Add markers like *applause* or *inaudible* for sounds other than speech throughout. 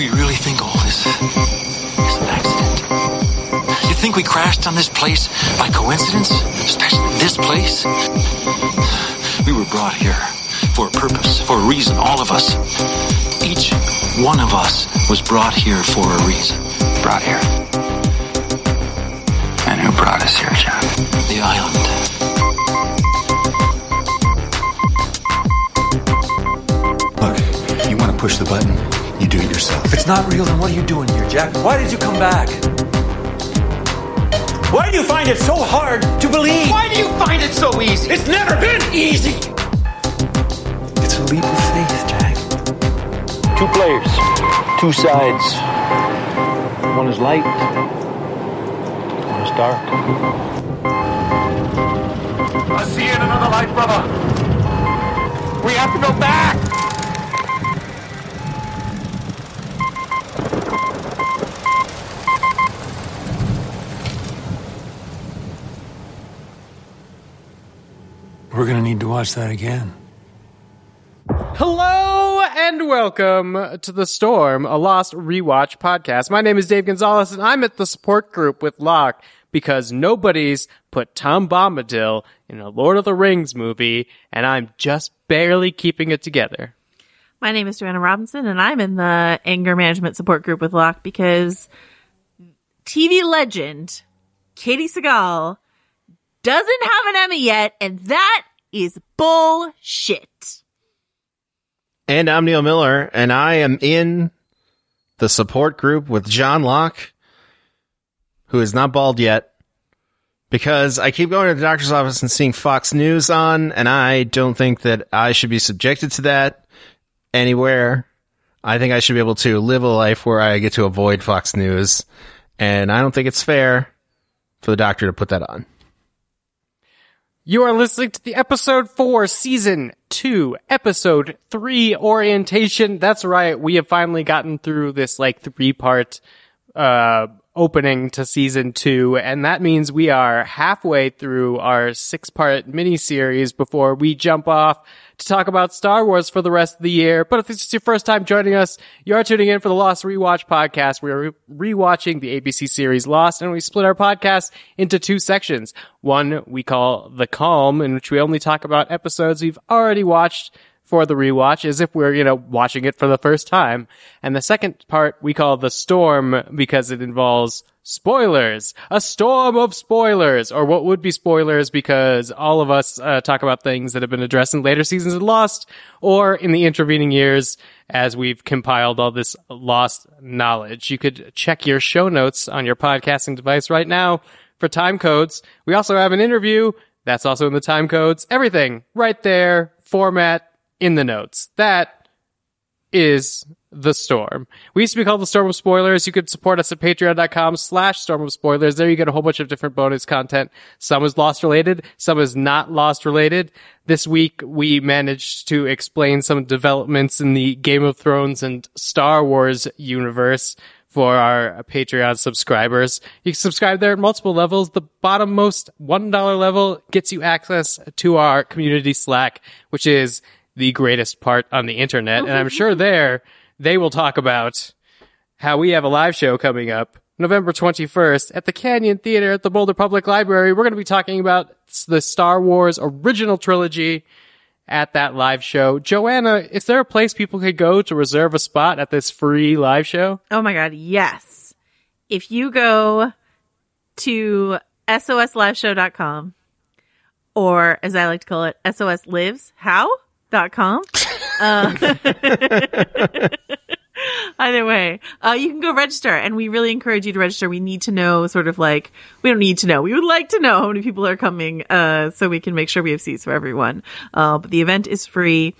You really think all this is an accident? You think we crashed on this place by coincidence? Especially this place? We were brought here for a purpose, for a reason, all of us. Each one of us was brought here for a reason. Brought here. And who brought us here, John? The island. Look, you want to push the button? You do it yourself. If it's not real, then what are you doing here, Jack? Why did you come back? Why do you find it so hard to believe? Why do you find it so easy? It's never been easy! It's a leap of faith, Jack. Two players, two sides. One is light, one is dark. I'll see you in another life, brother. We have to go back. Need to watch that again. Hello and welcome to The Storm, a Lost Rewatch podcast. My name is Dave Gonzalez and I'm at the support group with Locke because nobody's put Tom Bombadil in a Lord of the Rings movie and I'm just barely keeping it together. My name is Joanna Robinson, and I'm in the anger management support group with Locke because TV legend Katey Sagal doesn't have an Emmy yet, and that is bullshit. And I'm Neil Miller, and I am in the support group with John Locke, who is not bald yet, because I keep going to the doctor's office and seeing Fox News on, and I don't think that I should be subjected to that anywhere. I think I should be able to live a life where I get to avoid Fox News, and I don't think it's fair for the doctor to put that on. You are listening to the episode four, season two, episode three orientation. That's right. We have finally gotten through this like three part, uh, opening to season two. And that means we are halfway through our six part mini series before we jump off to talk about Star Wars for the rest of the year. But if this is your first time joining us, you are tuning in for the Lost Rewatch podcast. We are re- rewatching the ABC series Lost and we split our podcast into two sections. One we call The Calm, in which we only talk about episodes we've already watched for the rewatch as if we're, you know, watching it for the first time. And the second part we call The Storm because it involves spoilers, a storm of spoilers, or what would be spoilers because all of us uh, talk about things that have been addressed in later seasons of Lost or in the intervening years as we've compiled all this Lost knowledge. You could check your show notes on your podcasting device right now for time codes. We also have an interview that's also in the time codes. Everything right there, format in the notes. That is the storm. We used to be called the storm of spoilers. You could support us at patreon.com slash storm of spoilers. There you get a whole bunch of different bonus content. Some is lost related. Some is not lost related. This week we managed to explain some developments in the Game of Thrones and Star Wars universe for our Patreon subscribers. You can subscribe there at multiple levels. The bottommost $1 level gets you access to our community Slack, which is the greatest part on the internet. And I'm sure there they will talk about how we have a live show coming up November 21st at the Canyon Theater at the Boulder Public Library. We're going to be talking about the Star Wars original trilogy at that live show. Joanna, is there a place people could go to reserve a spot at this free live show? Oh my god, yes. If you go to sosliveshow.com or as I like to call it, sosliveshow.com. Uh, *laughs* either way, uh, you can go register and we really encourage you to register. We need to know sort of like, we don't need to know. We would like to know how many people are coming, uh, so we can make sure we have seats for everyone. Uh, but the event is free.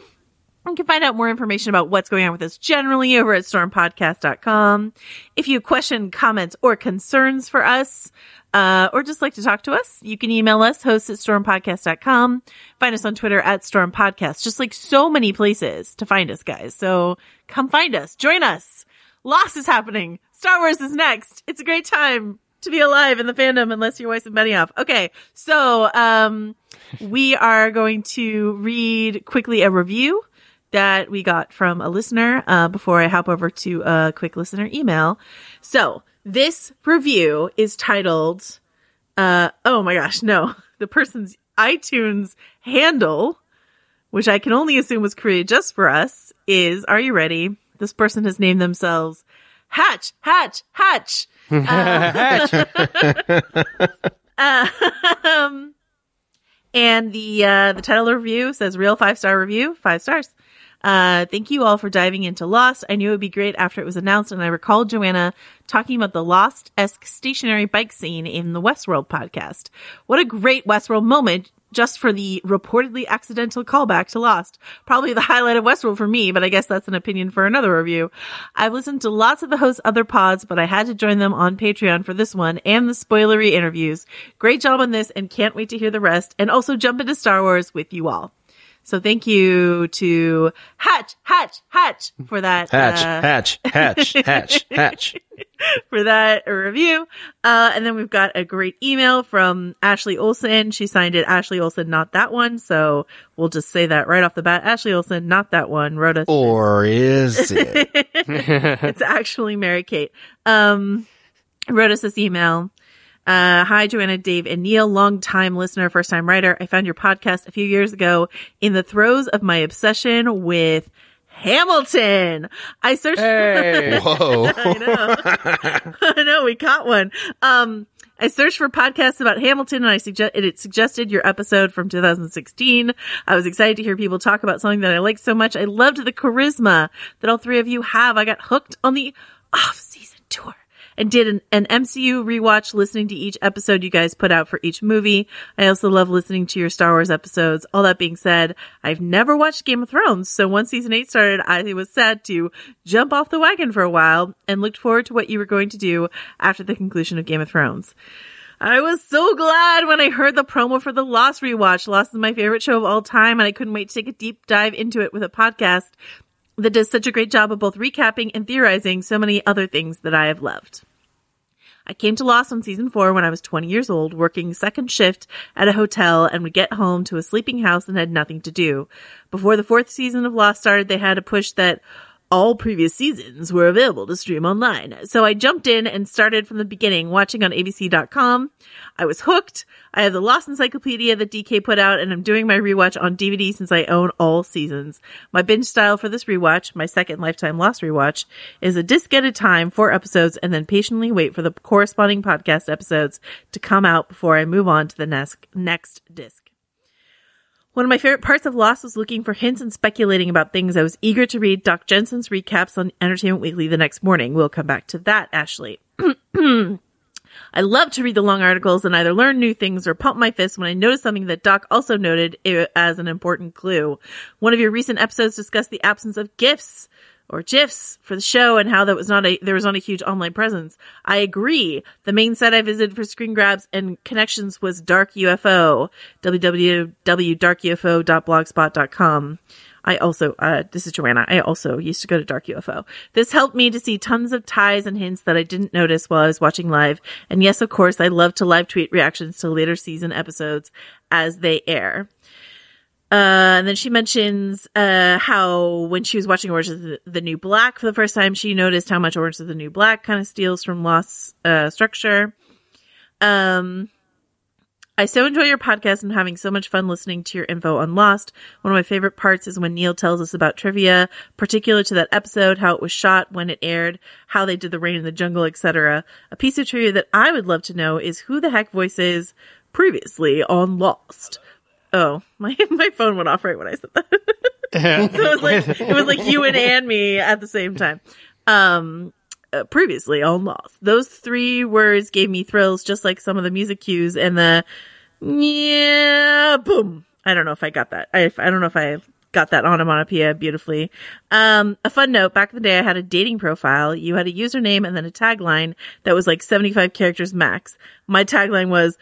You can find out more information about what's going on with us generally over at stormpodcast.com. If you have questions, comments, or concerns for us, uh, or just like to talk to us, you can email us, host at stormpodcast.com. Find us on Twitter at stormpodcast, just like so many places to find us, guys. So come find us, join us. Lost is happening. Star Wars is next. It's a great time to be alive in the fandom unless you're Weiss and Benioff. Okay. So, um, we are going to read quickly a review that we got from a listener uh, before I hop over to a quick listener email. So this review is titled, uh, oh my gosh, no, *laughs* the person's iTunes handle, which I can only assume was created just for us, is, are you ready? This person has named themselves Hatch, Hatch, Hatch. *laughs* *laughs* um, and the uh, the title of the review says "Real Five Star Review, Five Stars." Uh, thank you all for diving into Lost. I knew it would be great after it was announced, and I recalled Joanna talking about the Lost-esque stationary bike scene in the Westworld podcast. What a great Westworld moment just for the reportedly accidental callback to Lost. Probably the *laughs* highlight of Westworld for me, but I guess that's an opinion for another review. I've listened to lots of the hosts' other pods, but I had to join them on Patreon for this one and the spoilery interviews. Great job on this and can't wait to hear the rest and also jump into Star Wars with you all. So thank you to Hatch, Hatch, Hatch for that. Hatch, uh, hatch, hatch, *laughs* hatch, hatch. for that review. Uh, and then we've got a great email from Ashley Olson. She signed it Ashley Olson, not that one. So we'll just say that right off the bat. Ashley Olson, not that one, wrote us. Or is *laughs* it? it's actually Mary Kate. Um, wrote us this email. Uh, hi, Joanna, Dave, and Neil, long time listener, first time writer. I found your podcast a few years ago in the throes of my obsession with Hamilton. I searched. Hey. *laughs* Whoa. I know. *laughs* I know. We caught one. Um, I searched for podcasts about Hamilton and I suggest it suggested your episode from 2016. I was excited to hear people talk about something that I like so much. I loved the charisma that all three of you have. I got hooked on the off season tour and did an, an MCU rewatch listening to each episode you guys put out for each movie. I also love listening to your Star Wars episodes. All that being said, I've never watched Game of Thrones, so once season 8 started, I was sad to jump off the wagon for a while and looked forward to what you were going to do after the conclusion of Game of Thrones. I was so glad when I heard the promo for the Lost rewatch. Lost is my favorite show of all time, and I couldn't wait to take a deep dive into it with a podcast that does such a great job of both recapping and theorizing so many other things that I have loved. I came to Lost on season four when I was 20 years old, working second shift at a hotel and would get home to a sleeping house and had nothing to do. Before the fourth season of Lost started, they had a push that all previous seasons were available to stream online. So I jumped in and started from the beginning watching on abc.com. I was hooked. I have the Lost Encyclopedia that DK put out and I'm doing my rewatch on DVD since I own all seasons. My binge style for this rewatch, my second Lifetime Lost rewatch, is a disc at a time, four episodes, and then patiently wait for the corresponding podcast episodes to come out before I move on to the next, next disc. One of my favorite parts of Lost was looking for hints and speculating about things. I was eager to read Doc Jensen's recaps on Entertainment Weekly the next morning. We'll come back to that, Ashley. *clears throat* I love to read the long articles and either learn new things or pump my fist when I notice something that Doc also noted as an important clue. One of your recent episodes discussed the absence of gifts or GIFs for the show and how that was not a, there was not a huge online presence. I agree. The main site I visited for screen grabs and connections was Dark UFO, www.darkufo.blogspot.com. I also, uh, this is Joanna. I also used to go to Dark UFO. This helped me to see tons of ties and hints that I didn't notice while I was watching live. And yes, of course, I love to live tweet reactions to later season episodes as they air. Uh, and then she mentions, uh, how when she was watching Orange the, the New Black for the first time, she noticed how much Orange the New Black kind of steals from Lost, uh, structure. Um, I so enjoy your podcast and having so much fun listening to your info on Lost. One of my favorite parts is when Neil tells us about trivia, particular to that episode, how it was shot, when it aired, how they did the rain in the jungle, etc. A piece of trivia that I would love to know is who the heck voices previously on Lost. Oh, *laughs* my my phone went off right when I said that. *laughs* so it was like it was like you and and me at the same time. Um, uh, previously on Lost. Those three words gave me thrills, just like some of the music cues and the yeah, boom. I don't know if I got that. I I don't know if I got that onomatopoeia beautifully. Um, a fun note, back in the day I had a dating profile. You had a username and then a tagline that was like 75 characters max. My tagline was,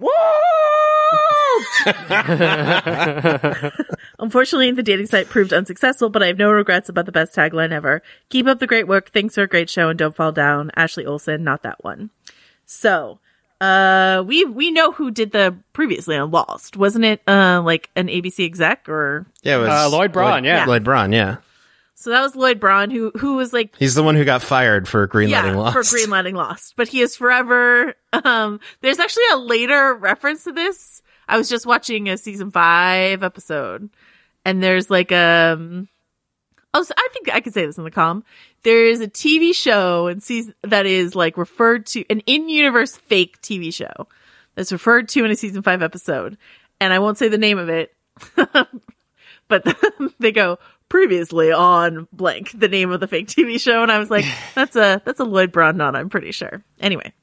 *laughs* Unfortunately, the dating site proved unsuccessful, but I have no regrets about the best tagline ever. Keep up the great work. Thanks for a great show and don't fall down. Ashley Olson, not that one. So, Uh, we we know who did the previously on Lost, wasn't it? Uh, like an ABC exec or Yeah, it was Uh, Lloyd Braun, yeah. Lloyd Braun, yeah. So that was Lloyd Braun who who was like He's the one who got fired for greenlighting yeah Lost. for greenlighting Lost, but he is forever. Um, there's actually a later reference to this. I was just watching a season five episode, and there's like um. Oh, so I think I could say this in the calm. There is a TV show and season that is like referred to an in-universe fake TV show that's referred to in a season five episode, and I won't say the name of it, *laughs* but *laughs* they go previously on blank the name of the fake TV show, and I was like, *sighs* that's a that's a Lloyd Braun nod, I'm pretty sure. Anyway.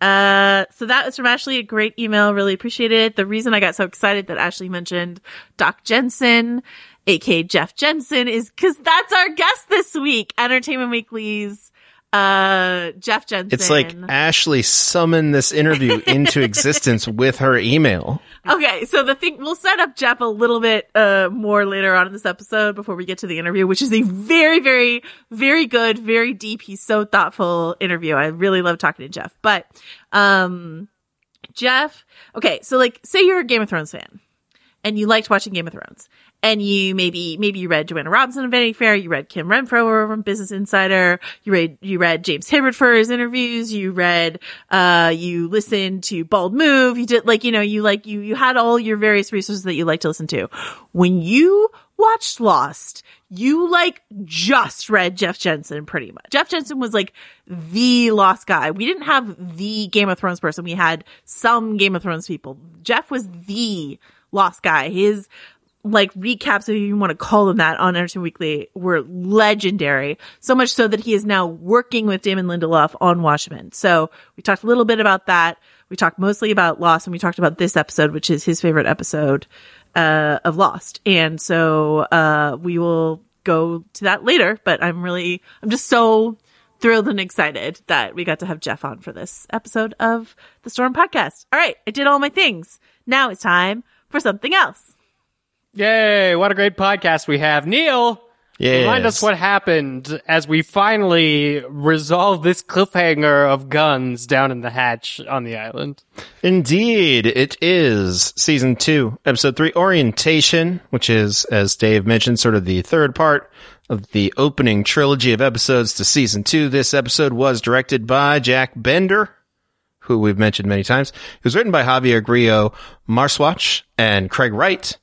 Uh, so that was from Ashley, a great email. Really appreciated it. The reason I got so excited that Ashley mentioned Doc Jensen, aka Jeff Jensen, is because that's our guest this week. Entertainment Weekly's, uh, Jeff Jensen. It's like Ashley summoned this interview into *laughs* existence with her email. Okay, so the thing we'll set up Jeff a little bit uh more later on in this episode before we get to the interview, which is a very, very, very good, very deep. He's so thoughtful interview. I really love talking to Jeff. But um Jeff, okay, so like say you're a Game of Thrones fan and you liked watching Game of Thrones. And you maybe maybe you read Joanna Robinson of Vanity Fair, you read Kim Renfro from Business Insider, you read you read James Hibberd for his interviews, you read uh you listened to Bald Move, you did like you know, you like you you had all your various resources that you like to listen to. When you watched Lost, you like just read Jeff Jensen pretty much. Jeff Jensen was like the Lost guy. We didn't have the Game of Thrones person. We had some Game of Thrones people. Jeff was the Lost guy. His like recaps, if you want to call them that, on Entertainment Weekly were legendary. So much so that he is now working with Damon Lindelof on Watchmen. So we talked a little bit about that. We talked mostly about Lost, and we talked about this episode, which is his favorite episode uh, of Lost. And so uh, we will go to that later. But I'm really, I'm just so thrilled and excited that we got to have Jeff on for this episode of the Storm Podcast. All right, I did all my things. Now it's time for something else. Yay, what a great podcast we have. Neil, Yes. remind us what happened as we finally resolve this cliffhanger of guns down in the hatch on the island. Indeed, it is season two, episode three, orientation, which is, as Dave mentioned, sort of the third part of the opening trilogy of episodes to season two. This episode was directed by Jack Bender, who we've mentioned many times. It was written by Javier Grillo Marxuach and Craig Wright.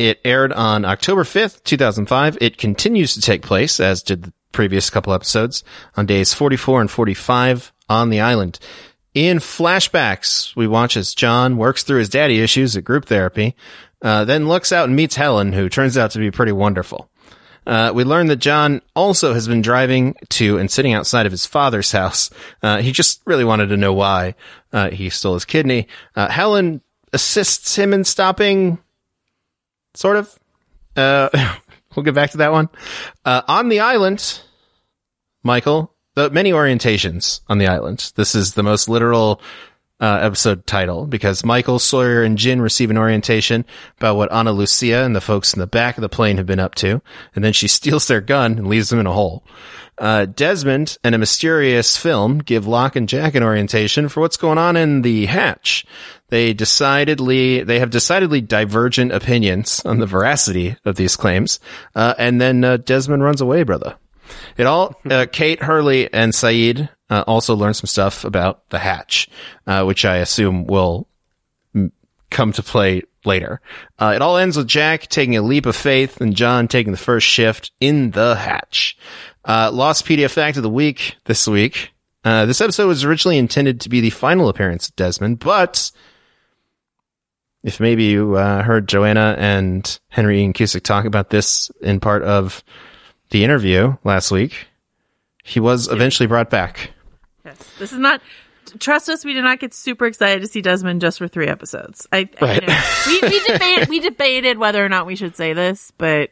It aired on October 5th, 2005. It continues to take place, as did the previous couple episodes, on days 44 and 45 on the island. In flashbacks, we watch as John works through his daddy issues at group therapy, uh, then looks out and meets Helen, who turns out to be pretty wonderful. Uh, we learn that John also has been driving to and sitting outside of his father's house. Uh, he just really wanted to know why uh, he stole his kidney. Uh, Helen assists him in stopping sort of. Uh, *laughs* we'll get back to that one. Uh, on the island, Michael, the many orientations on the island. This is the most literal uh, episode title because Michael, Sawyer, and Jin receive an orientation about what Ana Lucia and the folks in the back of the plane have been up to, and then she steals their gun and leaves them in a hole. Uh, Desmond and a mysterious film give Locke and Jack an orientation for what's going on in the hatch. They decidedly, they have decidedly divergent opinions on the veracity of these claims. Uh, and then, uh, Desmond runs away, brother. It all, uh, *laughs* Kate, Hurley, and Sayid, uh, also learn some stuff about the hatch, uh, which I assume will m- come to play later. Uh, it all ends with Jack taking a leap of faith and John taking the first shift in the hatch. Uh, Lost PDF Fact of the Week this week. Uh, this episode was originally intended to be the final appearance of Desmond, but if maybe you uh, heard Joanna and Henry Ian Cusick talk about this in part of the interview last week, he was eventually brought back. Yes. This is not. Trust us, we did not get super excited to see Desmond just for three episodes. I, I Right. know. we we *laughs* debated we debated whether or not we should say this, but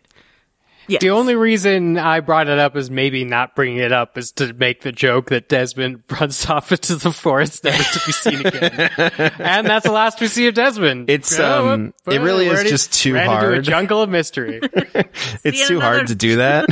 yeah, The only reason I brought it up is maybe not bringing it up is to make the joke that Desmond *laughs* runs off into the forest never to be seen again. *laughs* and that's the last we see of Desmond. It's, Oh, um, it really is just too ran Into a hard. jungle of mystery. *laughs* It's too another- hard to do that.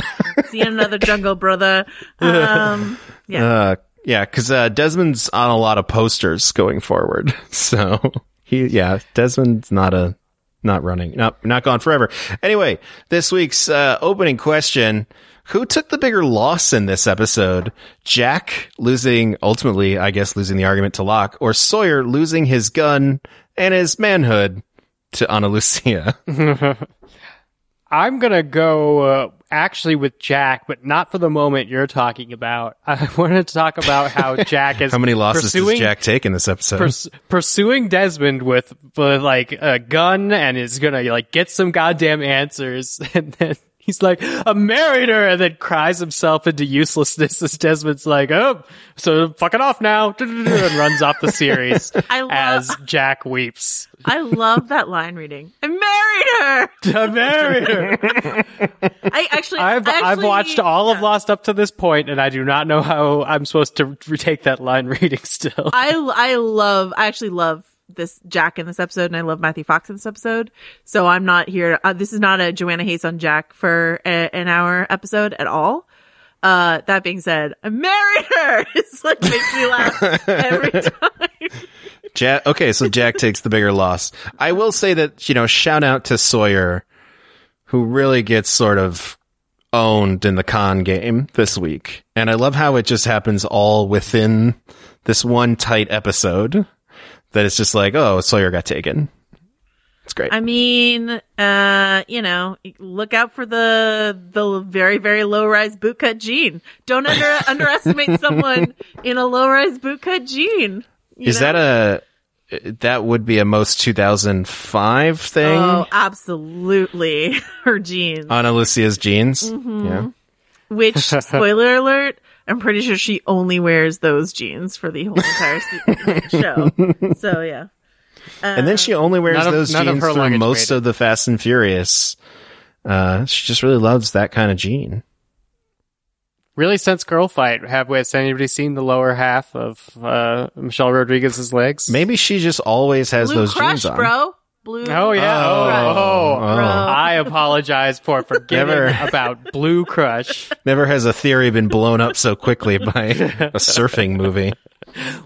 see another jungle brother. Um, yeah, uh, Yeah, because uh, Desmond's on a lot of posters going forward. So he, yeah, Desmond's not a not running, not not gone forever. Anyway, this week's uh, opening question: Who took the bigger loss in this episode? Jack losing, ultimately, I guess, losing the argument to Locke, or Sawyer losing his gun and his manhood to Ana Lucia? *laughs* I'm gonna go uh, actually with Jack, but not for the moment you're talking about. *laughs* I wanted to talk about how *laughs* Jack is How many losses pursuing does Jack take in this episode? purs- pursuing Desmond with, with like a gun and is gonna like get some goddamn answers, *laughs* and then he's like, "I married her," and then cries himself into uselessness as Desmond's like, "Oh, so fuck it off now," *laughs* and runs off the series *laughs* I love- as Jack weeps. I love that line reading. I married her. I *laughs* married her. I actually, I've I I've actually- watched all of Lost up to this point, and I do not know how I'm supposed to retake that line reading still. I I love I actually love this Jack in this episode and I love Matthew Fox in this episode. So I'm not here. Uh, this is not a Joanna hates on Jack for a, an hour episode at all. Uh, that being said, I married her. *laughs* It's like makes me laugh every *laughs* time. Jack. Okay, so Jack takes the bigger loss. I will say that you know, shout out to Sawyer, who really gets sort of owned in the con game this week, and I love how it just happens all within this one tight episode. That it's just like, oh, Sawyer got taken. It's great. I mean, uh, you know, look out for the the very very low rise bootcut jean. Don't under *laughs* underestimate someone in a low rise bootcut jean. Is know? that a that would be a most 2005 thing? Oh, absolutely. *laughs* Her jeans. Ana Lucia's jeans. Mm-hmm. Yeah. Which, *laughs* spoiler alert, I'm pretty sure she only wears those jeans for the whole entire *laughs* show. So yeah. and then she only wears None of- those of jeans her through most made it. of the Fast and Furious. Uh, she just really loves that kind of jean. Really, since Girl Fight, have we, has anybody seen the lower half of uh, Michelle Rodriguez's legs? Maybe she just always has Blue those Crush, jeans on. bro. Blue. Oh yeah. Oh. Oh, Oh. I apologize for forgetting Never. about Blue Crush. Never has a theory been blown up so quickly by a surfing movie.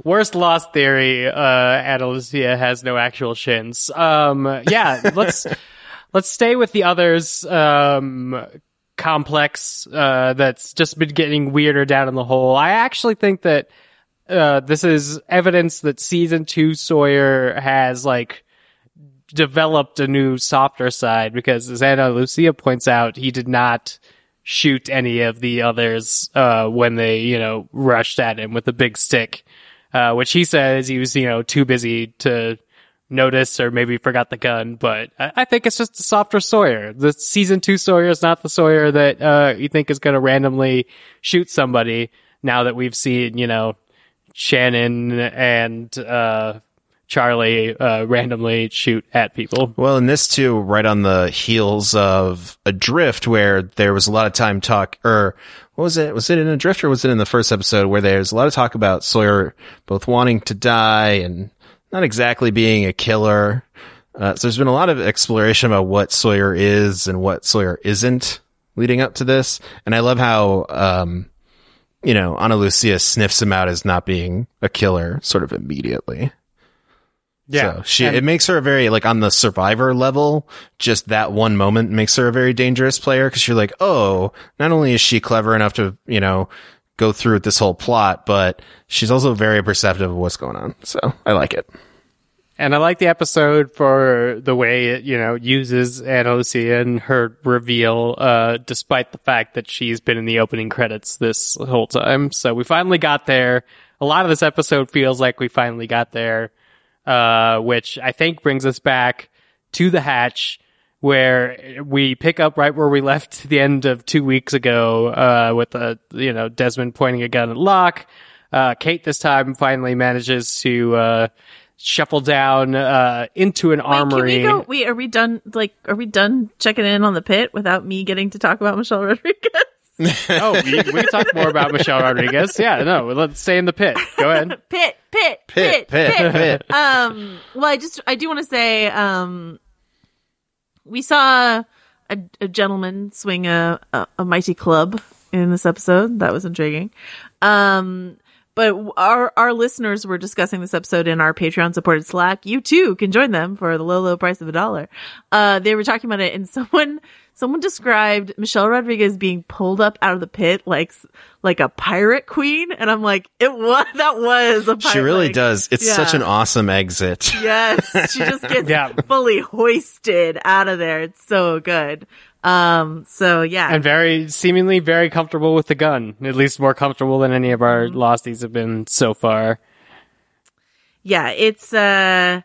Worst lost theory. Uh, Ana Lucia has no actual shins. Um, yeah. Let's *laughs* let's stay with the others. Um, complex. Uh, that's just been getting weirder down in the hole. I actually think that uh, this is evidence that season two Sawyer has like developed a new softer side because as Ana Lucia points out, he did not shoot any of the others uh, when they, you know, rushed at him with a big stick. Uh, which he says he was, you know, too busy to notice or maybe forgot the gun, but I, I think it's just a softer Sawyer. The season two Sawyer is not the Sawyer that, uh, you think is to randomly shoot somebody now that we've seen, you know, Shannon and, uh, Charlie, uh, randomly shoot at people. Well, and this too, right on the heels of Adrift, where there was a lot of time talk, or what was it? Was it in Adrift or was it in the first episode where there's a lot of talk about Sawyer both wanting to die and not exactly being a killer? Uh, so there's been a lot of exploration about what Sawyer is and what Sawyer isn't leading up to this. And I love how, um, you know, Ana Lucia sniffs him out as not being a killer sort of immediately. So she, And- it makes her a very, like, on the survivor level, just that one moment makes her a very dangerous player because you're like, oh, not only is she clever enough to, you know, go through with this whole plot, but she's also very perceptive of what's going on. So I like it. And I like the episode for the way it, you know, uses Ana Lucia and her reveal, uh, despite the fact that she's been in the opening credits this whole time. So we finally got there. A lot of this episode feels like we finally got there, uh, which I think brings us back to the hatch where we pick up right where we *laughs* left the end of two weeks ago, uh, with the, you know, Desmond pointing a gun at Locke. Uh, Kate this time finally manages to, uh, shuffle down, uh, into an Wait, armory. Can we go? Wait, are we done? Like, are we done checking in on the pit without me getting to talk about Michelle Rodriguez? *laughs* oh, we, we can talk more about Michelle Rodriguez. Yeah, no, let's stay in the pit. Go ahead. *laughs* Pit, pit, Pit, pit, pit, pit. *laughs* um well i just i do want to say um we saw a, a gentleman swing a, a a mighty club in this episode that was intriguing um but our our listeners were discussing this episode in our Patreon supported Slack. You too can join them for the low low price of a dollar. Uh, they were talking about it, and *laughs* someone someone described Michelle Rodriguez being pulled up out of the pit like like a pirate queen, and I'm like, it was *laughs* that was a pirate. She really like- does. It's yeah. such an awesome exit. Yes, she just *laughs* gets Yeah. fully hoisted out of there. It's so good. Um, so yeah, and very seemingly very comfortable with the gun. At least more comfortable than any of our Mm-hmm. losties have been so far. yeah, it's uh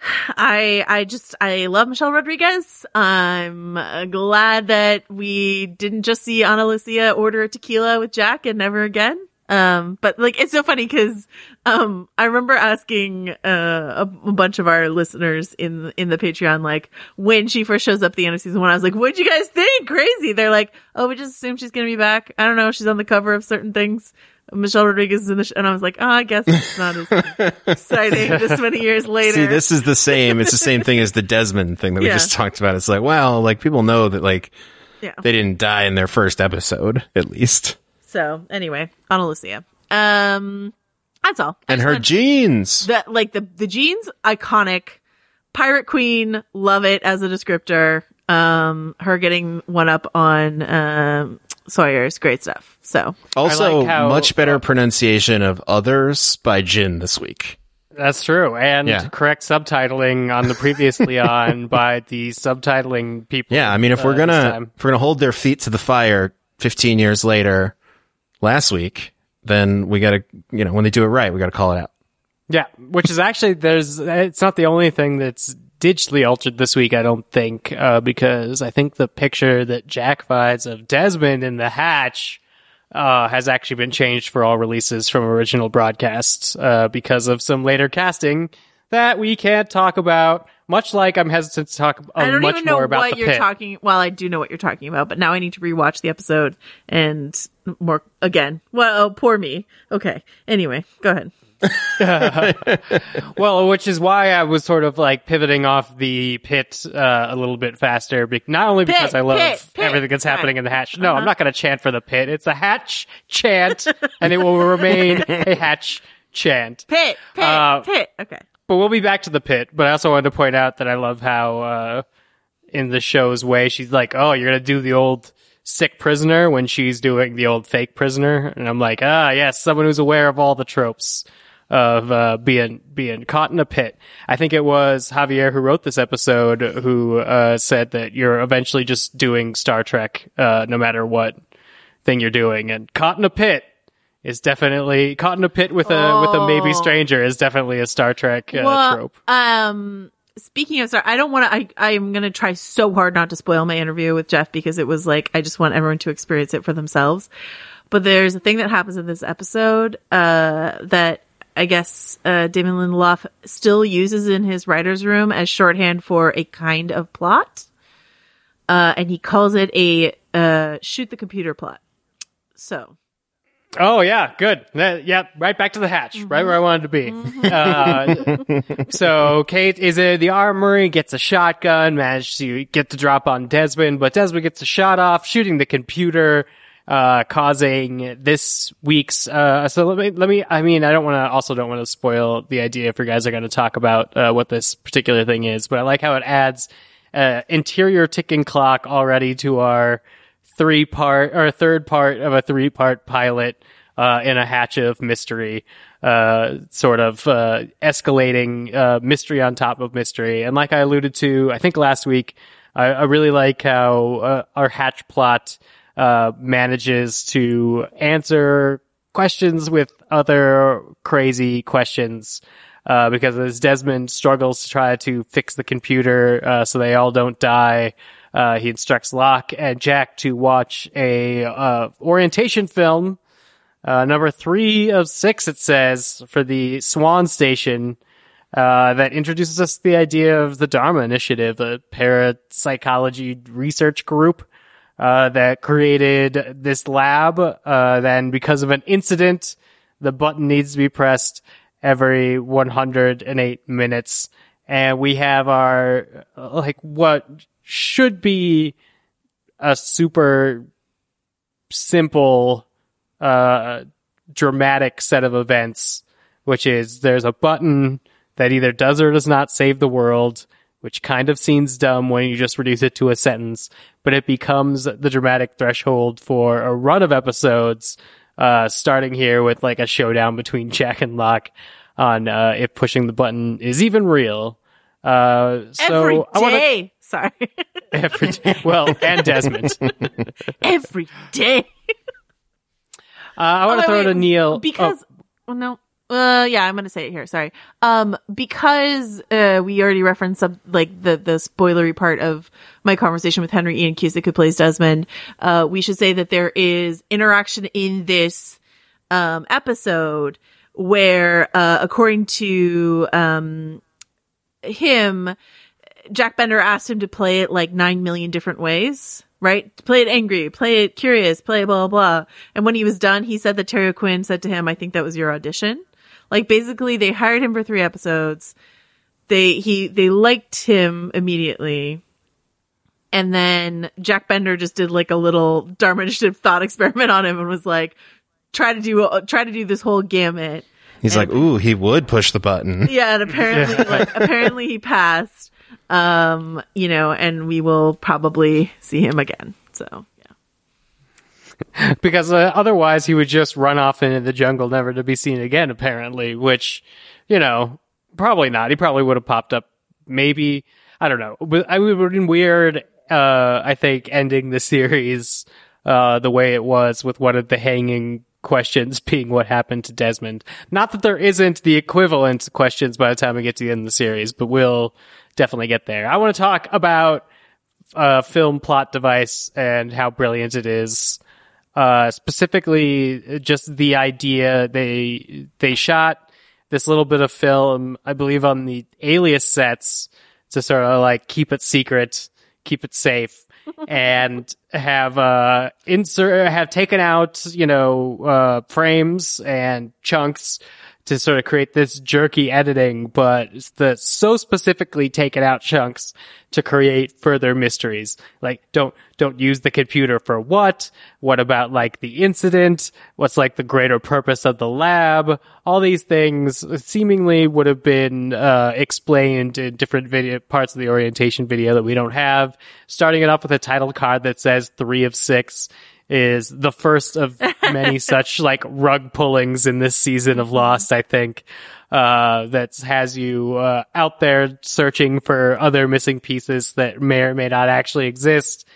*sighs* I I just I love Michelle Rodriguez. I'm glad that we didn't just see Ana Lucia order a tequila with Jack and never again. Um, but like it's so funny because um I remember asking uh a, a bunch of our listeners in in the Patreon like when she first shows up at the end of season one I was like what'd you guys think crazy they're like oh we just assume she's gonna be back I don't know she's on the cover of certain things Michelle Rodriguez is in the sh-, and I was like oh I guess it's not as *laughs* exciting this many years later See, this is the same. It's the same thing as the Desmond thing that we Yeah. just talked about. It's like, well, like people know that like yeah they didn't die in their first episode, at least. So anyway Ana Lucia um that's all I And her jeans. the like the the jeans iconic pirate queen love it as a descriptor um her getting one up on um sawyer's great stuff so Also, like how- much better pronunciation of others by Jin this week. That's true, and Yeah. correct subtitling on the previously *laughs* on by the subtitling people. Yeah, I mean, if uh, we're gonna if we're gonna hold their feet to the fire 15 years later, last week, then we gotta, you know, when they do it right, we gotta call it out. Yeah, which is actually there's it's not the only thing that's digitally altered this week. I don't think uh, because I think the picture that Jack finds of Desmond in the hatch uh, has actually been changed for all releases from original broadcasts uh, because of some later casting that we can't talk about. Much like I'm hesitant to talk uh, i don't much even know more about what the you're pit. talking well i do know what you're talking about but now i need to rewatch the episode and more again well oh, poor me okay anyway go ahead *laughs* *laughs* Well, which is why I was sort of like pivoting off the pit uh, a little bit faster. Be- not only because Pit, I love pit, pit. everything that's happening Right. in the hatch. No, I'm not going to chant for the pit. It's a hatch chant, and it will remain *laughs* a hatch chant. pit pit Uh, pit okay But we'll be back to the pit. But I also wanted to point out that I love how, uh, in the show's way, she's like, "Oh, you're gonna do the old sick prisoner" when she's doing the old fake prisoner, and I'm like, "Ah, yes, someone who's aware of all the tropes of uh, being being caught in a pit." I think it was Javier who wrote this episode who uh, said that you're eventually just doing Star Trek, uh, no matter what thing you're doing, and caught in a pit. Is definitely caught in a pit with a with a maybe Oh. stranger is definitely a Star Trek uh, well, trope. Um, speaking of Star, I don't want to. I I am gonna try so hard not to spoil my interview with Jeff because it was like I just want everyone to experience it for themselves. But there's a thing that happens in this episode uh, that I guess uh, Damon Lindelof still uses in his writers' room as shorthand for a kind of plot, uh, and he calls it a uh, shoot the computer plot. So Oh yeah, good. That, yeah, right back to the hatch, right where I wanted to be. Uh, so Kate is in the armory, gets a shotgun, manages to get the drop on Desmond, but Desmond gets a shot off, shooting the computer, uh, causing this week's. Uh, so let me, let me. I mean, I don't want to. Also, don't want to spoil the idea if you guys are going to talk about uh, what this particular thing is. But I like how it adds uh, interior ticking clock already to our three part or third part of a three part pilot uh, in a hatch of mystery, uh, sort of uh, escalating uh, mystery on top of mystery. And like I alluded to, I think last week, I, I really like how uh, our hatch plot uh, manages to answer questions with other crazy questions. Uh, because as Desmond struggles to try to fix the computer uh, so they all don't die, uh, he instructs Locke and Jack to watch a uh, orientation film, uh, number three of six, it says, for the Swan Station, uh, that introduces us to the idea of the Dharma Initiative, a parapsychology research group uh, that created this lab. Uh, then, because of an incident, the button needs to be pressed every 108 minutes, and we have our like what should be a super simple uh dramatic set of events, which is there's a button that either does or does not save the world, which kind of seems dumb when you just reduce it to a sentence, but it becomes the dramatic threshold for a run of episodes, uh, starting here with like a showdown between Jack and Locke on, uh, if pushing the button is even real. Uh, so Every I wanna- day. Sorry. *laughs* every day. Well, and Desmond. Uh, *laughs* Every day. I want to Oh, throw wait, to Neil because well no uh yeah i'm gonna say it here sorry um because uh we already referenced some like the the spoilery part of my conversation with henry ian cusick who plays desmond uh we should say that there is interaction in this um episode where uh according to um him Jack Bender asked him to play it like nine million different ways, right? Play it angry, play it curious, play blah, blah, blah. And when he was done, he said that Terry Quinn said to him, I think that was your audition. Like basically they hired him for three episodes. They, he, they liked him immediately. And then Jack Bender just did like a little Dharma Initiative *laughs* thought experiment on him and was like, try to do, try to do this whole gamut. He's like, ooh, he would push the button. Yeah, and apparently, *laughs* like, apparently he passed. Um, you know, and we will probably see him again. So, yeah. because uh, otherwise he would just run off into the jungle, never to be seen again. Apparently, which you know, probably not. He probably would have popped up. Maybe I don't know. But I would have been weird. Uh, I think ending the *laughs* series uh, the way it was with one of the hanging questions *laughs* being what happened to Desmond. Not that there isn't the equivalent questions by the time we get to the end of the series, but we'll definitely get there. I want to talk about uh, film plot device and how brilliant it is. Uh, specifically, just the idea they they shot this little bit of film, I believe, on the Alias sets to sort of like keep it secret, keep it safe, and have uh insert have taken out you know uh frames and chunks to sort of create this jerky editing, but the so specifically taken out chunks to create further mysteries. Like don't don't use the computer for what? What about like the incident? What's like the greater purpose of the lab? All these things seemingly would have been uh, explained in different video parts of the orientation video that we don't have. Starting it off with a title card that says three of six is the first of *laughs* many such like rug pullings in this season of Lost, I think. Uh, that has you, uh, out there searching for other missing pieces that may or may not actually exist.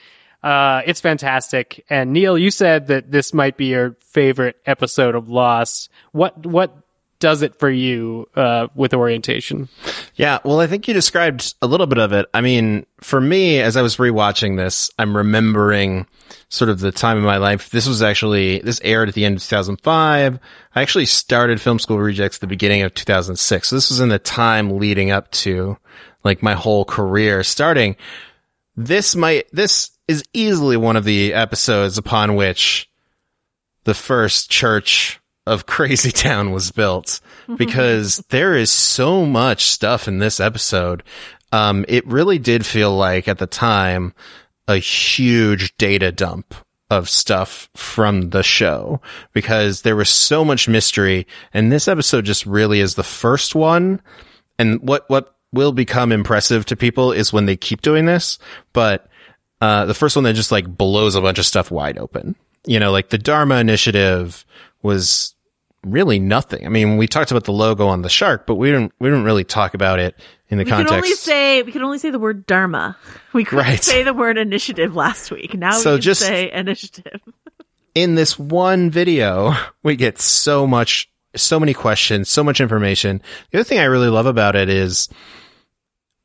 Uh, it's fantastic. And Neil, you said that this might be your favorite episode of Lost. What, what does it for you, uh, with orientation? Yeah, well, I think you described a little bit of it. I mean, for me, as I was rewatching this, I'm remembering sort of the time in my life. This was actually, this aired at the end of 2005. I actually started Film School Rejects at the beginning of 2006. So this was in the time leading up to like my whole career starting. This might, this is easily one of the episodes upon which the first church of Crazy Town was built because there is so much stuff in this episode. Um, it really did feel like at the time a huge data dump of stuff from the show because there was so much mystery and this episode just really is the first one. And what, what will become impressive to people is when they keep doing this, but, uh, the first one that just like blows a bunch of stuff wide open. You know, like the Dharma initiative was really nothing. I mean, we talked about the logo on the shark, but we didn't, we didn't really talk about it in the We context. can only say we can only say the word dharma. We couldn't Right. say the word initiative last week. Now So we can just- say initiative. *laughs* in this one video, we get so much, so many questions, so much information. The other thing I really love about it is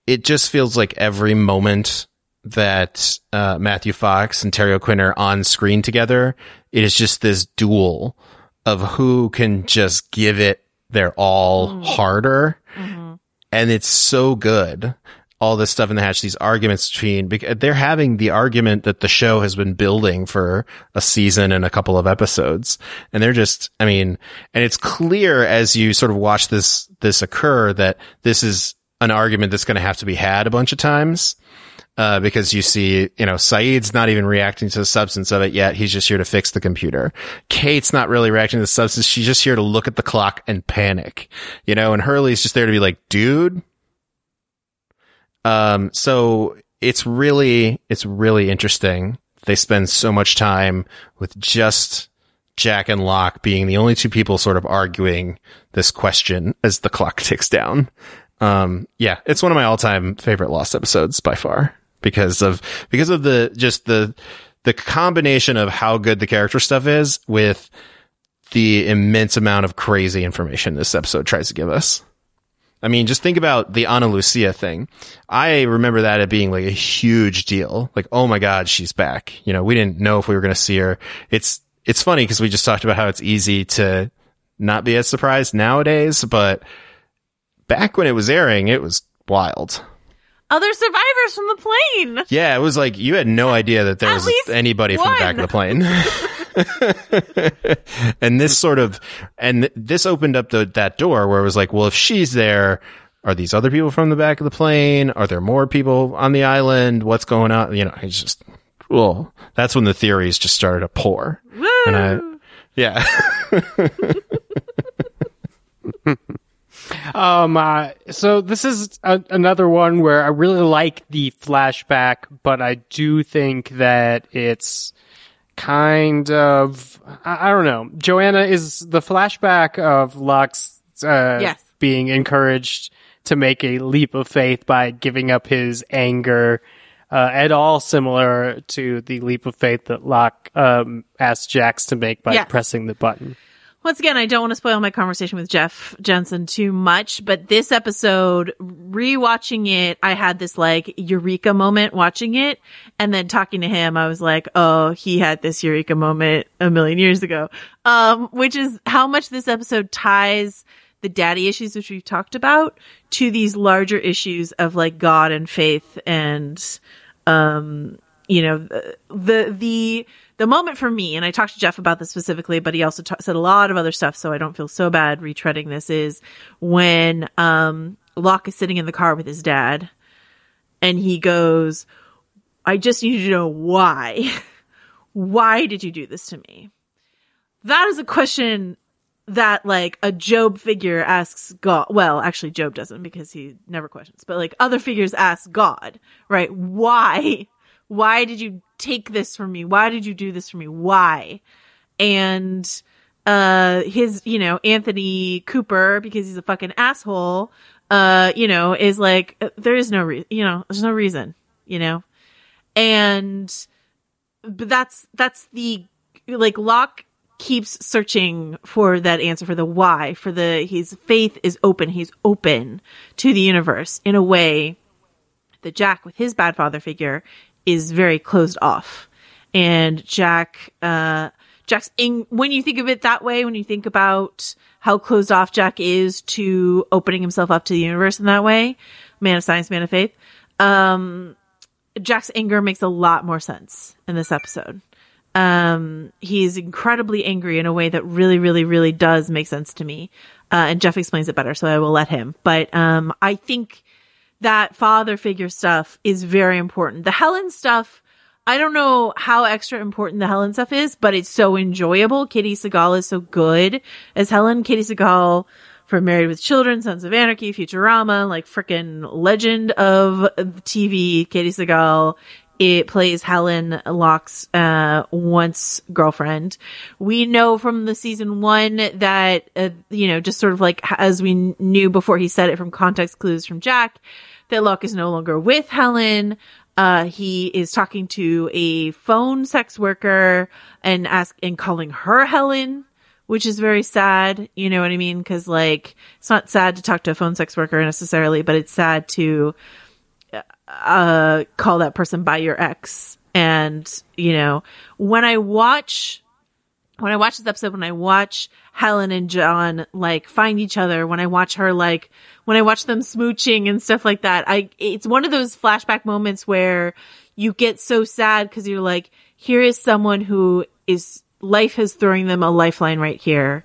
it just feels like every moment that uh, Matthew Fox and Terry O'Quinn are on screen together, it is just this duel of who can just give it their all mm-hmm. harder. Mm-hmm. And it's so good. All this stuff in the hatch, these arguments between, they're having the argument that the show has been building for a season and a couple of episodes. And they're just, I mean, and it's clear as you sort of watch this, this occur that this is an argument that's going to have to be had a bunch of times. Uh, because you see, you know, Sayid's not even reacting to the substance of it yet. He's just here to fix the computer. Kate's not really reacting to the substance. She's just here to look at the clock and panic, you know, and Hurley's just there to be like, dude. Um, so it's really, it's really interesting. They spend so much time with just Jack and Locke being the only two people sort of arguing this question as the clock ticks down. Um, yeah, it's one of my all-time favorite Lost episodes by far because of, because of the, just the, the combination of how good the character stuff is with the immense amount of crazy information this episode tries to give us. I mean, just think about the Ana Lucia thing. I remember that it being like a huge deal. Like, oh my God, she's back. You know, we didn't know if we were going to see her. It's, it's funny because we just talked about how it's easy to not be as surprised nowadays, but back when it was airing, it was wild. Other survivors from the plane. Yeah, it was like you had no idea that there At was anybody from the back of the plane. *laughs* and this sort of, and th- this opened up the, that door where it was like, well, if she's there, are these other people from the back of the plane? Are there more people on the island? What's going on? You know, it's just, well, that's when the theories just started to pour. Woo! And I, yeah. *laughs* Um, uh, so this is a, another one where I really like the flashback, but I do think that it's kind of, I, I don't know. Joanna is the flashback of Lux, uh, Yes. being encouraged to make a leap of faith by giving up his anger, uh, at all similar to the leap of faith that Locke, um, asked Jax to make by Yes. pressing the button. Once again, I don't want to spoil my conversation with Jeff Jensen too much, but this episode, rewatching it, I had this like eureka moment watching it. And then talking to him, I was like, oh, he had this eureka moment a million years ago. Um, which is how much this episode ties the daddy issues, which we've talked about, to these larger issues of like God and faith and, um, you know, the, the, the, the moment for me, and I talked to Jeff about this specifically, but he also said a lot of other stuff, so I don't feel so bad retreading this is when, um, Locke is sitting in the car with his dad and he goes, I just need to know why. *laughs* why did you do this to me? That is a question that like a Job figure asks God. Well, actually Job doesn't because he never questions, but like other figures ask God, right? Why? Why did you take this from me? Why did you do this for me? Why? And, uh, his, you know, Anthony Cooper, because he's a fucking asshole, uh, you know, is like, uh, there is no reason, you know, there's no reason, you know? And, but that's, that's the, like, Locke keeps searching for that answer for the why, for the, his faith is open. He's open to the universe in a way that Jack, with his bad father figure, is very closed off. And Jack, uh, Jack's in, when you think of it that way, when you think about how closed off Jack is to opening himself up to the universe in that way, man of science, man of faith, um, Jack's anger makes a lot more sense in this episode. Um, he's incredibly angry in a way that really, really, really does make sense to me. Uh, and Jeff explains it better, so I will let him. But, um, I think that father figure stuff is very important. The Helen stuff, I don't know how extra important the Helen stuff is, but it's so enjoyable. Katey Sagal is so good as Helen. Katey Sagal from Married with Children, Sons of Anarchy, Futurama, like freaking legend of TV. Katey Sagal. It plays Helen Locke's, uh, once girlfriend. We know from the season one that, uh, you know, just sort of like as we knew before he said it from context clues from Jack, that Locke is no longer with Helen. Uh, he is talking to a phone sex worker and ask, and calling her Helen, which is very sad. You know what I mean? Cause like, it's not sad to talk to a phone sex worker necessarily, but it's sad to, uh, call that person by your ex. And, you know, when I watch, when I watch this episode, when I watch Helen and John like find each other, when I watch her like, when I watch them smooching and stuff like that, I, it's one of those flashback moments where you get so sad because you're like, here is someone who is, life is throwing them a lifeline right here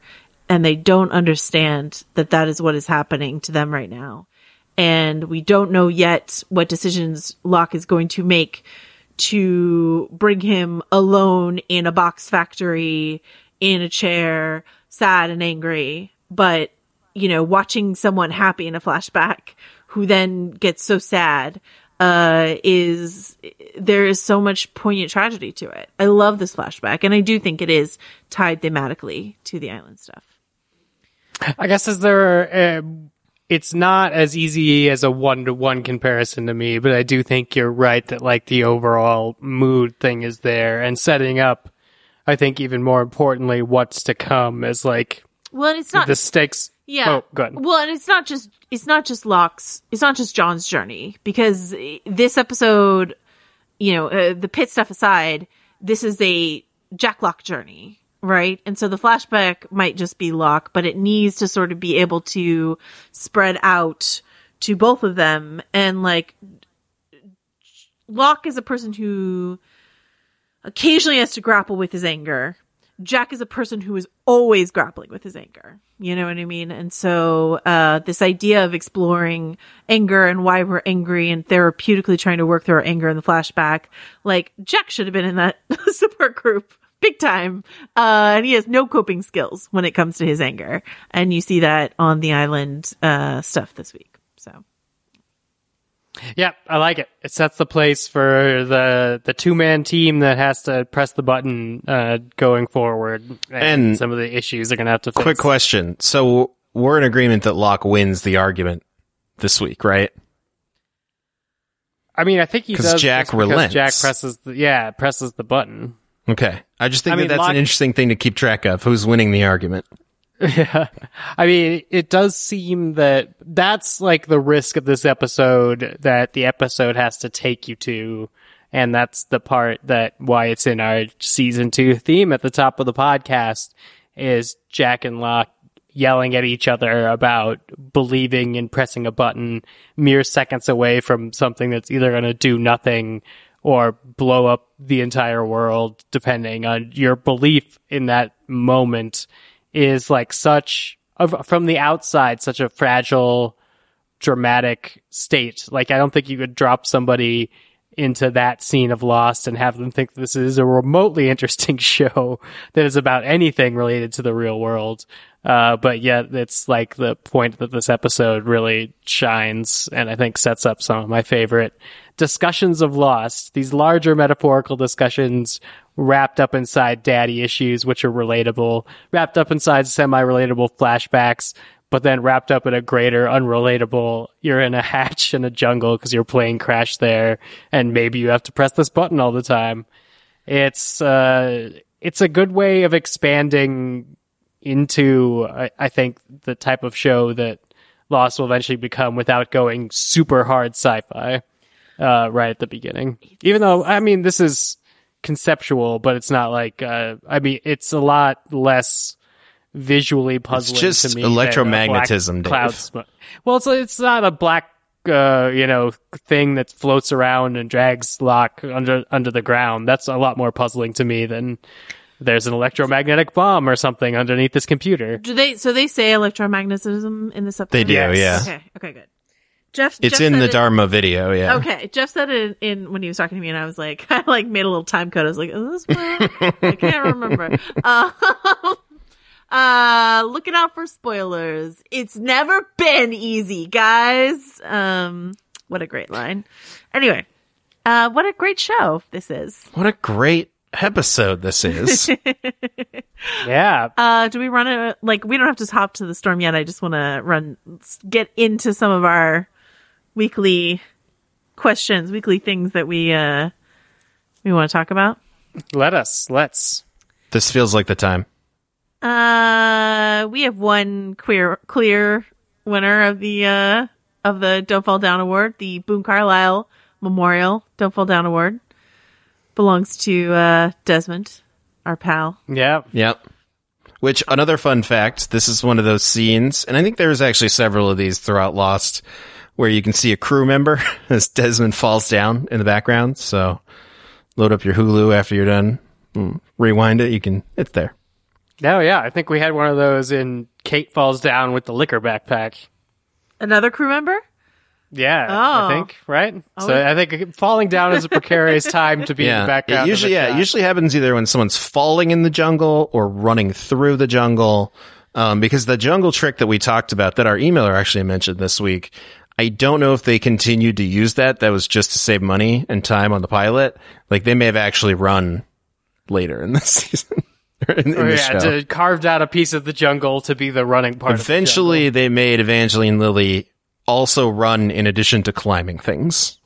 and they don't understand that that is what is happening to them right now. And we don't know yet what decisions Locke is going to make to bring him alone in a box factory in a chair, sad and angry. But, you know, watching someone happy in a flashback who then gets so sad, uh, is, there is so much poignant tragedy to it. I love this flashback and I do think it is tied thematically to the island stuff. I guess is there, uh, it's not as easy as a one to one comparison to me, but I do think you're right that like the overall mood thing is there and setting up, I think even more importantly, what's to come is like Well, it's not the stakes. Yeah. Oh, good. Well, and it's not just it's not just Locke's. It's not just John's journey because this episode, you know, uh, the pit stuff aside, this is a Jack Locke journey, right? And so the flashback might just be Locke, but it needs to sort of be able to spread out to both of them and like Locke is a person who occasionally has to grapple with his anger. Jack is a person who is always grappling with his anger. You know what I mean? And so, uh, this idea of exploring anger and why we're angry and therapeutically trying to work through our anger in the flashback, like Jack should have been in that *laughs* support group big time. Uh, and he has no coping skills when it comes to his anger. And you see that on the island, uh, stuff this week. So. Yeah, I like it. It sets the place for the the two man team that has to press the button uh, going forward, and, And- some of the issues they're gonna have to fix. Quick question. So we're in agreement that Locke wins the argument this week, right? I mean, I think he 'Cause does Jack relents. Jack presses the yeah presses the button. Okay. I just think I that mean, that's an interesting thing to keep track of. Who's winning the argument? Yeah. *laughs* I mean, it does seem that that's like the risk of this episode that the episode has to take you to. And that's the part that why it's in our season two theme at the top of the podcast is Jack and Locke yelling at each other about believing and pressing a button mere seconds away from something that's either going to do nothing or blow up the entire world, depending on your belief in that moment is like such from the outside such a fragile dramatic state. Like i don't think you could drop somebody into that scene of lost and have them think this is a remotely *laughs* interesting show that is about anything related to the real world uh, but yet it's like the point that this episode really shines and i think sets up some of my favorite discussions of lost these larger metaphorical discussions wrapped up inside daddy issues, which are relatable, wrapped up inside semi-relatable flashbacks, but then wrapped up in a greater unrelatable, you're in a hatch in a jungle because you're playing Crash there, and maybe you have to press this button all the time. It's, uh, it's a good way of expanding into, I, I think, the type of show that Lost will eventually become without going super hard sci-fi, uh, right at the beginning. Even though, I mean, this is, conceptual, but it's not like uh, I mean, it's a lot less visually puzzling it's just to me. than a black electromagnetism, Dave. cloud smoke. Well, it's it's not a black uh, you know thing that floats around and drags Locke under under the ground. That's a lot more puzzling to me than there's an electromagnetic bomb or something underneath this computer. Do they, so they say electromagnetism in this episode? They do, Yes. yeah. Okay. Okay, good. Jeff, It's Jeff in the it- Dharma video, yeah. Okay, Jeff said it in, in when he was talking to me, and I was like, *laughs* I like made a little time code. I was like, "Is this real?" I can't remember. Uh, *laughs* *laughs* uh, looking out for spoilers. It's never been easy, guys. Um, what a great line. Anyway, uh, what a great show this is. What a great episode this is. *laughs* Yeah, Uh, do we run it? Like, we don't have to hop to the storm yet. I just want to run, get into some of our weekly questions, weekly things that we, uh, we want to talk about. let us let's. this feels like the time. Uh, we have one queer, clear winner of the, uh, of the Don't Fall Down Award, the Boone Carlisle Memorial Don't Fall Down Award. Belongs to, uh, Desmond, our pal. Yeah, Yep. Which another fun fact, this is one of those scenes, and I think there's actually several of these throughout Lost, where you can see a crew member *laughs* as Desmond falls down in the background. So load up your Hulu after you're done, mm, rewind it. You can, it's there. no, yeah. I think we had one of those in Kate falls down with the liquor backpack. Another crew member? Yeah, Oh. I think right. Oh, so I think falling down is a precarious time to be in the Yeah, background. it usually of yeah, it usually happens either when someone's falling in the jungle or running through the jungle. Um, because the jungle trick that we talked about that our emailer actually mentioned this week, I don't know if they continued to use that. That was just to save money and time on the pilot. Like they may have actually run later in the *laughs* season. in, in Or, the Oh, yeah, show. to carved out a piece of the jungle to be the running part. Eventually, they made Evangeline Lilly also run in addition to climbing things.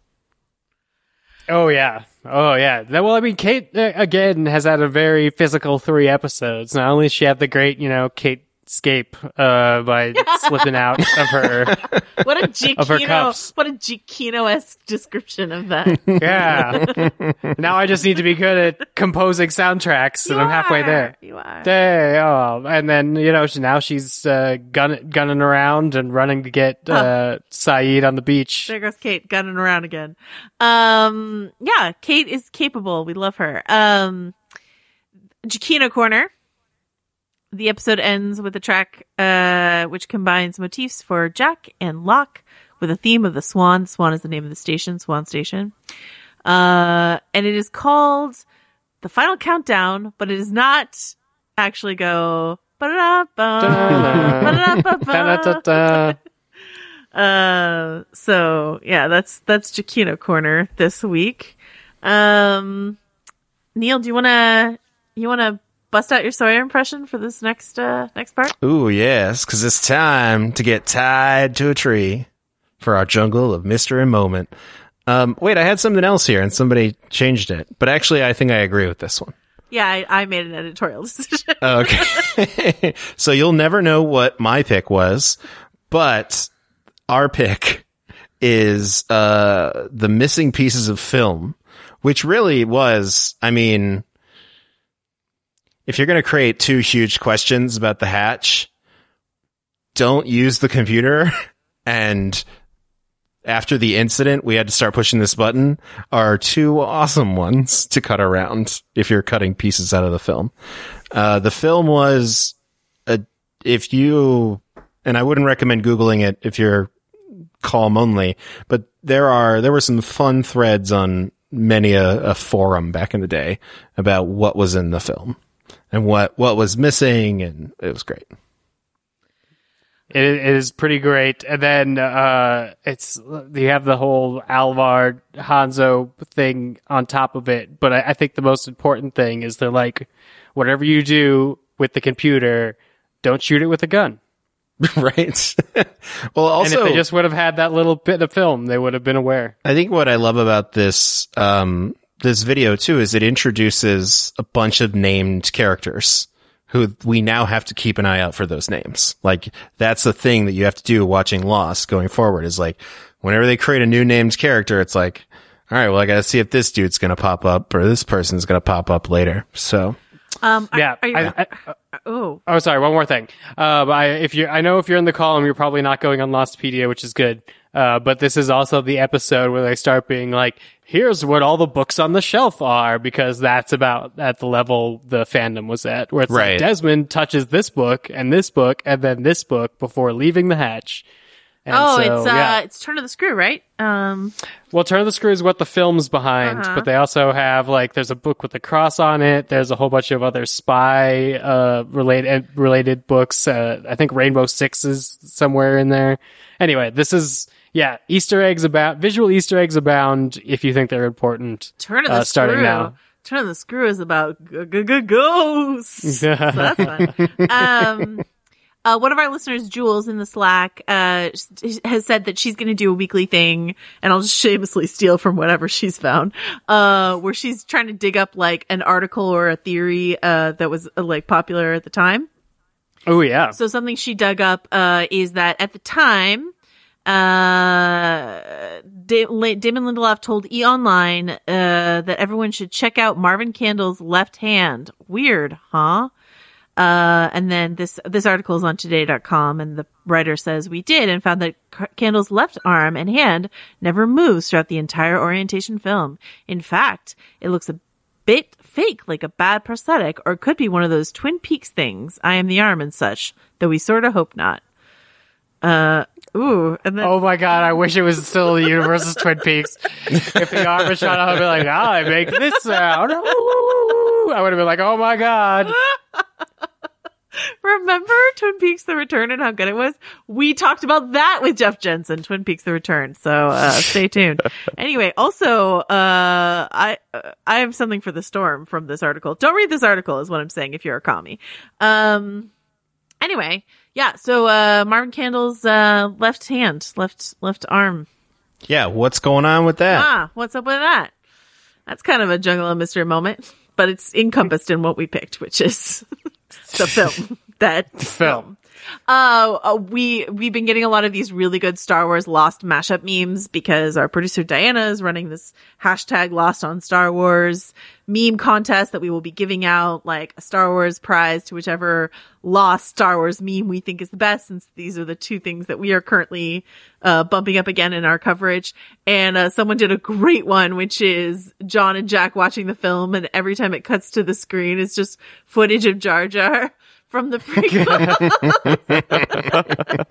Oh yeah, oh yeah. Well, I mean, Kate uh, again has had a very physical three episodes. Not only she had the great, you know, Kate escape uh, by *laughs* slipping out of her. *laughs* What a Giacchino, what a Giacchino-esque description of that. Yeah. *laughs* now I just need to be good at composing soundtracks, and You I'm halfway are. there. You are. Hey, oh, and then you know she, now she's uh, gun- gunning around and running to get uh, Sayid on the beach. There goes Kate gunning around again. Um, yeah, Kate is capable. We love her. Um, Giacchino Corner. The episode ends with a track, uh, which combines motifs for Jack and Locke with a theme of the Swan. Swan is the name of the station, Swan Station. Uh, and it is called The Final Countdown, but it does not actually go. *laughs* Uh, so yeah, that's that's Giacchino Corner this week. Um, Neil, do you wanna you wanna bust out your Sawyer impression for this next uh next part? Ooh, yes, because it's time to get tied to a tree for our jungle of mystery and moment. Um, wait, I had something else here and somebody changed it, but actually, I think I agree with this one. Yeah, I, I made an editorial *laughs* decision. Okay. *laughs* so you'll never know what my pick was, but our pick is, uh, the missing pieces of film, which really was, I mean, if you're going to create two huge questions about the hatch, don't use the computer. *laughs* And after the incident, we had to start pushing this button are two awesome ones to cut around if you're cutting pieces out of the film. Uh, the film was a, if you, and I wouldn't recommend Googling it if you're calm only, but there are, there were some fun threads on many a, a forum back in the day about what was in the film and what, what was missing. And it was great. It, it is pretty great. And then uh, it's you have the whole Alvar Hanso thing on top of it. But I, I think the most important thing is they're like, whatever you do with the computer, don't shoot it with a gun. *laughs* right. *laughs* well, also, and if they just would have had that little bit of film, they would have been aware. I think what I love about this um, this video too is it introduces a bunch of named characters who we now have to keep an eye out for those names. Like that's the thing that you have to do watching Lost going forward is like whenever they create a new named character, it's like, all right, well, I got to see if this dude's going to pop up or this person's going to pop up later. So Um, are, Yeah, are you, I- I- oh, Oh, sorry. One more thing. Uh, I, if you, I know if you're in the column, you're probably not going on Lostpedia, which is good. Uh, but this is also the episode where they start being like, here's what all the books on the shelf are, because that's about at the level the fandom was at, where it's Right. like Desmond touches this book and this book and then this book before leaving the hatch. And oh, so, it's uh, yeah. it's Turn of the Screw, right? Um, Well, Turn of the Screw is what the film's behind, Uh-huh. but they also have like there's a book with a cross on it. There's a whole bunch of other spy uh related related books. Uh, I think Rainbow Six is somewhere in there. Anyway, this is yeah Easter eggs about visual Easter eggs abound if you think they're important. Turn of the uh, starting Screw. now. Turn of the Screw is about g- g- g- ghosts. *laughs* so that's fun. Um, uh, one of our listeners, Jules, in the Slack, uh, has said that she's going to do a weekly thing, and I'll just shamelessly steal from whatever she's found, uh, where she's trying to dig up like an article or a theory, uh, that was uh, like popular at the time. Oh yeah, So something she dug up uh, is that at the time, uh, Da- Damon Lindelof told E Online uh, that everyone should check out Marvin Candle's left hand. Weird, huh? Uh, and then this this article is on Today.com, and the writer says we did and found that Candle's left arm and hand never moves throughout the entire orientation film. In fact, it looks a bit fake, like a bad prosthetic, or it could be one of those Twin Peaks things, I am the arm and such, though we sort of hope not. Uh, ooh, and then Oh my god, I wish it was still the universe of Twin Peaks. If the arm was shot off, I'd be like, ah, I make this sound. I would have been like, oh my god. remember Twin Peaks: The Return and how good it was. We talked about that with Jeff Jensen, Twin Peaks: The Return. So uh, stay tuned. anyway, also, uh, I uh, I have something for the storm from this article. Don't read this article, is what I'm saying. If you're a commie. Um. Anyway, yeah. So uh, Marvin Candle's uh, left hand, left left arm. Yeah, what's going on with that? Ah, what's up with that? That's kind of a jungle of mystery moment, but it's encompassed in what we picked, which is *laughs* the film. *laughs* That Film. Uh, uh, we we've been getting a lot of these really good Star Wars Lost mashup memes because our producer Diana is running this hashtag Lost on Star Wars meme contest that we will be giving out like a Star Wars prize to whichever lost Star Wars meme we think is the best. Since these are the two things that we are currently uh, bumping up again in our coverage, and uh, someone did a great one, which is John and Jack watching the film, and every time it cuts to the screen, it's just footage of Jar Jar *laughs* from the prequel.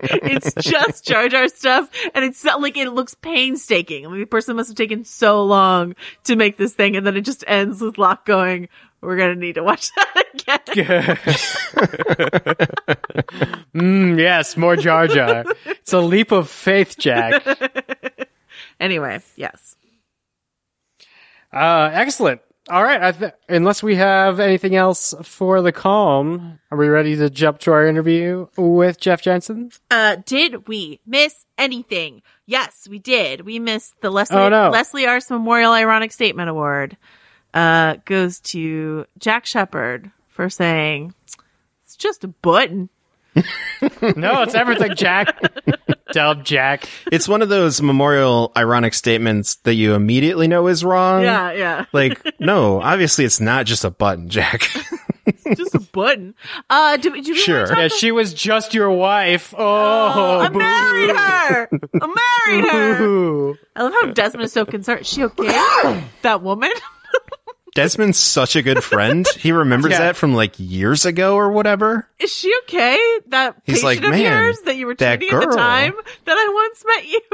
*laughs* it's just Jar Jar stuff, and it's not like it looks painstaking. I mean, the person must have taken so long to make this thing, and then it just ends with Locke going, "We're gonna need to watch that again." *laughs* Mm, yes, more Jar Jar. It's a leap of faith, Jack. *laughs* anyway, yes. Uh, excellent. All right. I th- unless we have anything else for the calm, are we ready to jump to our interview with Jeff Jensen? Uh, did we miss anything? Yes, we did. We missed the Leslie Oh, no. Leslie Arzt Memorial Ironic Statement Award. Uh, goes to Jack Shephard for saying it's just a button. *laughs* No, it's everything, Jack. *laughs* Dub Jack. It's one of those memorial ironic statements that you immediately know is wrong. Yeah, yeah. Like, no, obviously it's not just a button, Jack. just a button. Uh, do, do we Sure. talk Yeah, she was just your wife. Oh, I married her. I married her. boo. I love how Desmond is so concerned. Is she okay? *coughs* that woman? *laughs* Desmond's such a good friend. He remembers Yeah. that from like years ago or whatever. Is she okay? That He's patient like, of "Man, yours that you were that treating at the girl." time that I once met you. *laughs*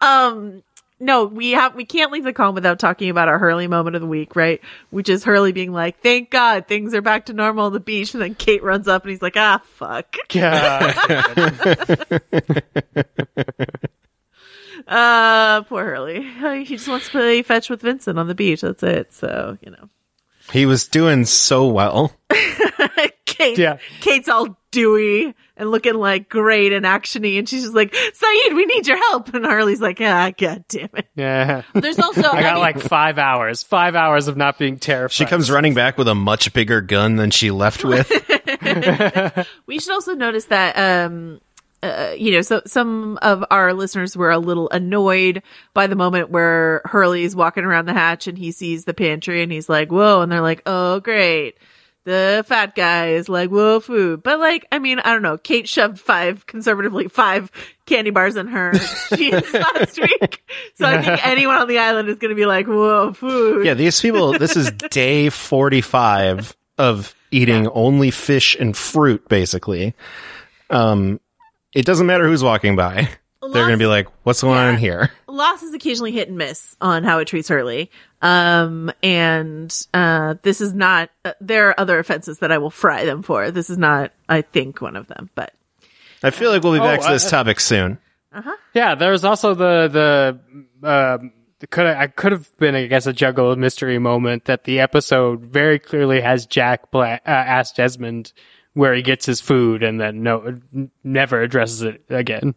Um, no, we have we can't leave the calm without talking about our Hurley moment of the week, right? Which is Hurley being like, "Thank God things are back to normal on the beach," and then Kate runs up and he's like, "Ah, fuck." God. *laughs* *laughs* Uh, poor Hurley. *laughs* He just wants to play fetch with Vincent on the beach. That's it. So you know, He was doing so well. *laughs* Kate. Yeah. Kate's all dewy and looking like great and actiony, and she's just like, "Sayid, we need your help." And Hurley's like, "Ah, god damn it." Yeah. *laughs* There's also I got mean, like five hours. Five hours of not being terrified. She comes running back with a much bigger gun than she left with. we should also notice that um uh, you know, so some of our listeners were a little annoyed by the moment where Hurley's walking around the hatch and he sees the pantry and he's like, "Whoa!" and they're like, "Oh, great." The fat guy is like, "Whoa, food!" But like, I mean, I don't know. Kate shoved five, conservatively five candy bars in her *laughs* jeans last week, so I think anyone on the island is going to be like, "Whoa, food!" yeah, these people, this is day 45 of eating only fish and fruit, basically. Um, it doesn't matter who's walking by. *laughs* They're going to be like, what's going on here? Lost is occasionally hit and miss on how it treats Hurley. Um, and, uh, this is not, uh, there are other offenses that I will fry them for. This is not, I think, one of them, but I feel like we'll be back Oh, to this I- topic soon. Yeah, there was also the the um could I could have been I guess a juggle mystery moment that the episode very clearly has Jack Bla- uh, ask Desmond where he gets his food and then no never addresses it again.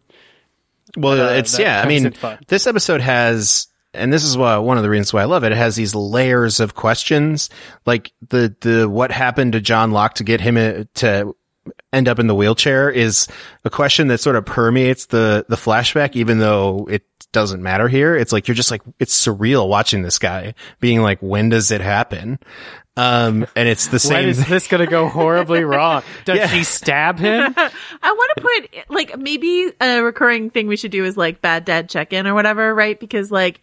Well, Uh, it's yeah. I mean, this episode has, and this is why one of the reasons why I love it. It has these layers of questions, like the the what happened to John Locke to get him uh, to end up in the wheelchair is a question that sort of permeates the the flashback, even though it doesn't matter here. It's like you're just like it's surreal watching this guy being like, when does it happen? Um, and it's the same. is this going to go horribly *laughs* wrong? Does Yeah. she stab him? *laughs* I want to put, like, maybe a recurring thing we should do is like bad dad check in or whatever, right? Because like,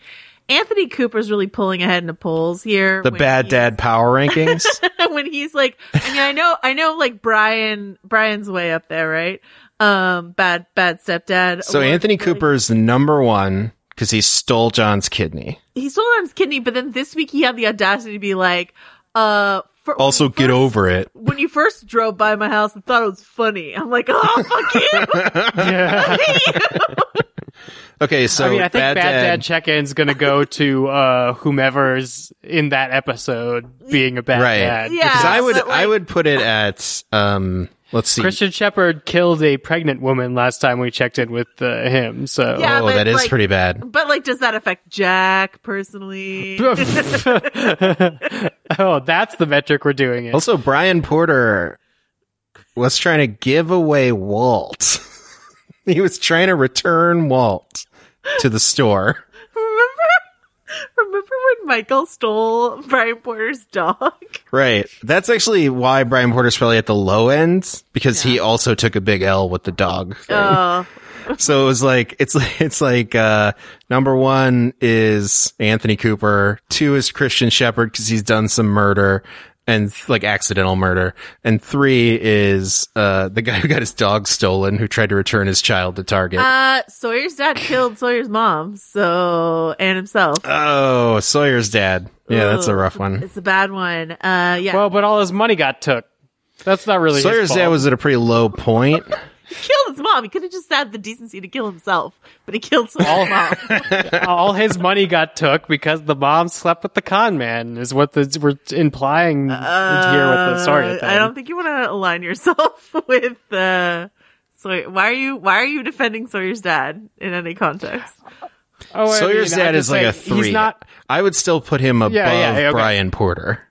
Anthony Cooper's really pulling ahead in the polls here. the bad dad power rankings. *laughs* when he's like, I mean, I know, I know, like Brian, Brian's way up there, right? Um, bad, bad stepdad. So award Anthony for- Cooper's number one because he stole John's kidney. he stole John's kidney, but then this week he had the audacity to be like, uh, for, Also, when you get over it. When you first drove by my house, I thought it was funny. I'm like, oh, fuck you. *laughs* Okay, so I mean, I think bad, Bad, dad. Dad, check-in's gonna go to uh, whomever's in that episode being a bad right? dad. Yeah. because I would like- I would put it at um. Let's see. Christian Shephard killed a pregnant woman last time we checked in with uh, him. So Yeah. oh, but, that is like- pretty bad. But like, does that affect Jack personally? *laughs* oh, that's the metric we're doing it. Also, Brian Porter was trying to give away Walt. *laughs* he was trying to return Walt to the store. *laughs* remember, when Michael stole Brian Porter's dog? *laughs* Right. That's actually why Brian Porter's probably at the low end because he also took a big L with the dog. thing. Oh, So it was like it's *laughs* it's like uh number one is Anthony Cooper, two is Christian Shephard because he's done some murder and like accidental murder, and three is uh the guy who got his dog stolen who tried to return his child to Target. uh, Sawyer's dad killed Sawyer's mom, so and himself. oh, Sawyer's dad. Yeah, that's a rough one. It's a bad one. Uh, yeah, well, but all his money got took. That's not really Sawyer's his fault. dad was at a pretty low point. *laughs* he killed his mom. He could have just had the decency to kill himself, but he killed Sawyer's mom. *laughs* all his money got took because the mom slept with the con man. Is what the, we're implying here with the Sawyer Uh, thing. I don't think you want to align yourself *laughs* with uh, Sawyer. Why are you Why are you defending Sawyer's dad in any context? Oh, I Sawyer's mean, I'm dad is like a saying, three. He's not. I would still put him above yeah, okay. Brian Porter.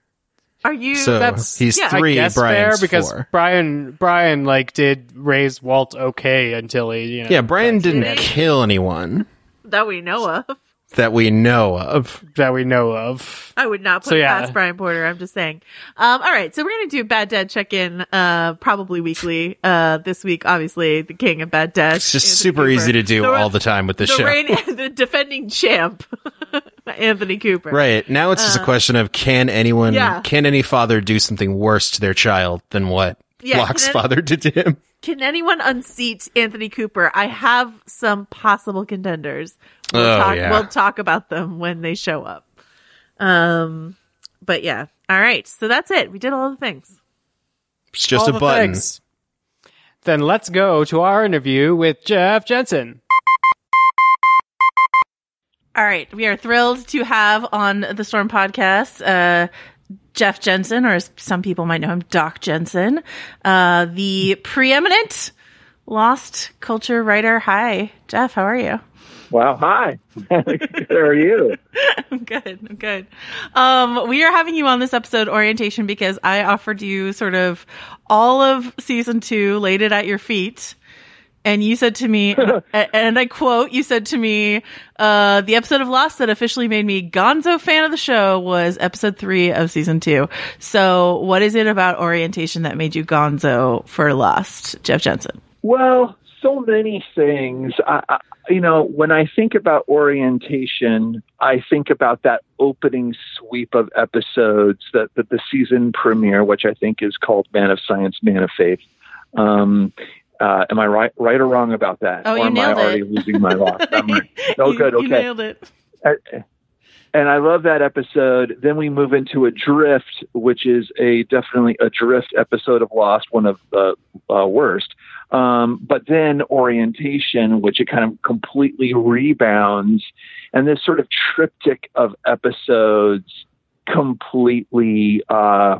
Are you? So That's he's yeah, three. I guess Brian's fair because four. Brian Brian like did raise Walt okay until he you know Yeah, Brian didn't kill anyone that we know of. That we know of. that we know of. I would not put So, it yeah. past Brian Porter. I'm just saying. Um, all right, so we're gonna do bad dad check in, uh, probably weekly. Uh, this week, obviously, the king of bad dads. It's just Anthony super Cooper. easy to do The- all the time with this the show. reign, *laughs* the defending champ, *laughs* Anthony Cooper. Right. Now it's just a question of can anyone, Uh, yeah. can any father do something worse to their child than what Yeah, Locke's any- father did to him? Can anyone unseat Anthony Cooper? I have some possible contenders. We'll, Oh, talk, yeah. we'll talk about them when they show up. Um, but yeah. All right. So that's it. We did all the things. It's just All a the button. things. Then let's go to our interview with Jeff Jensen. All right. We are thrilled to have on the Storm podcast, uh, Jeff Jensen, or as some people might know him, Doc Jensen, uh, the preeminent lost culture writer. Hi, Jeff. How are you? Wow, hi. *laughs* How are you? *laughs* I'm good. I'm good. Um, we are having you on this episode orientation because I offered you sort of all of season two, laid it at your feet. And you said to me, *laughs* and I quote, you said to me, uh, the episode of Lost that officially made me gonzo fan of the show was episode three of season two. So what is it about orientation that made you gonzo for Lost, Jeff Jensen? Well, so many things. I, I, you know, when I think about orientation, I think about that opening sweep of episodes that, that the season premiere, which I think is called Man of Science, Man of Faith. Um, uh, am I right, right or wrong about that? Oh, or you am nailed I already it. losing my loss? *laughs* I'm right. Oh, You- good. You Okay. nailed it. Uh, and I love that episode. Then we move into Adrift, which is a definitely a drift episode of Lost, one of the uh, worst. Um, but then Orientation, which it kind of completely rebounds, and this sort of triptych of episodes completely uh,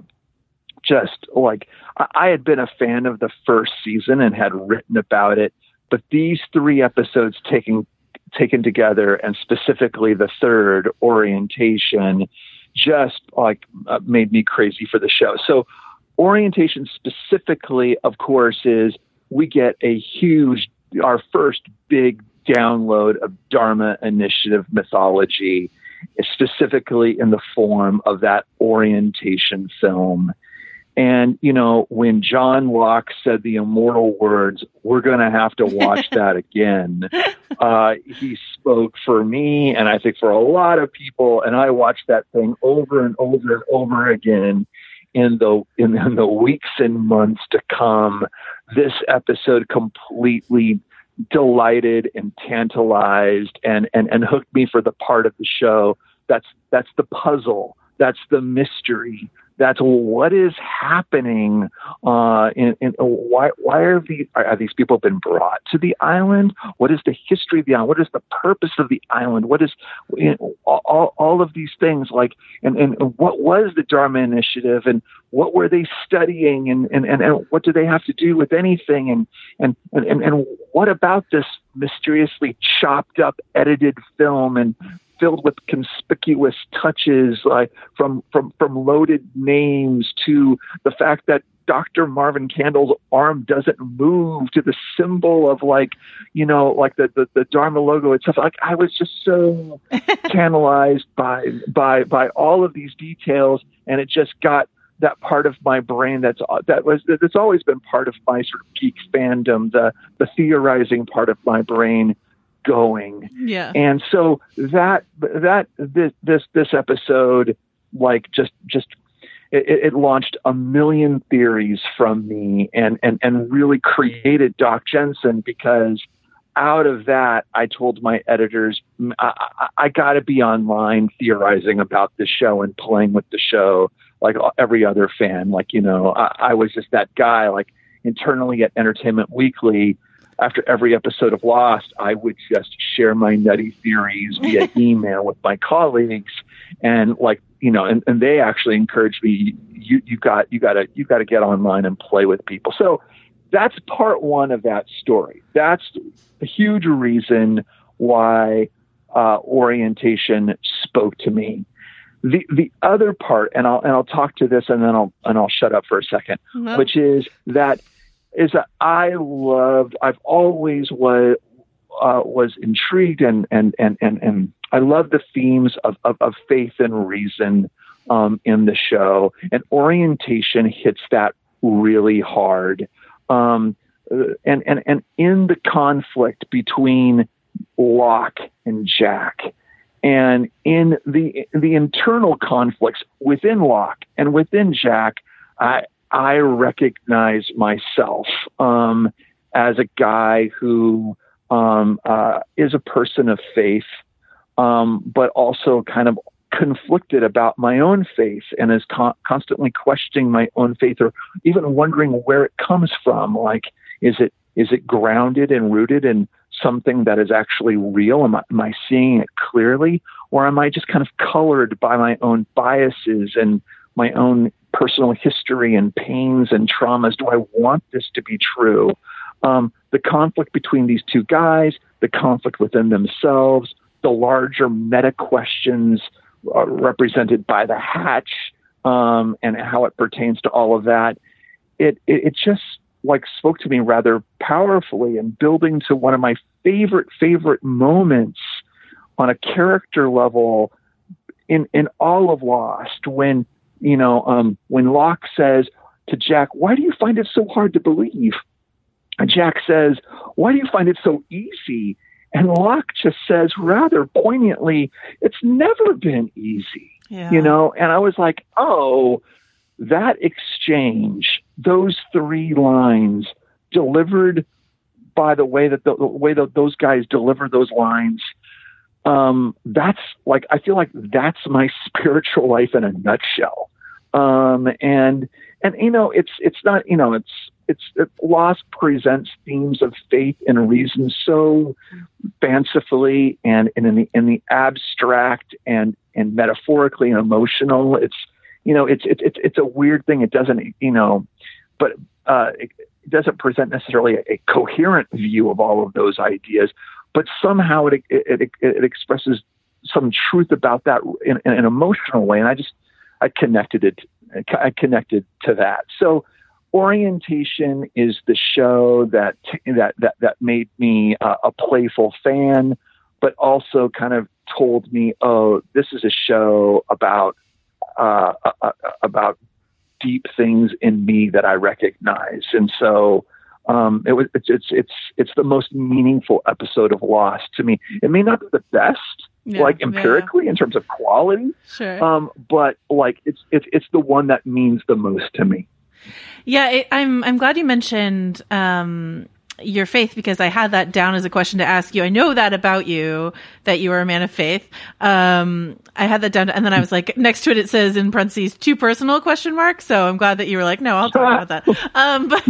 just like I, had been a fan of the first season and had written about it, but these three episodes taking taken together and specifically the third orientation just like uh, made me crazy for the show. So orientation specifically of course is we get a huge our first big download of Dharma initiative mythology specifically in the form of that orientation film. And, you know, when John Locke said the immortal words, we're going to have to watch *laughs* that again, uh, he spoke for me and I think for a lot of people. And I watched that thing over and over and over again in the, in, in the weeks and months to come. This episode completely delighted and tantalized and, and, and hooked me for the part of the show. That's that's the puzzle. That's the mystery that's what is happening uh, in, in why why are these are these people been brought to the island? What is the history of the island? What is the purpose of the island? What is you know, all, all of these things like and, and what was the dharma initiative and what were they studying and, and, and, and what do they have to do with anything and, and, and, and what about this mysteriously chopped up edited film and filled with conspicuous touches, like from from from loaded names to the fact that Dr. Marvin Candle's arm doesn't move to the symbol of like, you know, like the, the, the Dharma logo itself. Like I was just so *laughs* tantalized by by by all of these details and it just got that part of my brain that's that was that's always been part of my sort of geek fandom, the the theorizing part of my brain going. Yeah. And so that that this this this episode like just just it, it, launched a million theories from me and and and really created Doc Jensen because out of that I told my editors I, I, I got to be online theorizing about the show and playing with the show like every other fan like you know I, I was just that guy like internally at Entertainment Weekly after every episode of Lost, I would just share my nutty theories via *laughs* email with my colleagues, and like you know, and, and they actually encouraged me. You you got you got to you got to get online and play with people. So that's part one of that story. That's a huge reason why uh, orientation spoke to me. The the other part, and I'll and I'll talk to this, and then I'll and I'll shut up for a 2nd Mhm. which is that is that I loved. I've always was uh, was intrigued and and and and and I love the themes of of, of faith and reason um, in the show, and orientation hits that really hard. Um, uh, and and and in the conflict between Locke and Jack, and in the the internal conflicts within Locke and within Jack, I I recognize myself um, as a guy who um, uh, is a person of faith, um, but also kind of conflicted about my own faith and is con- constantly questioning my own faith or even wondering where it comes from. Like, is it is it grounded and rooted in something that is actually real? Am I, am I seeing it clearly, or am I just kind of colored by my own biases and my own personal history and pains and traumas? Do I want this to be true? Um, the conflict between these two guys, the conflict within themselves, the larger meta questions uh, represented by the hatch, um, and how it pertains to all of that. It, it it just like spoke to me rather powerfully and building to one of my favorite favorite moments on a character level in in all of Lost when you know um, when Locke says to Jack, "Why do you find it so hard to believe?" And Jack says, "Why do you find it so easy?" And Locke just says rather poignantly, "It's never been easy." Yeah. You know, and I was like, "Oh, that exchange, those three lines delivered by the way that the, the way that those guys deliver those lines um, that's like I feel like that's my *laughs* spiritual life in a nutshell. Um, and and you know it's it's not you know it's it's it, Lost presents themes of faith and reason so fancifully and, and in the in the abstract and and metaphorically and emotional. It's you know it's it's it's it's a weird thing. It doesn't you know, but uh, it, doesn't present necessarily a, a coherent view of all of those ideas but somehow it, it, it, it expresses some truth about that in, in, an emotional way. And I just, I connected it, I connected to that. So orientation is the show that, that, that, that made me uh, a playful fan, but also kind of told me, oh, this is a show about, uh, uh, about deep things in me that I recognize. And so, um, it was it's, it's it's it's the most meaningful episode of Lost to me. It may not be the best, Yeah, like yeah. empirically in terms of quality, Sure. um, but like it's it's it's the one that means the most to me. Yeah, it, I'm I'm glad you mentioned um, your faith because I had that down as a question to ask you. I know that about you that you are a man of faith. Um, I had that down, and then I was like, next to it, it says in parentheses too personal question mark. So I'm glad that you were like, no, I'll talk about that. *laughs* Um, but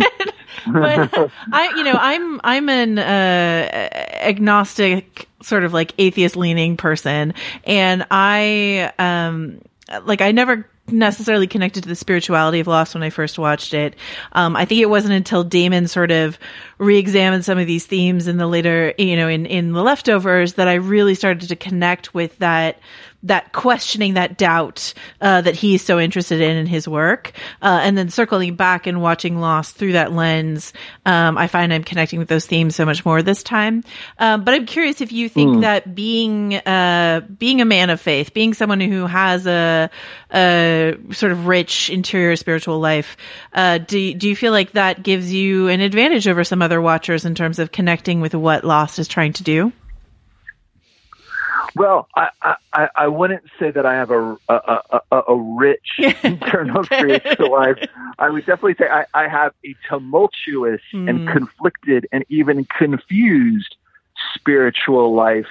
but I, you know, I'm I'm an uh, agnostic sort of like atheist leaning person, and I um like I never necessarily connected to the spirituality of Lost when I first watched it. Um, I think it wasn't until Damon sort of re-examined some of these themes in the later, you know, in, in the leftovers that I really started to connect with that that questioning, that doubt uh, that he's so interested in in his work, uh, and then circling back and watching Lost through that lens, um, I find I'm connecting with those themes so much more this time. Um, but I'm curious if you think mm. that being uh, being a man of faith, being someone who has a, a sort of rich interior spiritual life, uh, do do you feel like that gives you an advantage over some other watchers in terms of connecting with what Lost is trying to do? Well, I, I, I wouldn't say that I have a a, a, a rich *laughs* internal spiritual life. I would definitely say I, I have a tumultuous mm. and conflicted and even confused spiritual life.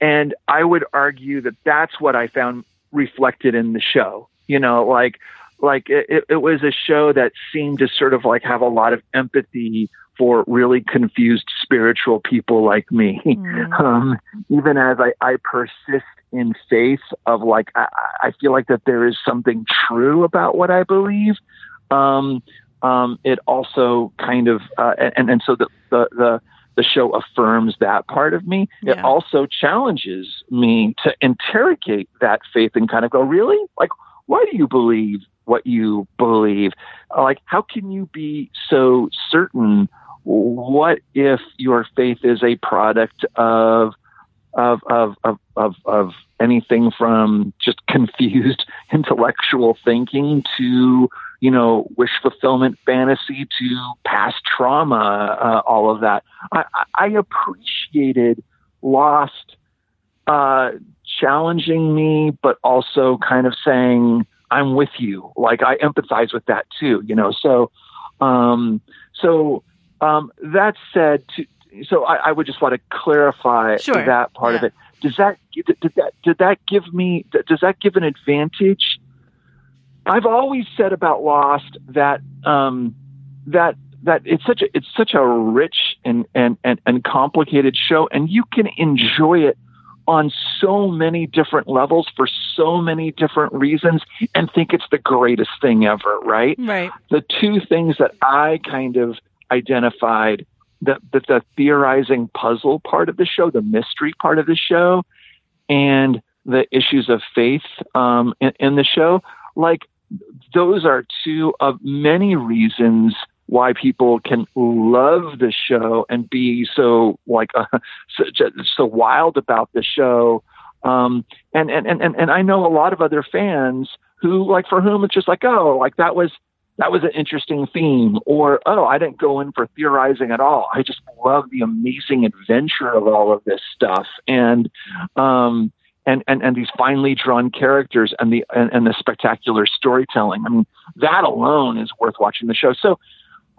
And I would argue that that's what I found reflected in the show. You know, like like it, it was a show that seemed to sort of like have a lot of empathy for really confused spiritual people like me. Mm. *laughs* Um, even as I, I persist in faith of like, I, I, feel like that there is something true about what I believe. Um, um, it also kind of, uh, and, and so the, the, the, the show affirms that part of me. Yeah. It also challenges me to interrogate that faith and kind of go, really? Like, why do you believe what you believe? Like, how can you be so certain what if your faith is a product of of of of of, of anything from just confused *laughs* intellectual thinking to you know wish fulfillment fantasy to past trauma uh, all of that? I i appreciated lost uh challenging me but also kind of saying i'm with you. Like i empathize with that too you know? So um so um, that said, to, so I, I, would just want to clarify sure. that part yeah. of it. Does that did that did that give me does that give an advantage? I've always said about Lost that um, that that it's such a it's such a rich and, and, and, and complicated show, and you can enjoy it on so many different levels for so many different reasons and think it's the greatest thing ever, right? Right. The two things that I kind of identified that the, the theorizing puzzle part of the show, the mystery part of the show, and the issues of faith um, in, in the show, like those are two of many reasons why people can love the show and be so like uh, *laughs* so, so wild about the show. Um, and, and, and, and I know a lot of other fans who like for whom it's just like, oh, like that was, that was an interesting theme. Or, oh, I didn't go in for theorizing at all. I just love the amazing adventure of all of this stuff. And, um, and, and, and these finely drawn characters and the and, and the spectacular storytelling. I mean, that alone is worth watching the show. So,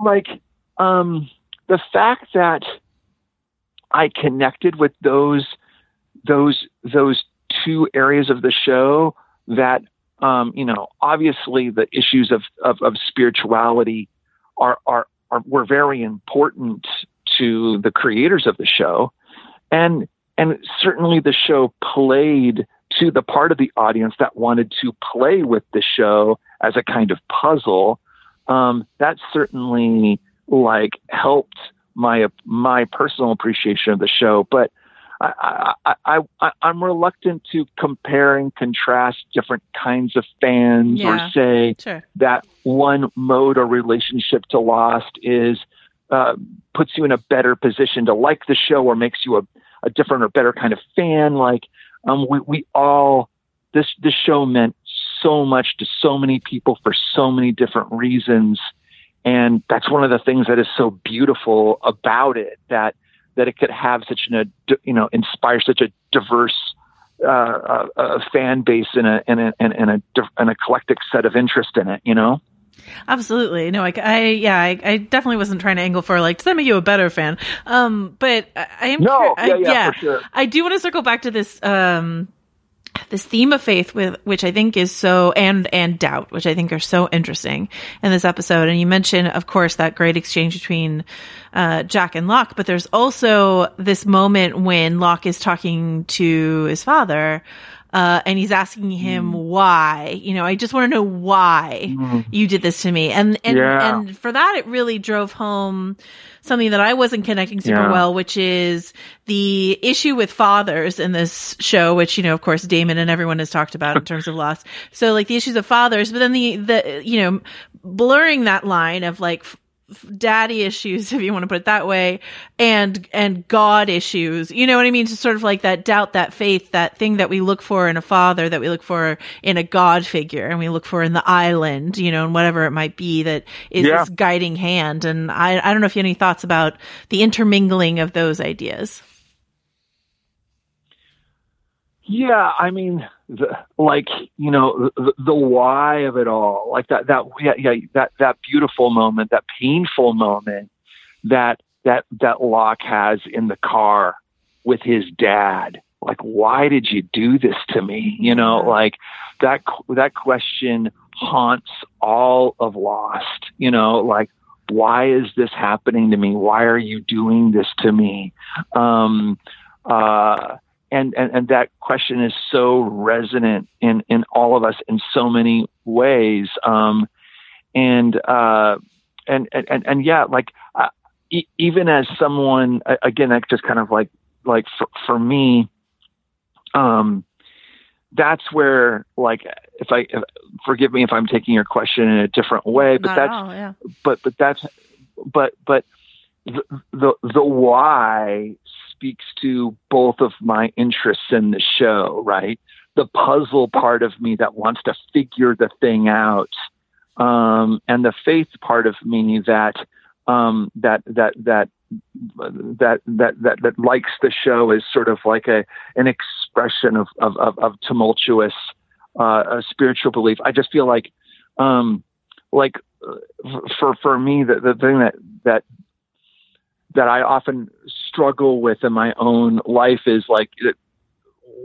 like, um, the fact that I connected with those those those two areas of the show that um, you know, obviously the issues of, of, of spirituality are, are, are, were very important to the creators of the show. And, and certainly the show played to the part of the audience that wanted to play with the show as a kind of puzzle. Um, that certainly like helped my, my personal appreciation of the show. But, I, I, I, I'm reluctant to compare and contrast different kinds of fans yeah, or say sure. that one mode or relationship to Lost is uh, puts you in a better position to like the show or makes you a, a different or better kind of fan. Like um, we, we all this this show meant so much to so many people for so many different reasons, and that's one of the things that is so beautiful about it that that it could have such an, you know, inspire such a diverse uh, uh, uh, fan base and a and a and, a and a eclectic set of interest in it. You know. Absolutely. No, I, I yeah, I, I definitely wasn't trying to angle for like, does that make you a better fan? Um, but I, I am, No, cur- I- yeah, yeah, for sure. I do want to circle back to this, um, this theme of faith with, which I think is so, and, and doubt, which I think are so interesting in this episode. And you mentioned, of course, that great exchange between, uh, Jack and Locke, but there's also this moment when Locke is talking to his father, uh, and he's asking him Mm. why, you know, I just want to know why you did this to me. And, and, Yeah. and for that, it really drove home something that I wasn't connecting super Yeah. well, which is the issue with fathers in this show, which, you know, of course, Damon and everyone has talked about in terms of loss. *laughs* So like the issues of fathers, but then the, the, you know, blurring that line of like, daddy issues *laughs* if you want to put it that way and and god issues. You know what i mean? Just sort of like that doubt that faith that thing that we look for in a father that we look for in a god figure and we look for in the island you know and whatever it might be that is Yeah. this guiding hand. And i i don't know if you have any thoughts about the intermingling of those ideas. Yeah, I mean, the, like you know, the, the why of it all, like that that yeah, yeah that that beautiful moment, that painful moment that that that Locke has in the car with his dad. Like, why did you do this to me? You know, like that that question haunts all of Lost. You know, like why is this happening to me? Why are you doing this to me? Um, uh, and, and, and that question is so resonant in, in all of us in so many ways. Um, and, uh, and, and, and, and yeah, like, uh, e- even as someone, again, that just kind of like, like for, for me, um, that's where like, if I, if, forgive me if I'm taking your question in a different way, but Not that's, all, yeah. but but that's but but the, the the why speaks to both of my interests in the show right? The puzzle part of me that wants to figure the thing out um and the faith part of me that um that that that that that that that likes the show is sort of like a an expression of of of, of tumultuous uh, spiritual belief. I just feel like um like uh, for for me the the thing that that that I often struggle with in my own life is like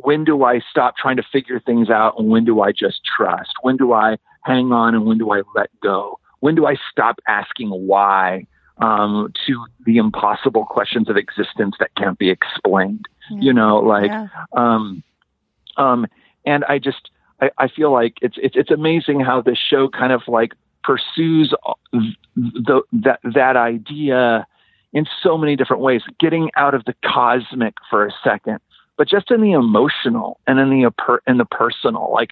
when do I stop trying to figure things out and when do I just trust? When do I hang on and when do I let go? When do I stop asking why um, to the impossible questions of existence that can't be explained? You know, like Yeah. um, um, and I just I, I feel like it's it's it's amazing how this show kind of like pursues the that that idea in so many different ways, getting out of the cosmic for a second, but just in the emotional and in the in the personal. Like,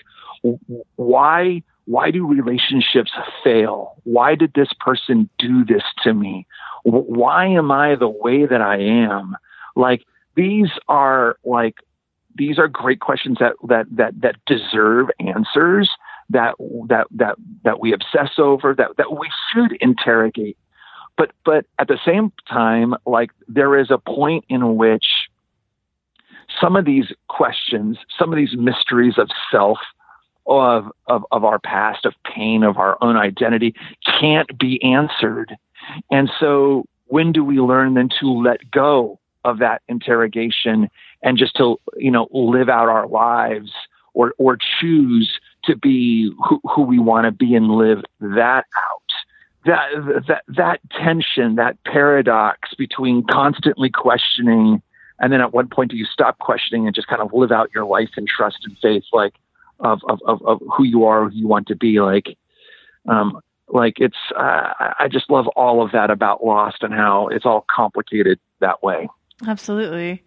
why why do relationships fail? Why did this person do this to me? Why am I the way that I am? Like, these are like these are great questions that that that that deserve answers that that that that we obsess over that that we should interrogate but but at the same time like there is a point in which some of these questions some of these mysteries of self of of, of our past of pain of our own identity can't be answered. And so when do we learn then to let go of that interrogation and just to you know live out our lives or or choose to be who, who we want to be and live that out that that that tension that paradox between constantly questioning and then at one point do you stop questioning and just kind of live out your life in trust and faith like of of of, of who you are who you want to be like um like it's uh, I- just love all of that about lost and how it's all complicated that way Absolutely.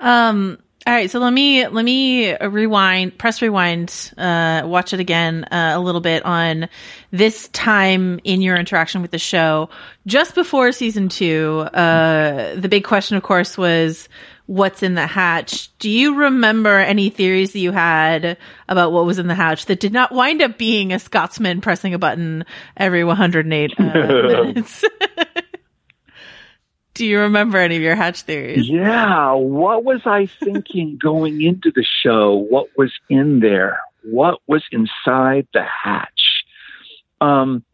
Um, all right, so let me let me rewind, press rewind, uh, watch it again uh, a little bit on this time in your interaction with the show. Just before season two, uh, the big question, of course, was what's in the hatch. Do you remember any theories that you had about what was in the hatch that did not wind up being a Scotsman pressing a button every 108 uh, *laughs* minutes? *laughs* Do you remember any of your hatch theories? Yeah. What was I thinking *laughs* going into the show? What was in there? What was inside the hatch? Um,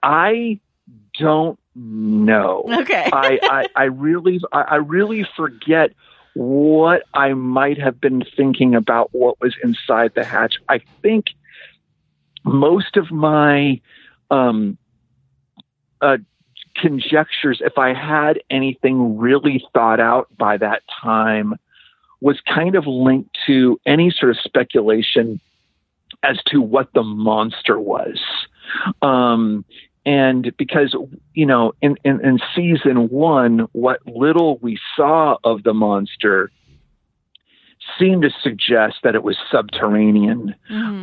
I don't know. Okay. *laughs* I, I, I really I, I really forget what I might have been thinking about what was inside the hatch. I think most of my um, uh, conjectures, if I had anything really thought out by that time, was kind of linked to any sort of speculation as to what the monster was. Um, and because, you know, in, in, in season one, what little we saw of the monster seemed to suggest that it was subterranean.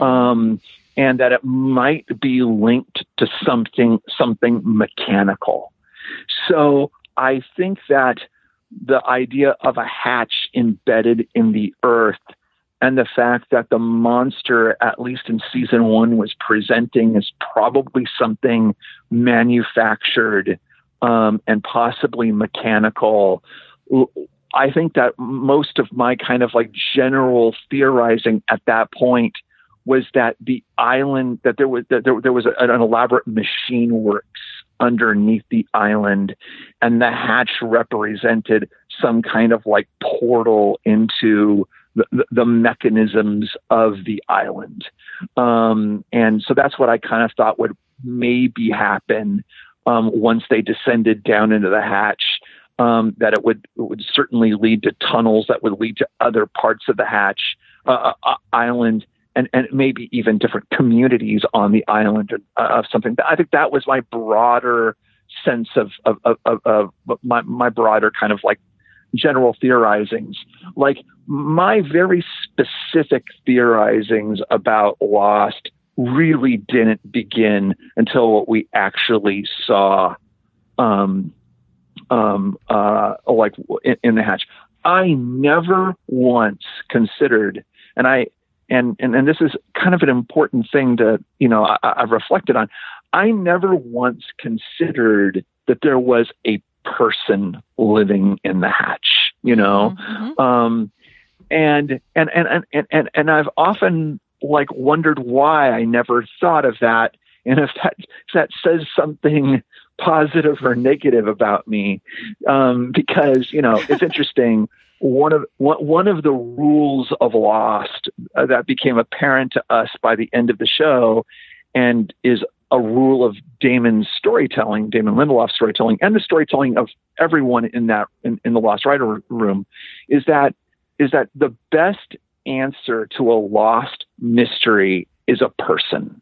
Um, and that it might be linked to something something mechanical. So I think that the idea of a hatch embedded in the earth and the fact that the monster, at least in season one, was presenting is probably something manufactured um, and possibly mechanical. I think that most of my kind of like general theorizing at that point was that the island that there was that there, there was an elaborate machine works underneath the island and the hatch represented some kind of like portal into the, the, mechanisms of the island. Um, and so that's what i kind of thought would maybe happen um, once they descended down into the hatch um, that it would it would certainly lead to tunnels that would lead to other parts of the hatch uh, uh, island and, and maybe even different communities on the island uh, of something. I think that was my broader sense of of, of, of, my, my broader kind of like general theorizings. Like my very specific theorizings about Lost really didn't begin until what we actually saw um, um, uh, like in, in the hatch. I never once considered, and I and, and and this is kind of an important thing to you know I, I've reflected on. I never once considered that there was a person living in the hatch, you know, um, and, and and and and and I've often like wondered why I never thought of that, and if that if that says something positive or negative about me, um, because you know it's *laughs* interesting one of one, of the rules of Lost uh, that became apparent to us by the end of the show, and is a rule of Damon's storytelling, Damon Lindelof's storytelling, and the storytelling of everyone in that in, in the Lost Writer room, is that is that the best answer to a lost mystery is a person.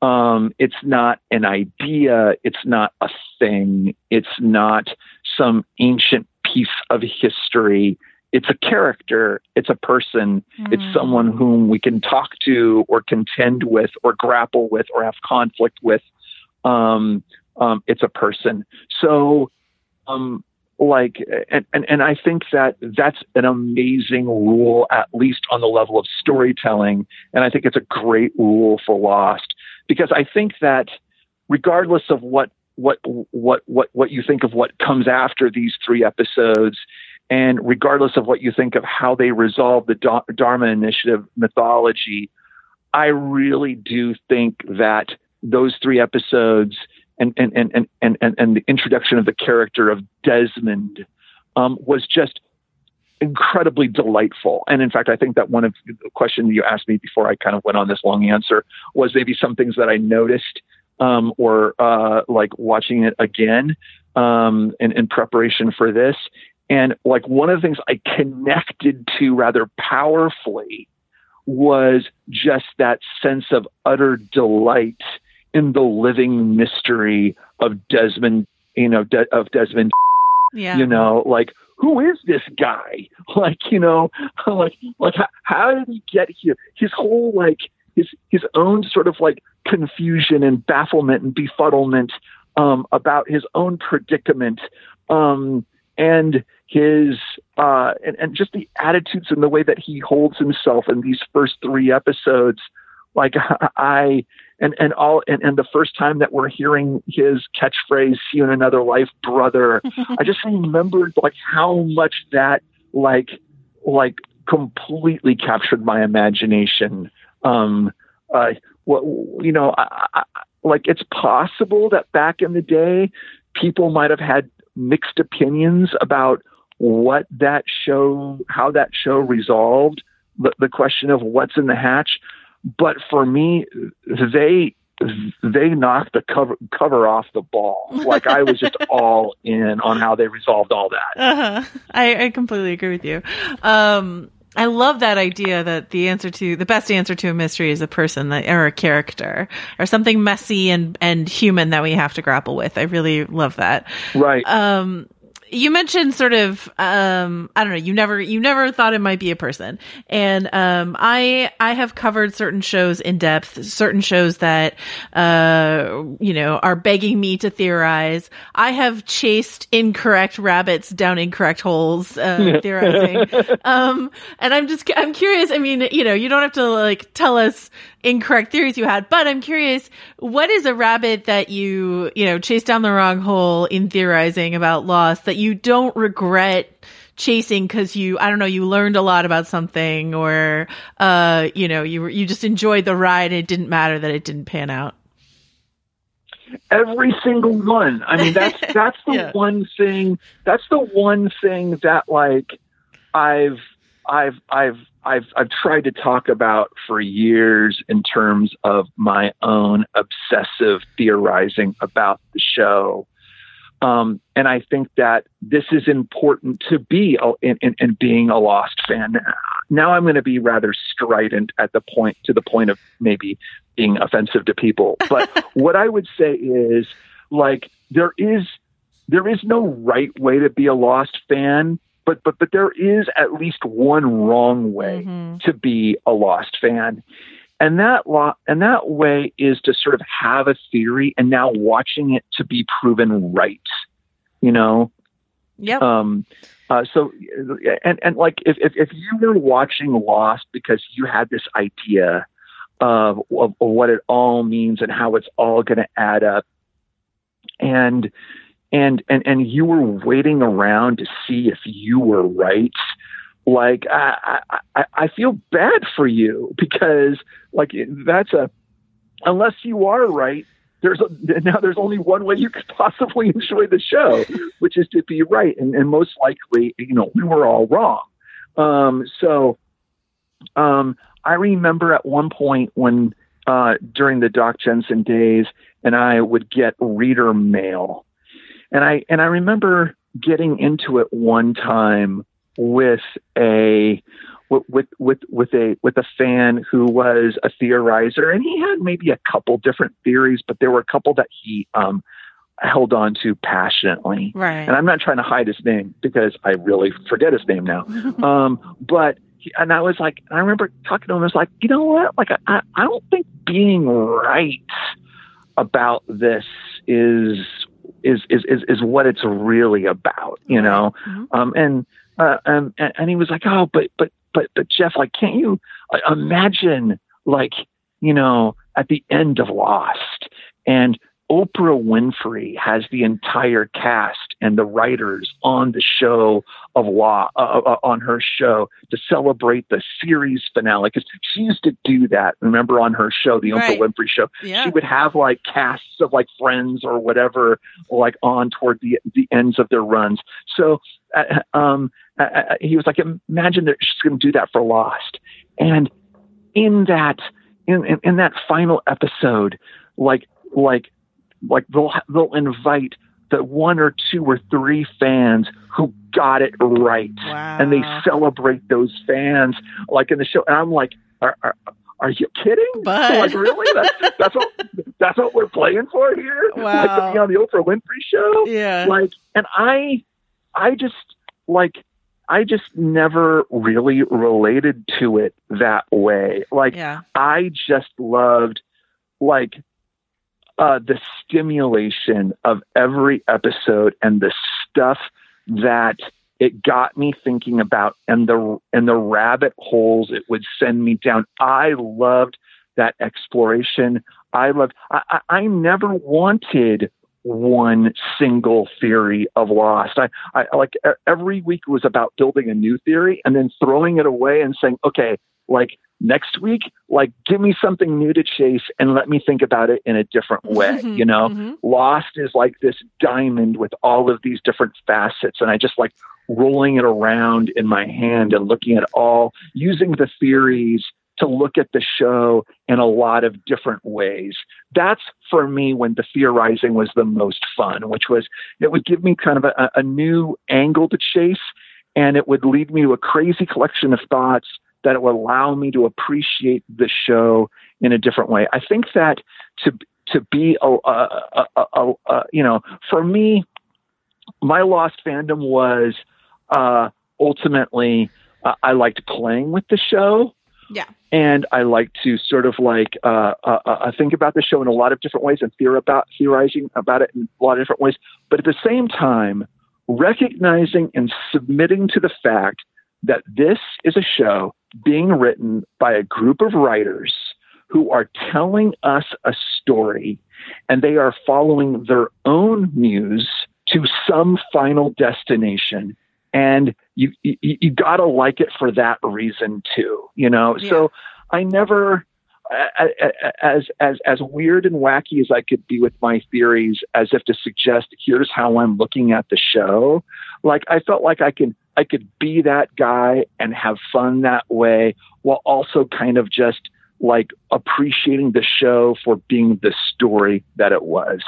Um, it's not an idea. It's not a thing. It's not some ancient piece of history. It's a character. It's a person. It's someone whom we can talk to or contend with or grapple with or have conflict with. Um, um, it's a person. So, um, like, and, and, and I think that that's an amazing rule, at least on the level of storytelling. And I think it's a great rule for Lost because I think that regardless of what what what what what you think of what comes after these three episodes and regardless of what you think of how they resolve the Dharma Initiative mythology, I really do think that those three episodes and and and and and, and, and the introduction of the character of Desmond um, was just incredibly delightful. And in fact, I think that one of the questions you asked me before I kind of went on this long answer was maybe some things that I noticed um, or uh, like watching it again um, in, in preparation for this. And like one of the things I connected to rather powerfully was just that sense of utter delight in the living mystery of Desmond, you know, De- of Desmond. Yeah. You know, like who is this guy? *laughs* Like, you know, *laughs* like like how, how did he get here? His whole like his his own sort of like confusion and bafflement and befuddlement um, about his own predicament um, and his uh, and, and just the attitudes and the way that he holds himself in these first three episodes. Like *laughs* I and and all and, and the first time that we're hearing his catchphrase "See you in another life, brother," *laughs* I just remembered like how much that like like completely captured my imagination. Um, uh, what you know, I, I, like it's possible that back in the day, people might have had mixed opinions about what that show, how that show resolved the, the question of what's in the hatch. But for me, they they knocked the cover cover off the ball. Like I was just *laughs* all in on how they resolved all that. Uh-huh. I, I completely agree with you. Um, I love that idea that the answer to the best answer to a mystery is a person that, or a character or something messy and and human that we have to grapple with. I really love that. Right. Um, you mentioned sort of um i don't know you never you never thought it might be a person. And um i i have covered certain shows in depth certain shows that uh you know are begging me to theorize. I have chased incorrect rabbits down incorrect holes uh *laughs* theorizing. Um and i'm just i'm curious i mean you know you don't have to like tell us incorrect theories you had, but I'm curious, what is a rabbit that you, you know, chased down the wrong hole in theorizing about Lost that you don't regret chasing because you, I don't know, you learned a lot about something or, uh, you know, you, you just enjoyed the ride and it didn't matter that it didn't pan out? Every single one. I mean, that's, *laughs* that's the Yeah. one thing, that's the one thing that like I've, I've, I've, I've, I've tried to talk about for years in terms of my own obsessive theorizing about the show. Um, and I think that this is important to be a- in, in, in being a Lost fan. Now I'm going to be rather strident at the point to the point of maybe being offensive to people. *laughs* But what I would say is like there is there is no right way to be a Lost fan, but but but there is at least one wrong way to be a Lost fan. And that lo- and that way is to sort of have a theory and now watching it to be proven right. You know, Yeah. um, uh, so, and, and like if, if, if you were watching Lost because you had this idea of, of, of what it all means and how it's all going to add up, and and and and you were waiting around to see if you were right, like I I, I- feel bad for you *laughs* because like that's a unless you are right. There's a, now there's only one way you could *laughs* possibly enjoy the show, which is to be right, and, and most likely, you know, we were all wrong. Um, so, um, I remember at one point when uh, during the Doc Jensen days, and I would get reader mail, and I and I remember getting into it one time with a with with with a with a fan who was a theorizer, and he had maybe a couple different theories, but there were a couple that he um, held on to passionately. Right. And I'm not trying to hide his name because I really forget his name now. *laughs* um, but he, and I was like, I remember talking to him. I was like, you know what? Like, I I don't think being right about this is is is is, is what it's really about, you know. Um, and uh, um, and and he was like, oh, but but but but Jeff, like, can't you uh, imagine, like, you know, at the end of Lost, and Oprah Winfrey has the entire cast and the writers on the show of Law uh, uh, on her show to celebrate the series finale because she used to do that. Remember on her show, the Right. Oprah Winfrey Show, Yeah. she would have like casts of like Friends or whatever, like on toward the the ends of their runs. So uh, um, uh, uh, he was like, imagine that she's going to do that for Lost, and in that in, in in that final episode, like like like they'll they'll invite the one or two or three fans who got it right, and they celebrate those fans like in the show. And I'm like, are, are, are you kidding? But- like really? That's *laughs* that's what that's what we're playing for here. Like to be on the Oprah Winfrey show. Yeah. Like, and I, I just like. I just never really related to it that way. Like, Yeah. I just loved like uh, the stimulation of every episode and the stuff that it got me thinking about and the and the rabbit holes it would send me down. I loved that exploration. I loved. I, I, I never wanted one single theory of Lost. I, I like every week was about building a new theory and then throwing it away and saying, okay, like next week, like give me something new to chase and let me think about it in a different way. Mhm, You know, mhm. Lost is like this diamond with all of these different facets, and I just like rolling it around in my hand and looking at all using the theories to look at the show in a lot of different ways. That's for me when the theorizing was the most fun, which was it would give me kind of a, a new angle to chase and it would lead me to a crazy collection of thoughts that it would allow me to appreciate the show in a different way. I think that to to be a, a, a, a, a you know for me, my lost fandom was uh, ultimately uh, I liked playing with the show Yeah. and I like to sort of like uh, uh, uh, think about the show in a lot of different ways and theor about theorizing about it in a lot of different ways. But at the same time, recognizing and submitting to the fact that this is a show being written by a group of writers who are telling us a story and they are following their own muse to some final destination. And you you, you got to like it for that reason too you know? So i never as as as weird and wacky as i could be with my theories as if to suggest here's how i'm looking at the show like i felt like i can i could be that guy and have fun that way while also kind of just like appreciating the show for being the story that it was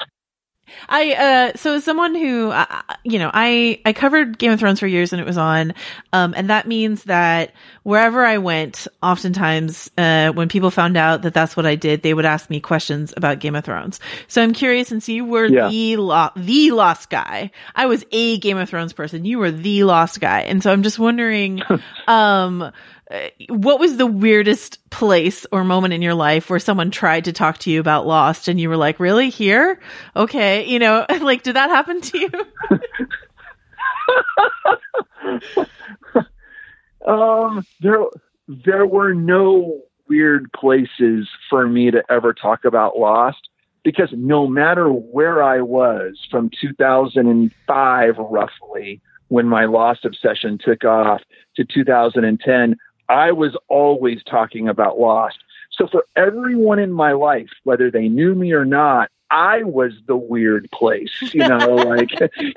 I uh so as someone who uh, you know I I covered Game of Thrones for years and it was on um and that means that wherever I went oftentimes uh when people found out that that's what I did they would ask me questions about Game of Thrones. So I'm curious since you were Yeah. the lo- the lost guy. I was a Game of Thrones person. You were the lost guy. And so I'm just wondering *laughs* um what was the weirdest place or moment in your life where someone tried to talk to you about Lost and you were like, really here? Okay. You know, *laughs* like, did that happen to you? *laughs* Um, there, there were no weird places for me to ever talk about Lost because no matter where I was from 2005, roughly, when my Lost obsession took off to 2010, I was always talking about Lost. So for everyone in my life, whether they knew me or not, I was the weird place, you know, *laughs* like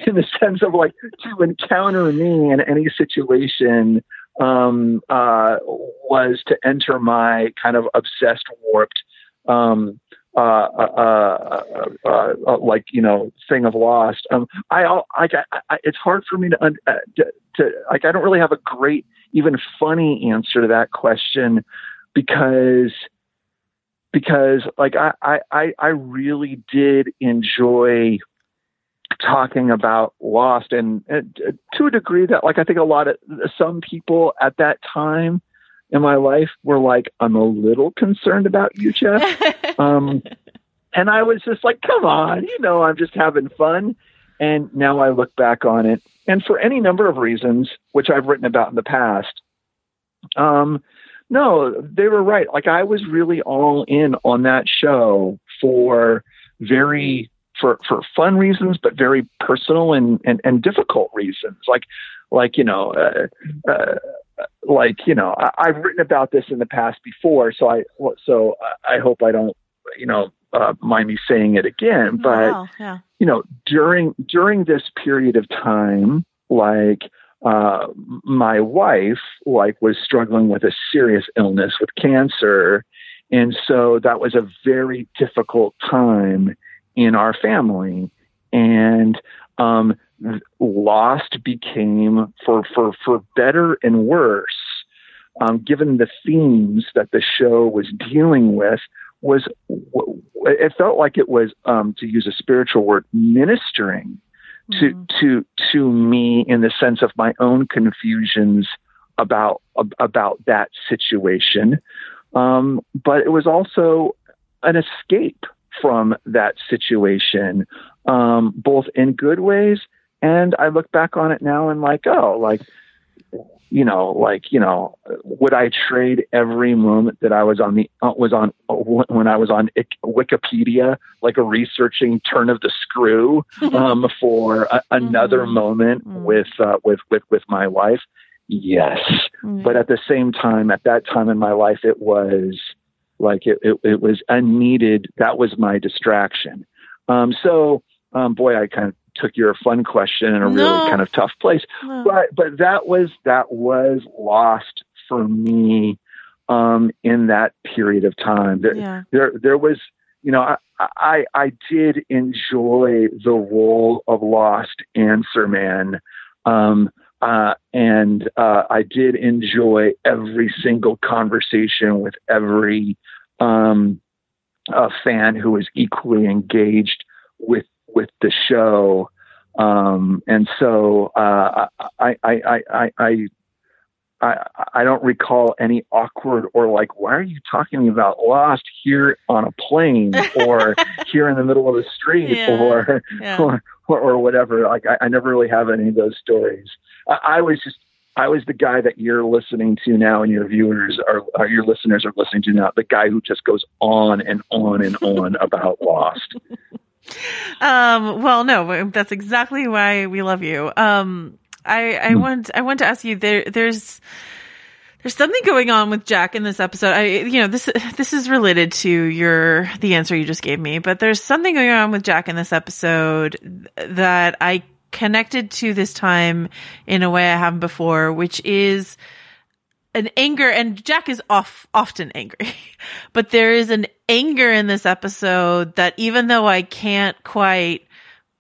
in the sense of like to encounter me in any situation um, uh, was to enter my kind of obsessed, warped, um, uh, uh, uh, uh, uh, like you know, thing of lost. Um, I, I, I, it's hard for me to, un- uh, to, to, like, I don't really have a great, even funny answer to that question because, because like I, I, I, I really did enjoy talking about lost and, and to a degree that like i think a lot of some people at that time in my life were like i'm a little concerned about you jeff. *laughs* Um and i was just like come on you know i'm just having fun. And now i look back on it and for any number of reasons which i've written about in the past um no they were right. Like i was really all in on that show for very for for fun reasons, but very personal and and, and difficult reasons. Like like you know, uh, uh, like you know, I, I've written about this in the past before, so I so I hope I don't you know uh, mind me saying it again. But Wow, yeah. you know, during during this period of time, like uh, my wife like was struggling with a serious illness with cancer, and so that was a very difficult time in our family, and um, Lost became for for for better and worse. Um, given the themes that the show was dealing with, was it felt like it was um, to use a spiritual word ministering to to to me in the sense of my own confusions about about that situation um, but it was also an escape from that situation um, both in good ways and I look back on it now and like oh like you know, like you know, would I trade every moment that I was on the uh, was on uh, when I was on Wikipedia, like a researching turn of the screw, *laughs* um, for a, another moment with uh, with with with my wife? yes. Mm. But at the same time, at that time in my life, it was like it, it, it was unneeded. That was my distraction. Um, so, um, boy, I kind of took your fun question in a No. really kind of tough place. No. But but that was that was lost for me um, in that period of time. There, Yeah. there there was you know I, I I did enjoy the role of Lost Answer Man. Um, uh, and uh, I did enjoy every single conversation with every um, uh, fan who was equally engaged with with the show. Um, and so uh, I, I, I, I, I, I, I don't recall any awkward or like, why are you talking about Lost here on a plane or *laughs* here in the middle of the street Yeah. or, Yeah. or, or or whatever. Like I, I never really have any of those stories. I, I was just I was the guy that you're listening to now, and your viewers are, are your listeners are listening to now. The guy who just goes on and on and on about Lost. Um, well, no, that's exactly why we love you. Um, I, I want, I want to ask you there, there's, there's something going on with Jack in this episode. I, you know, this, this is related to your, the answer you just gave me, but there's something going on with Jack in this episode that I connected to this time in a way I haven't before, which is, an anger and Jack is off often angry, *laughs* but there is an anger in this episode that even though I can't quite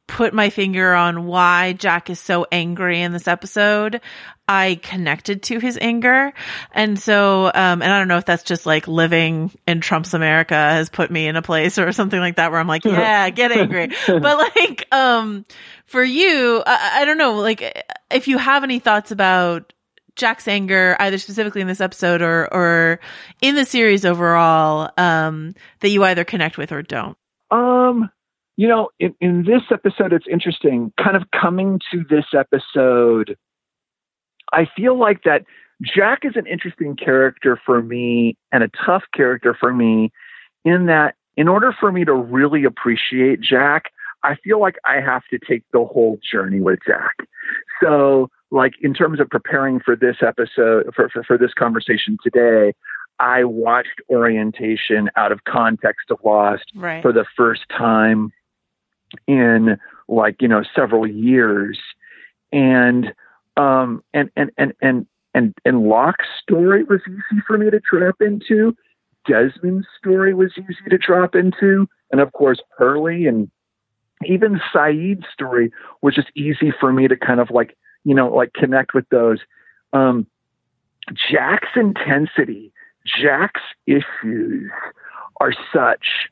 put my finger on why Jack is so angry in this episode, I connected to his anger. And so, um, and I don't know if that's just like living in Trump's America has put me in a place or *laughs* something like that where I'm like, yeah, get angry. *laughs* but like, um, for you, I, I don't know, like if you have any thoughts about Jack's anger, either specifically in this episode or or in the series overall, um, that you either connect with or don't. Um, you know, in, in this episode, it's interesting. Kind of coming to this episode, I feel like that Jack is an interesting character for me and a tough character for me in that in order for me to really appreciate Jack, I feel like I have to take the whole journey with Jack. So, like in terms of preparing for this episode, for, for, for this conversation today, I watched Orientation out of context of Lost Right. for the first time in like you know several years. And um and and and and and, and Locke's story was easy for me to drop into. Desmond's story was easy to drop into. And of course Hurley and even Sayid's story was just easy for me to kind of like you know like connect with those um Jack's intensity Jack's issues are such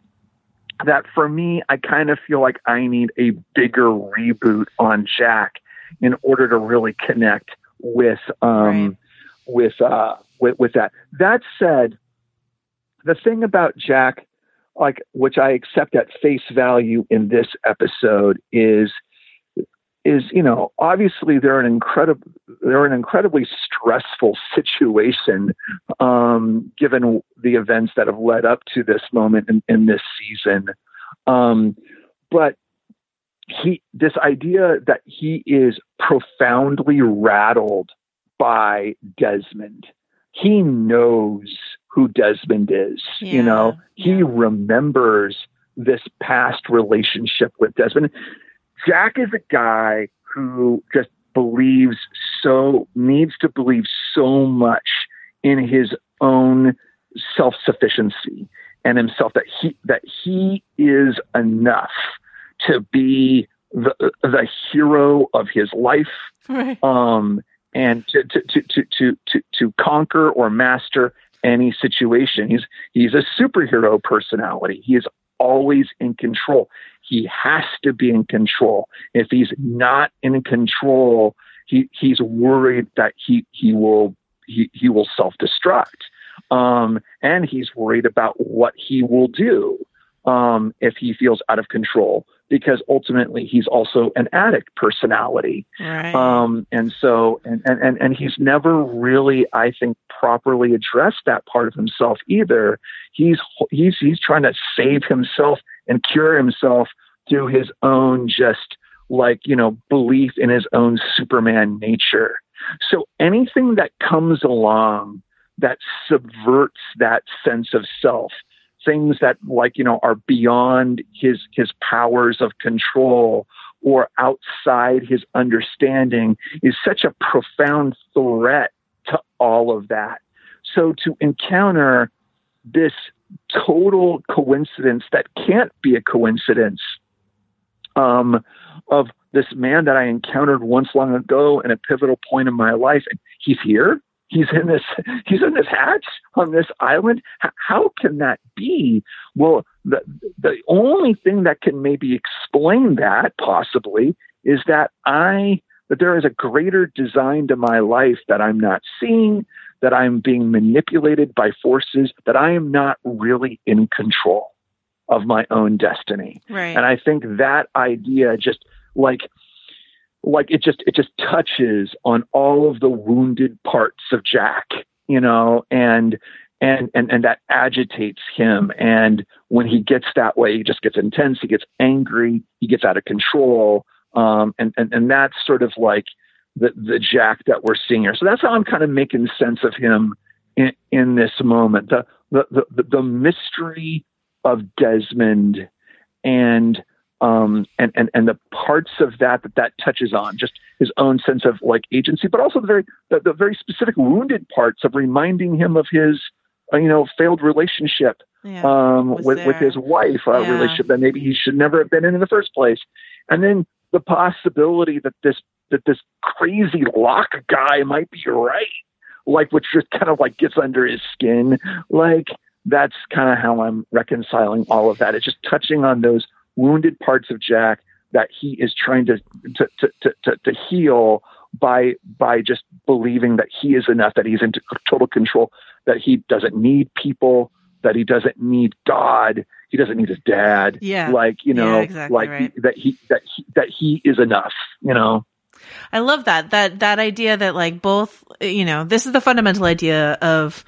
that for me, I kind of feel like I need a bigger reboot on Jack in order to really connect with um, with, uh, with with that. That said, the thing about Jack, like which I accept at face value in this episode, is is you know obviously they're an incredible they're an incredibly stressful situation um, given the events that have led up to this moment in, in this season. Um, but he this idea that he is profoundly rattled by Desmond. He knows who Desmond is you know? He remembers this past relationship with Desmond Jack is a guy who just believes so needs to believe so much in his own self-sufficiency and himself that he that he is enough to be the the hero of his life Right. um and to to to to to to, to conquer or master any situation he's he's a superhero personality he is always in control. He has to be in control. If he's not in control he he's worried that he he will he, he will self-destruct. Um and he's worried about what he will do um if he feels out of control because ultimately he's also an addict personality Right. um, and so, and, and, and, and he's never really, I think, properly addressed that part of himself either. He's, he's, he's trying to save himself and cure himself through his own just like, you know, belief in his own Superman nature. So anything that comes along that subverts that sense of self, things that like, you know, are beyond his, his powers of control or outside his understanding is such a profound threat to all of that. So to encounter this total coincidence that can't be a coincidence um, of this man that I encountered once long ago in a pivotal point in my life, and he's here. He's in this. He's in this hatch on this island. How can that be? Well, the the only thing that can maybe explain that possibly is that I that there is a greater design to my life that I'm not seeing, that I'm being manipulated by forces that I am not really in control of my own destiny. Right. And I think that idea just like like it just it just touches on all of the wounded parts of Jack, you know, and and and and that agitates him and when he gets that way he just gets intense, he gets angry, he gets out of control. Um and and and that's sort of like the the Jack that we're seeing here. So that's how I'm kind of making sense of him in, in this moment. The, the the the mystery of Desmond and um, and, and and the parts of that that that touches on just his own sense of like agency, but also the very the, the very specific wounded parts of reminding him of his uh, you know failed relationship Yeah, um, with with his wife, a Yeah. relationship that maybe he should never have been in in the first place, and then the possibility that this that this crazy Locke guy might be right, like which just kind of like gets under his skin, like that's kind of how I'm reconciling all of that. It's just touching on those wounded parts of Jack that he is trying to to to to, to, to heal by by just believing that he is enough, that he's in total control, that he doesn't need people, that he doesn't need God, he doesn't need his dad. Yeah. like you know, Yeah, exactly like right. he, that he that he that he is enough. You know. I love that that that idea that like both you know this is the fundamental idea of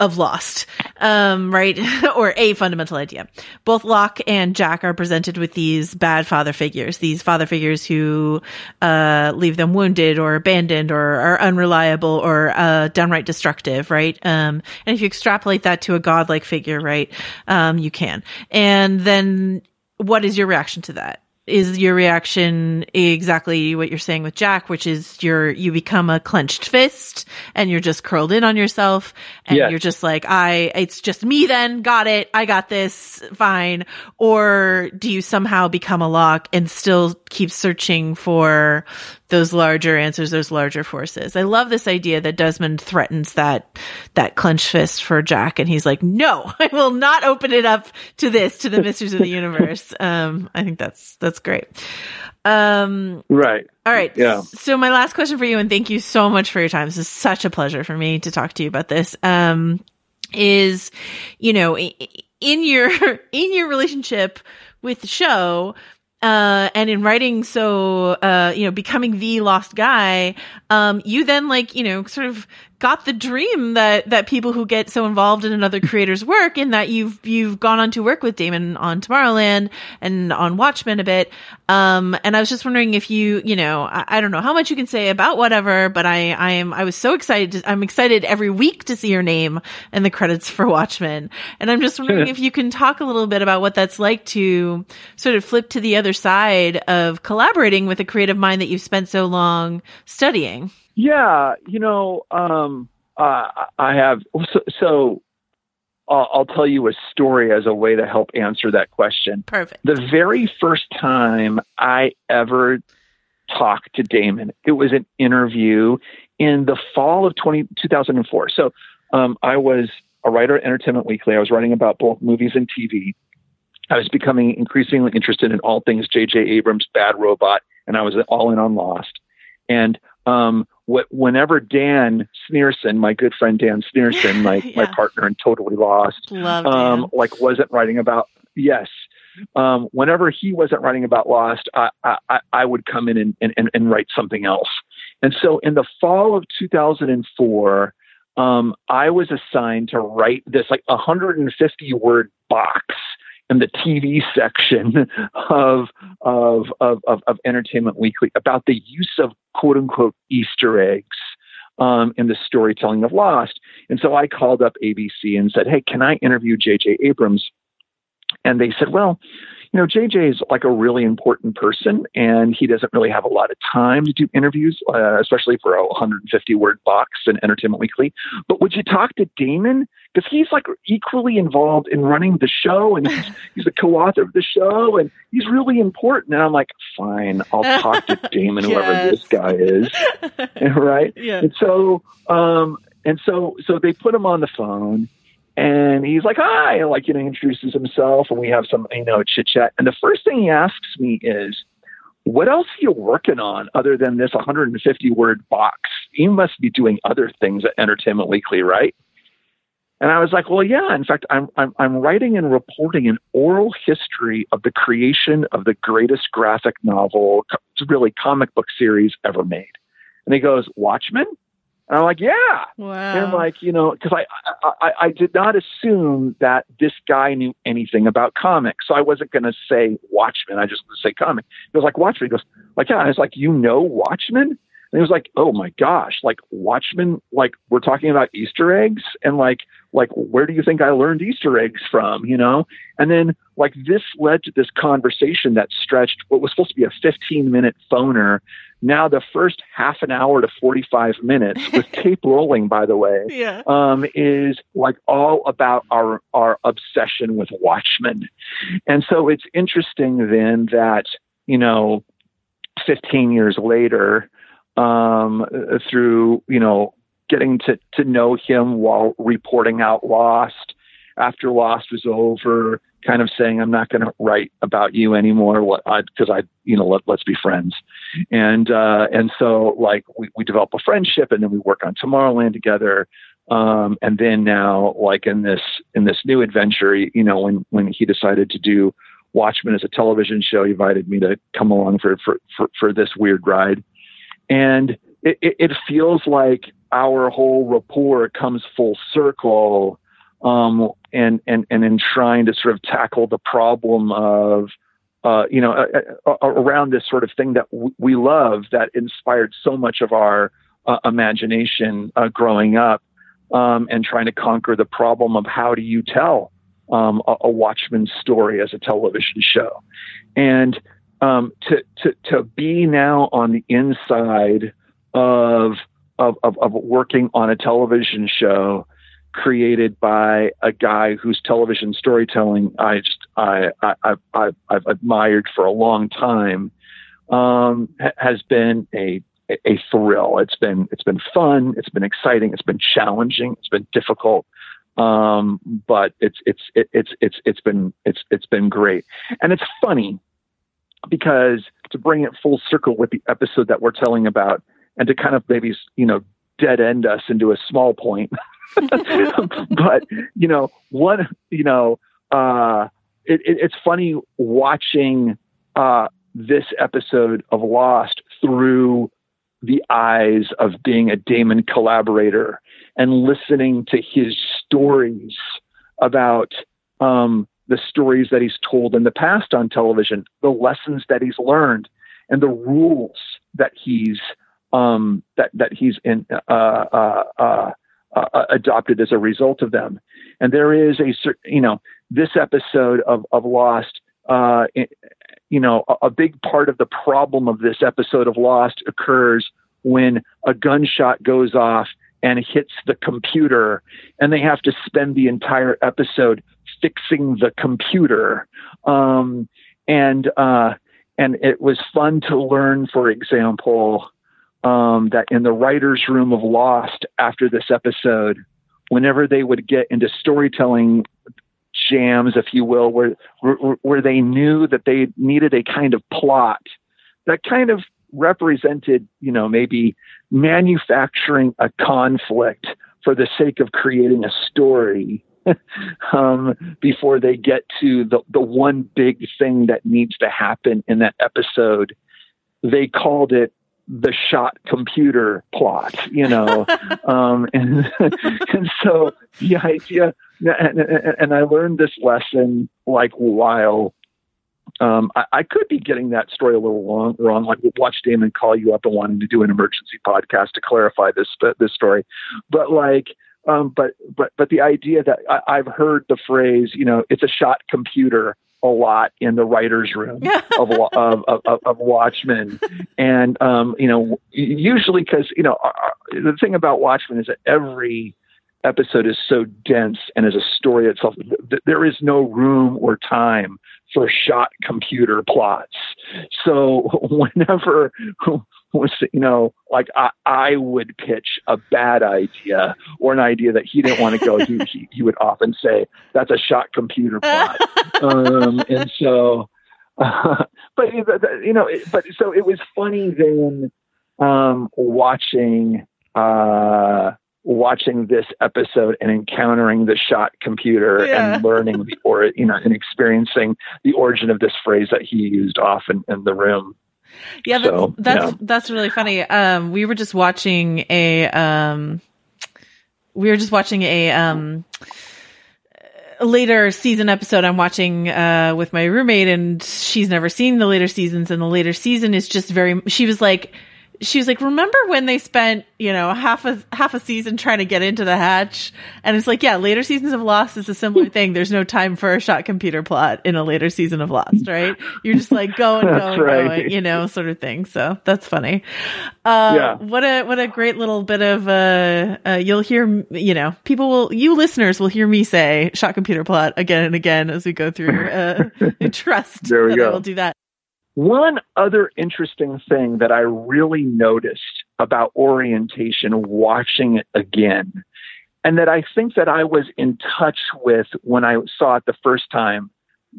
of Lost, um, right? *laughs* or a fundamental idea. Both Locke and Jack are presented with these bad father figures, these father figures who uh, leave them wounded or abandoned or are unreliable or uh, downright destructive, right? Um, and if you extrapolate that to a godlike figure, right, um, you can. And then what is your reaction to that? Is your reaction exactly what you're saying with Jack, which is you're you become a clenched fist and you're just curled in on yourself and Yes. you're just like I it's just me then, got it, I got this, fine. Or do you somehow become a Locke and still keep searching for those larger answers, those larger forces? I love this idea that Desmond threatens that that clenched fist for Jack and he's like, "No, *laughs* I will not open it up to this to the mysteries of the universe." *laughs* Um I think that's that's great. Um Right. all right. Yeah. So my last question for you, and thank you so much for your time. This is such a pleasure for me to talk to you about this. Um, is you know in your *laughs* in your relationship with the show. Uh, and in writing, so, uh, you know, becoming the lost guy, um, you then like, you know, sort of got the dream that, that people who get so involved in another creator's work in that you've, you've gone on to work with Damon on Tomorrowland and on Watchmen a bit. Um, and I was just wondering if you, you know, I, I don't know how much you can say about whatever, but I, I am, I was so excited. To, I'm excited every week to see your name in the credits for Watchmen. And I'm just wondering if you can talk a little bit about what that's like to sort of flip to the other side of collaborating with a creative mind that you've spent so long studying. Yeah, you know, um, uh, I have. So, so I'll, I'll tell you a story as a way to help answer that question. Perfect. The very first time I ever talked to Damon, it was an interview in the fall of 20, 2004. So um, I was a writer at Entertainment Weekly. I was writing about both movies and TV. I was becoming increasingly interested in all things J.J. Abrams' Bad Robot, and I was all in on Lost. And um, whenever Dan Snierson, my good friend Dan Snierson, *laughs* my, my partner in Totally Lost, Love um, like wasn't writing about yes. Um, whenever he wasn't writing about Lost, I, I, I- I would come in and, and, and write something else. And so in the fall of 2004, um, I was assigned to write this like 150 word box in the TV section of, of, of, of, Entertainment Weekly about the use of quote unquote Easter eggs um, in the storytelling of Lost. And so I called up ABC and said, "Hey, can I interview J.J. Abrams?" And they said, "Well." You know, JJ is like a really important person, and he doesn't really have a lot of time to do interviews, uh, especially for a 150 word box in Entertainment Weekly. But would you talk to Damon? Because he's like equally involved in running the show, and he's, *laughs* he's the co-author of the show, and he's really important. And I'm like, fine, I'll talk to *laughs* Damon, whoever this guy is, *laughs* right? Yeah. And so, um, and so, so they put him on the phone, and he's like, "Hi," and like you know, introduces himself, and we have some you know chit chat. And the first thing he asks me is, "What else are you working on other than this 150 word box? You must be doing other things at Entertainment Weekly, right?" And I was like, "Well, yeah. In fact, I'm I'm, I'm writing and reporting an oral history of the creation of the greatest graphic novel, really comic book series ever made." And he goes, "Watchmen." And I'm like, "Yeah." Wow. And like, you know, because I, I, I, I did not assume that this guy knew anything about comics. So I wasn't going to say Watchmen. I just was say comic. He was like, Watchmen. He goes, like, yeah. I was like, you know Watchmen? And he was like, oh my gosh, like Watchmen, like we're talking about Easter eggs and like, like, where do you think I learned Easter eggs from, you know? And then like this led to this conversation that stretched what was supposed to be a 15 minute phoner. Now the first half an hour to 45 minutes with *laughs* tape rolling, by the way, yeah. um, is like all about our our obsession with Watchmen, and so it's interesting then that you know, 15 years later, um, uh, through you know getting to to know him while reporting out Lost after Lost was over, kind of saying I'm not going to write about you anymore What? because I you know let, let's be friends, and uh, and so like we, we develop a friendship and then we work on Tomorrowland together. Um, and then now, like in this in this new adventure, you know, when when he decided to do Watchmen as a television show, he invited me to come along for for for, for this weird ride, and it, it, it feels like our whole rapport comes full circle, um, and and and in trying to sort of tackle the problem of uh, you know, uh, uh, around this sort of thing that w- we love that inspired so much of our uh, imagination uh, growing up, um, and trying to conquer the problem of how do you tell um, a, a Watchmen story as a television show, and um, to to to be now on the inside of of, of, of working on a television show created by a guy whose television storytelling I just I, I, I, I've admired for a long time um, ha- has been a a thrill. It's been it's been fun. It's been exciting. It's been challenging. It's been difficult. Um, but it's it's it, it's it's it's been it's it's been great. And it's funny because to bring it full circle with the episode that we're telling about, and to kind of maybe you know dead end us into a small point. *laughs* but you know, one, you know, uh, it, it, it's funny watching uh, this episode of Lost through the eyes of being a Damon collaborator and listening to his stories about um, the stories that he's told in the past on television, the lessons that he's learned, and the rules that he's um, that that he's in, uh, uh, uh, uh, adopted as a result of them. And there is a you know this episode of of Lost. Uh, you know, a, a big part of the problem of this episode of Lost occurs when a gunshot goes off and hits the computer, and they have to spend the entire episode fixing the computer. Um, and uh, and it was fun to learn, for example, um, that in the writers' room of Lost after this episode, whenever they would get into storytelling jams, if you will, where where, where they knew that they needed a kind of plot that kind of represented, you know, maybe manufacturing a conflict for the sake of creating a story *laughs* um, before they get to the, the one big thing that needs to happen in that episode. They called it the shot computer plot, you know, *laughs* um, and *laughs* and so the idea, and, and I learned this lesson like while um, I, I could be getting that story a little long, wrong. Like watch Damon call you up and wanting to do an emergency podcast to clarify this this story, but like um, but but but the idea that I, I've heard the phrase, you know, it's a shot computer a lot in the writers' room of, of, of, of Watchmen, and um, you know, usually because you know uh, the thing about Watchmen is that every episode is so dense and is a story itself, th- there is no room or time for shot computer plots. So *laughs* whenever was you know like I, I would pitch a bad idea or an idea that he didn't want to go he, he, he would often say that's a shot computer plot *laughs* um, and so uh, *laughs* but you know but so it was funny then um, watching uh, watching this episode and encountering the shot computer Yeah. and *laughs* learning the or you know and experiencing the origin of this phrase that he used often in the room Yeah, that's So, that's, yeah. that's really funny. Um, we were just watching a um, we were just watching a um, later season episode. I'm watching uh with my roommate, and she's never seen the later seasons. And the later season is just very. She was like. She was like, "Remember when they spent, you know, half a half a season trying to get into the hatch?" And it's like, yeah, later seasons of Lost is a similar *laughs* thing. There's no time for a shot computer plot in a later season of Lost, right? You're just like going, *laughs* going, right. going, you know, sort of thing. So that's funny. Uh, Yeah. What a what a great little bit of uh, uh, you'll hear you know people will you listeners will hear me say shot computer plot again and again as we go through. Uh, *laughs* trust There we that I go. will do that. One other interesting thing that I really noticed about orientation watching it again, and that I think that I was in touch with when I saw it the first time,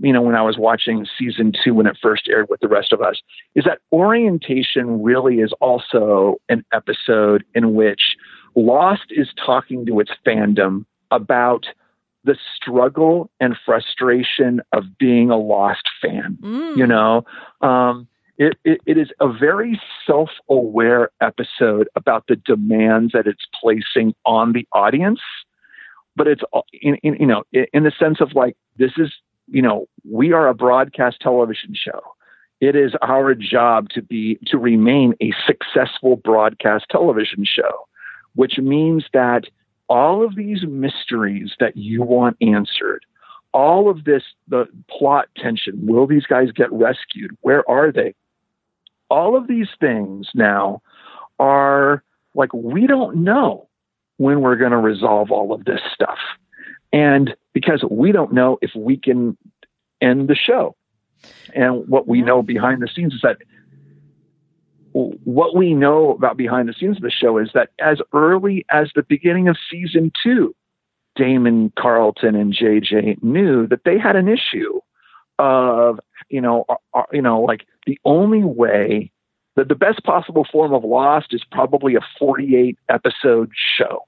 you know, when I was watching season two when it first aired with the rest of us, is that orientation really is also an episode in which Lost is talking to its fandom about the struggle and frustration of being a Lost fan Mm. you know um, it, it, it is a very self-aware episode about the demands that it's placing on the audience but it's in, in you know in the sense of like this is you know we are a broadcast television show it is our job to be to remain a successful broadcast television show which means that all of these mysteries that you want answered all of this the plot tension will these guys get rescued? Where are they? All of these things now are like we don't know when we're going to resolve all of this stuff. And because we don't know if we can end the show. And what we know behind the scenes is that what we know about behind the scenes of the show is that as early as the beginning of season two Damon Carlton and JJ knew that they had an issue of you know you know like the only way that the best possible form of Lost is probably a 48 episode show.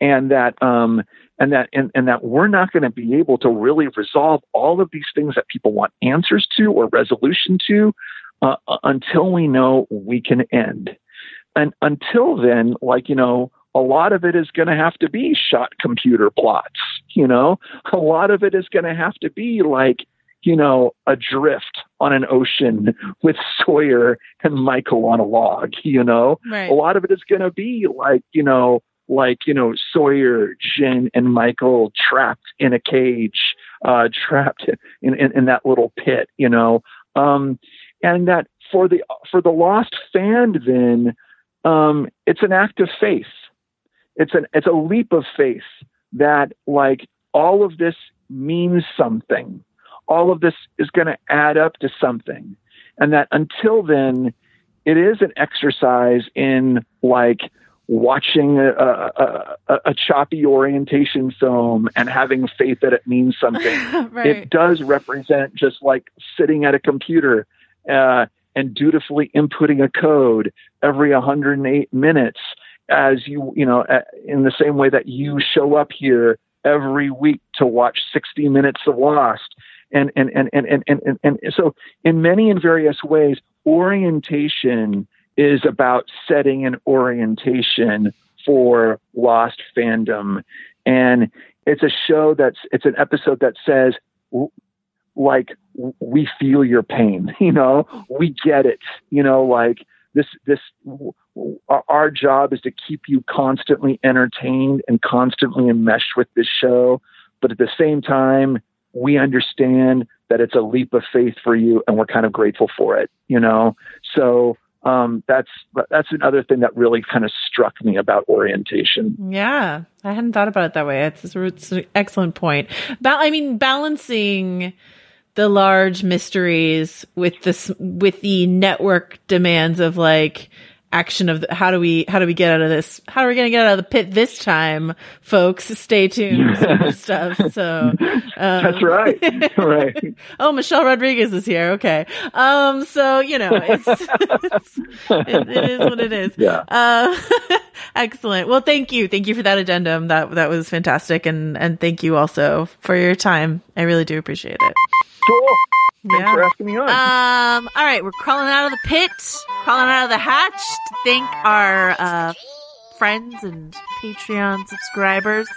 And that um and that and, and that we're not going to be able to really resolve all of these things that people want answers to or resolution to uh, until we know we can end. And until then like you know a lot of it is going to have to be shot computer plots you know? A lot of it is going to have to be like you know adrift on an ocean with sawyer and michael on a log you know? Right. a lot of it is going to be like you know like you know sawyer Jin and michael trapped in a cage uh trapped in in, in that little pit you know? Um and that for the for the lost fan then um it's an act of faith. It's an it's a leap of faith that like all of this means something. All of this is going to add up to something. And that until then it is an exercise in like watching a, a, a, a choppy orientation film and having faith that it means something. *laughs* Right. it does represent just like sitting at a computer uh, and dutifully inputting a code every 108 minutes as you you know uh, in the same way that you show up here every week to watch 60 minutes of lost. And and and and and, and, and, and so in many and various ways orientation is about setting an orientation for lost fandom. And it's a show that's it's an episode that says like we feel your pain. *laughs* You know, we get it. You know, like this this our job is to keep you constantly entertained and constantly enmeshed with this show, but at the same time, we understand that it's a leap of faith for you, and we're kind of grateful for it. You know, so um, that's that's another thing that really kind of struck me about orientation. Yeah, I hadn't thought about it that way. It's, it's an excellent point. Ba- I mean, balancing the large mysteries with this with the network demands of like action of the, how do we how do we get out of this? How are we going to get out of the pit this time folks? Stay tuned sort of *laughs* stuff so um, That's right, *laughs* right. oh michelle rodriguez is here. Okay. Um so you know it's, *laughs* it's it, it is what it is. Yeah. uh, excellent. Well thank you. Thank you for that addendum. That that was fantastic. And and thank you also for your time. I really do appreciate it Cool. Thanks Yeah. for asking me on. um, all right, we're crawling out of the pit, crawling out of the hatch to thank our uh, friends and Patreon subscribers.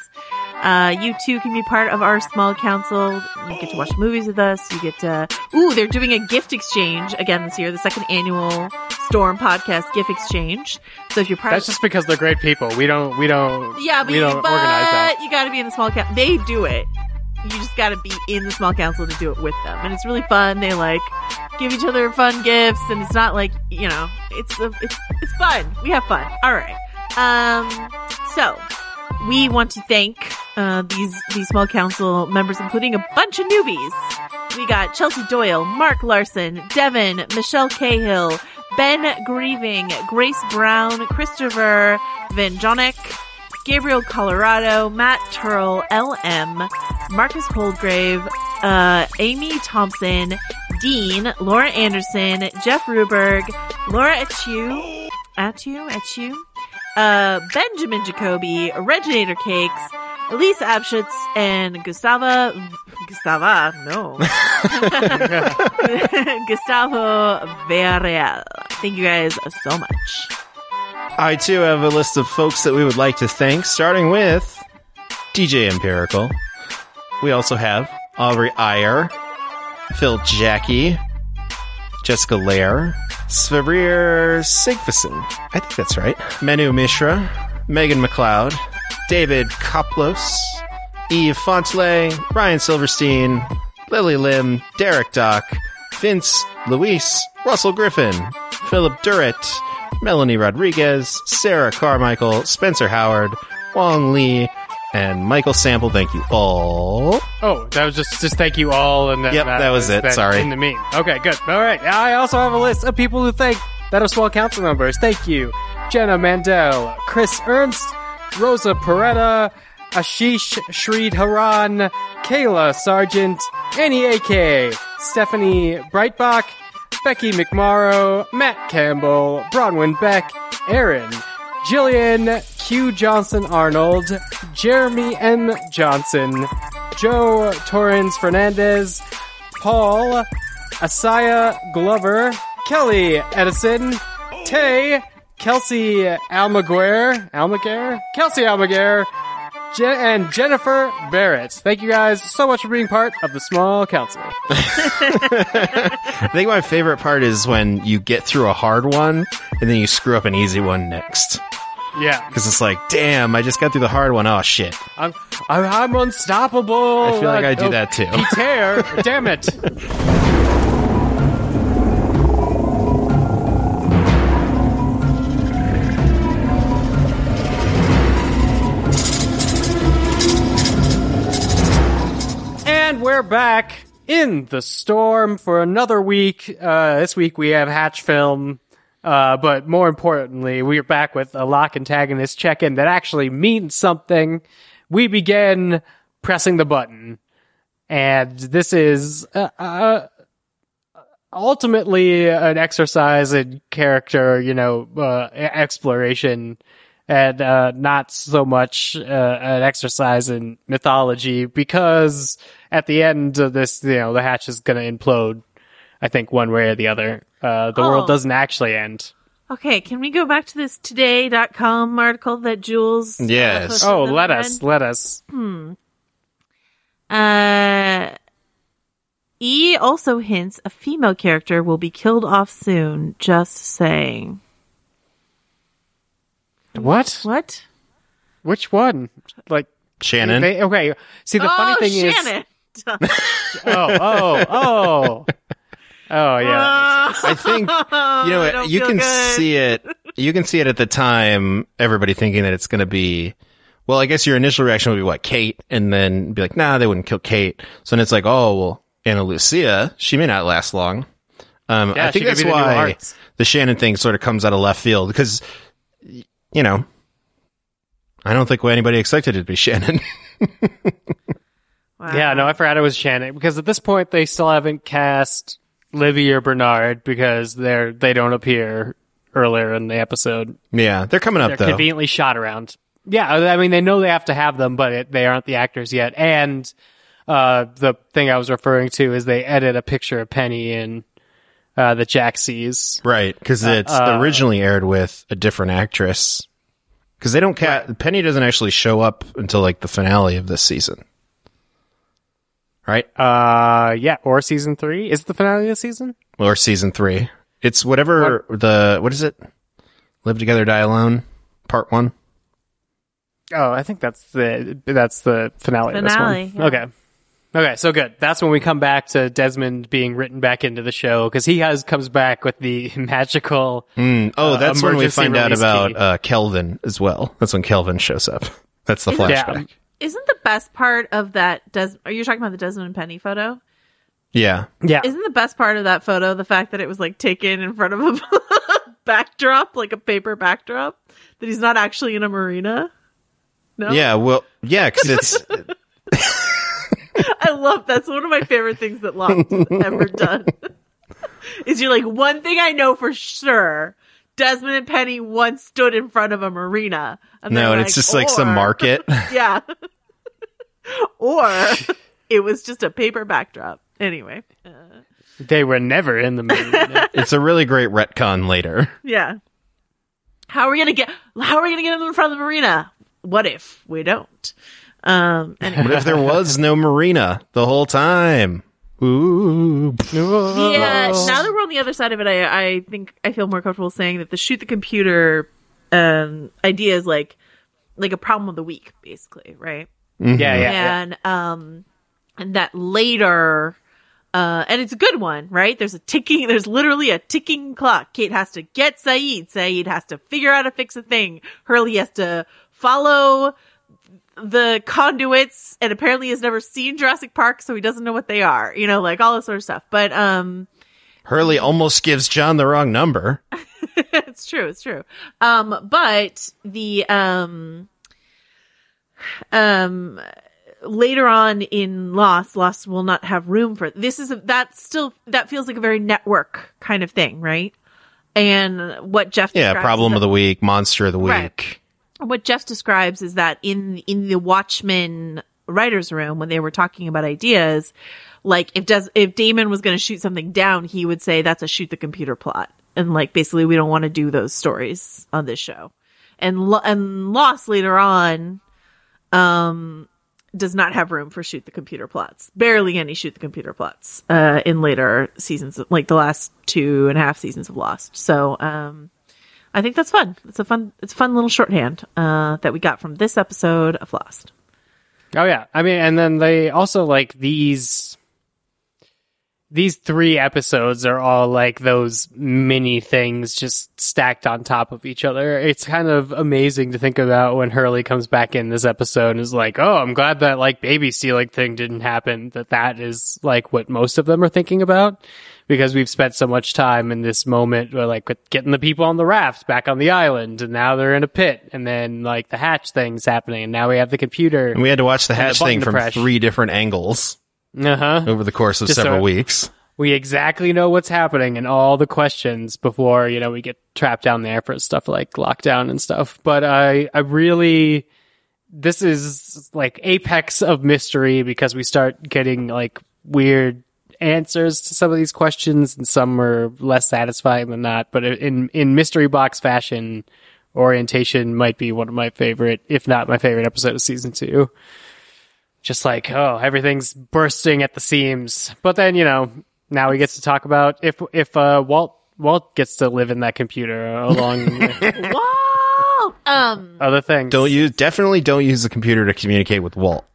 Uh, you too can be part of our small council. You get to watch movies with us. You get to, ooh, they're doing a gift exchange again this year, the second annual Storm Podcast gift exchange. So if you're part of That's of just because they're great people. We don't. We don't. yeah, but, we you, don't but organize that. you got to be in the small council. They do it. You just got to be in the small council to do it with them, and it's really fun. They like give each other fun gifts, and it's not like you know, it's it's it's fun. We have fun. All right. Um. So we want to thank uh, these these small council members, including a bunch of newbies. We got Chelsea Doyle, Mark Larson, Devin, Michelle Cahill, Ben Grieving, Grace Brown, Christopher Van Jonick, Gabriel Colorado, Matt Turl, LM, Marcus Holdgrave, uh, Amy Thompson, Dean, Laura Anderson, Jeff Ruberg, Laura Achu, Achu, Achu, uh, Benjamin Jacoby, Reginator Cakes, Elise Abschutz, and Gustava, Gustava, no. *laughs* *laughs* Gustavo Villarreal. Thank you guys so much. I too have a list of folks that we would like to thank, starting with DJ Empirical. We also have Aubrey Iyer, Phil Jackie, Jessica Lair, Svabrir Sigvason. I think that's right. Menu Mishra, Megan McLeod, David Koplos, Eve Fontley, Ryan Silverstein, Lily Lim, Derek Dock, Vince Luis, Russell Griffin, Philip Durrett, Melanie Rodriguez, Sarah Carmichael, Spencer Howard, Wong Lee, and Michael Sample. Thank you all. Oh, that was just just thank you all, and then Yep, that was it. that Sorry. in the meme. Okay, good. All right. I also have a list of people who thank that are small council members. Thank you, Jenna Mandel, Chris Ernst, Rosa Peretta, Ashish Sridharan, Kayla Sargent, Annie AK, Stephanie Breitbach, Becky McMorrow, Matt Campbell, Bronwyn Beck, Aaron, Jillian Q. Johnson Arnold, Jeremy M. Johnson, Joe Torrens Fernandez, Paul, Asaya Glover, Kelly Edison, Tay, Kelsey Almaguer, Almaguer? Kelsey Almaguer, Je- and Jennifer Barrett. Thank you guys so much for being part of the small council. *laughs* I think my favorite part is when you get through a hard one and then you screw up an easy one next. Yeah, Because it's like, damn, I just got through the hard one. Oh shit. I'm, I'm, I'm unstoppable. I feel like I do oh, that too. Peter, *laughs* damn it. We're back in the storm for another week. Uh, this week we have Hatch Film. Uh, but more importantly, we are back with a Locke antagonist check-in that actually means something. We begin pressing the button. And this is, uh, uh, ultimately an exercise in character, you know, uh, exploration and, uh, not so much, uh, an exercise in mythology because at the end of this, you know, the hatch is going to implode. I think one way or the other. Uh, the Oh. world doesn't actually end. Okay, can we go back to this today.com article that Jules? Yes. Oh, let us, read? let us. Uh, E also hints a female character will be killed off soon. Just saying. What? What? Which one? Like Shannon. They, okay. See, the funny oh, thing Shannon. is, *laughs* oh, oh, oh, oh, yeah. I think you know *laughs* I you can good. see it. You can see it at the time. Everybody thinking that it's going to be. Well, I guess your initial reaction would be what Kate, and then be like, "Nah, they wouldn't kill Kate." So then it's like, "Oh, well, Ana Lucia, she may not last long." Um, Yeah, I think that's be the why the Shannon thing sort of comes out of left field because, y- you know, I don't think anybody expected it to be Shannon. Wow. *laughs* Yeah, no, I forgot it was Shannon because at this point they still haven't cast Libby or Bernard because they're they don't appear earlier in the episode. yeah, they're coming up They're though. conveniently shot around. Yeah, I mean they know they have to have them, but it, they aren't the actors yet. And uh, the thing I was referring to is they edit a picture of Penny in uh, that Jack sees. Right, because it's uh, originally aired with a different actress. Because they don't ca- Penny doesn't actually show up until like the finale of this season, right? Uh, yeah, or season three is it the finale of the season. Or season three. It's whatever the what is it? Live together, die alone, part one. Oh, I think that's the that's the finale. of this Finale, one. yeah. Okay. Okay, so good. That's when we come back to Desmond being written back into the show because he has comes back with the *laughs* magical. Mm, oh, Uh, that's when we find out about uh, Kelvin as well. That's when Kelvin shows up. *laughs* That's the Isn't- flashback. Isn't the best part of that? Des- are you talking about the Desmond and Penny photo? Yeah, Yeah, Isn't the best part of that photo the fact that it was like taken in front of a *laughs* backdrop, like a paper backdrop? That he's not actually in a marina? No? yeah. Well, yeah, because it's *laughs* I love that's one of my favorite things that Lost has ever done. *laughs* is you're like, one thing I know for sure Desmond and Penny once stood in front of a marina. And no, they're and it's just like some *laughs* market. Yeah. or it was just a paper backdrop. Anyway. Uh, they were never in the movie. it's a really great retcon later. yeah. How are we gonna get how are we gonna get them in front of the marina? What if we don't? Um anyway. What if there was no marina the whole time? Ooh. Yeah, now that we're on the other side of it, I, I think I feel more comfortable saying that the shoot the computer um, idea is like like a problem of the week, basically, right? yeah, yeah, yeah. And um, and that later, uh, and it's a good one, right? There's a ticking, there's literally a ticking clock. Kate has to get Sayid. Sayid has to figure out how to fix a thing. Hurley has to follow the conduits and apparently has never seen Jurassic Park, so he doesn't know what they are, you know, like all this sort of stuff. But, um, Hurley almost gives John the wrong number. *laughs* it's true, it's true. Um, but the, um, um, later on in Lost, Lost will not have room for this. Is a, that still that feels like a very network kind of thing, right? And what Jeff Yeah, problem of the week, monster of the week. Right. What Jeff describes is that in in the Watchmen writers room when they were talking about ideas, like if Des- if Damon was going to shoot something down, he would say that's a shoot the computer plot, and like basically we don't want to do those stories on this show. And and Lost later on, um, does not have room for shoot the computer plots. Barely any shoot the computer plots uh, in later seasons, like the last two and a half seasons of Lost. So um, I think that's fun. It's a fun, it's a fun little shorthand uh, that we got from this episode of Lost. Oh yeah. I mean, and then they also like these these three episodes are all like those mini things just stacked on top of each other. It's kind of amazing to think about when Hurley comes back in this episode and is like, "Oh, I'm glad that like baby stealing thing didn't happen." That that is like what most of them are thinking about because we've spent so much time in this moment where like getting the people on the raft back on the island and now they're in a pit and then like the hatch thing's happening and now we have the computer. And we had to watch the And the hatch thing from press. three different angles Uh huh. over the course of Just several so- weeks. We exactly know what's happening and all the questions before you know we get trapped down there for stuff like lockdown and stuff. But I, I really, this is like apex of mystery because we start getting like weird answers to some of these questions and some are less satisfying than not. But in in mystery box fashion, orientation might be one of my favorite, if not my favorite episode of season two. just like oh everything's bursting at the seams. But then you know now we gets to talk about if if uh, Walt Walt gets to live in that computer along *laughs* with Whoa! Um, other things. Don't use definitely don't use the computer to communicate with Walt.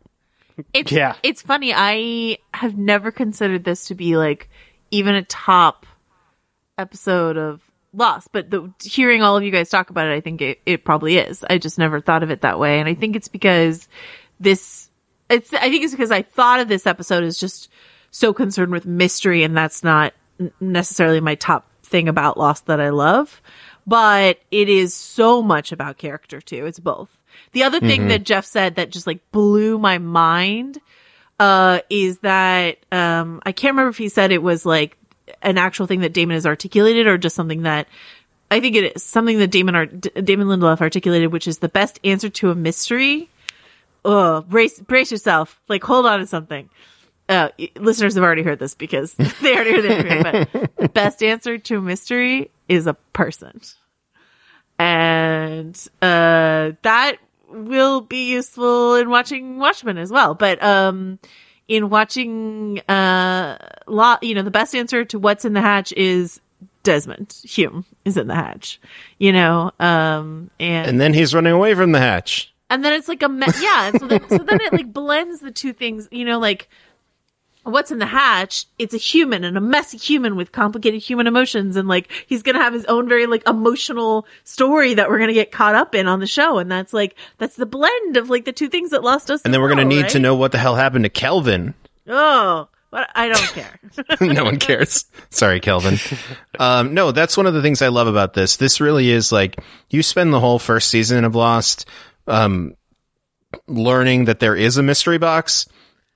It's Yeah. it's funny. I have never considered this to be like even a top episode of Lost, but the, hearing all of you guys talk about it, I think it, it probably is. I just never thought of it that way, and I think it's because this. It's. I think it's because I thought of this episode as just so concerned with mystery, and that's not necessarily my top thing about Lost that I love. But it is so much about character too. It's both. The other thing that Jeff said that just like blew my mind uh, is that um, I can't remember if he said it was like an actual thing that Damon has articulated or just something that I think it is something that Damon Ar- D- Damon Lindelof articulated, which is the best answer to a mystery. Ugh, brace brace yourself. Like hold on to something. Uh, listeners have already heard this because *laughs* they already heard it. But the *laughs* best answer to a mystery is a person, and uh, that will be useful in watching Watchmen as well. But um, in watching uh, lot, you know, the best answer to what's in the hatch is Desmond Hume is in the hatch. You know, um, and And then he's running away from the hatch. and then it's like a me- yeah so then, so then it like blends the two things you know like what's in the hatch it's a human and a messy human with complicated human emotions and like he's gonna have his own very like emotional story that we're gonna get caught up in on the show and that's like that's the blend of like the two things that lost us And then we're going to need to know what the hell happened to Kelvin. oh but i don't care *laughs* no one cares. Sorry, Kelvin. Um, no, that's one of the things I love about this. This really is like you spend the whole first season of Lost, um, learning that there is a mystery box.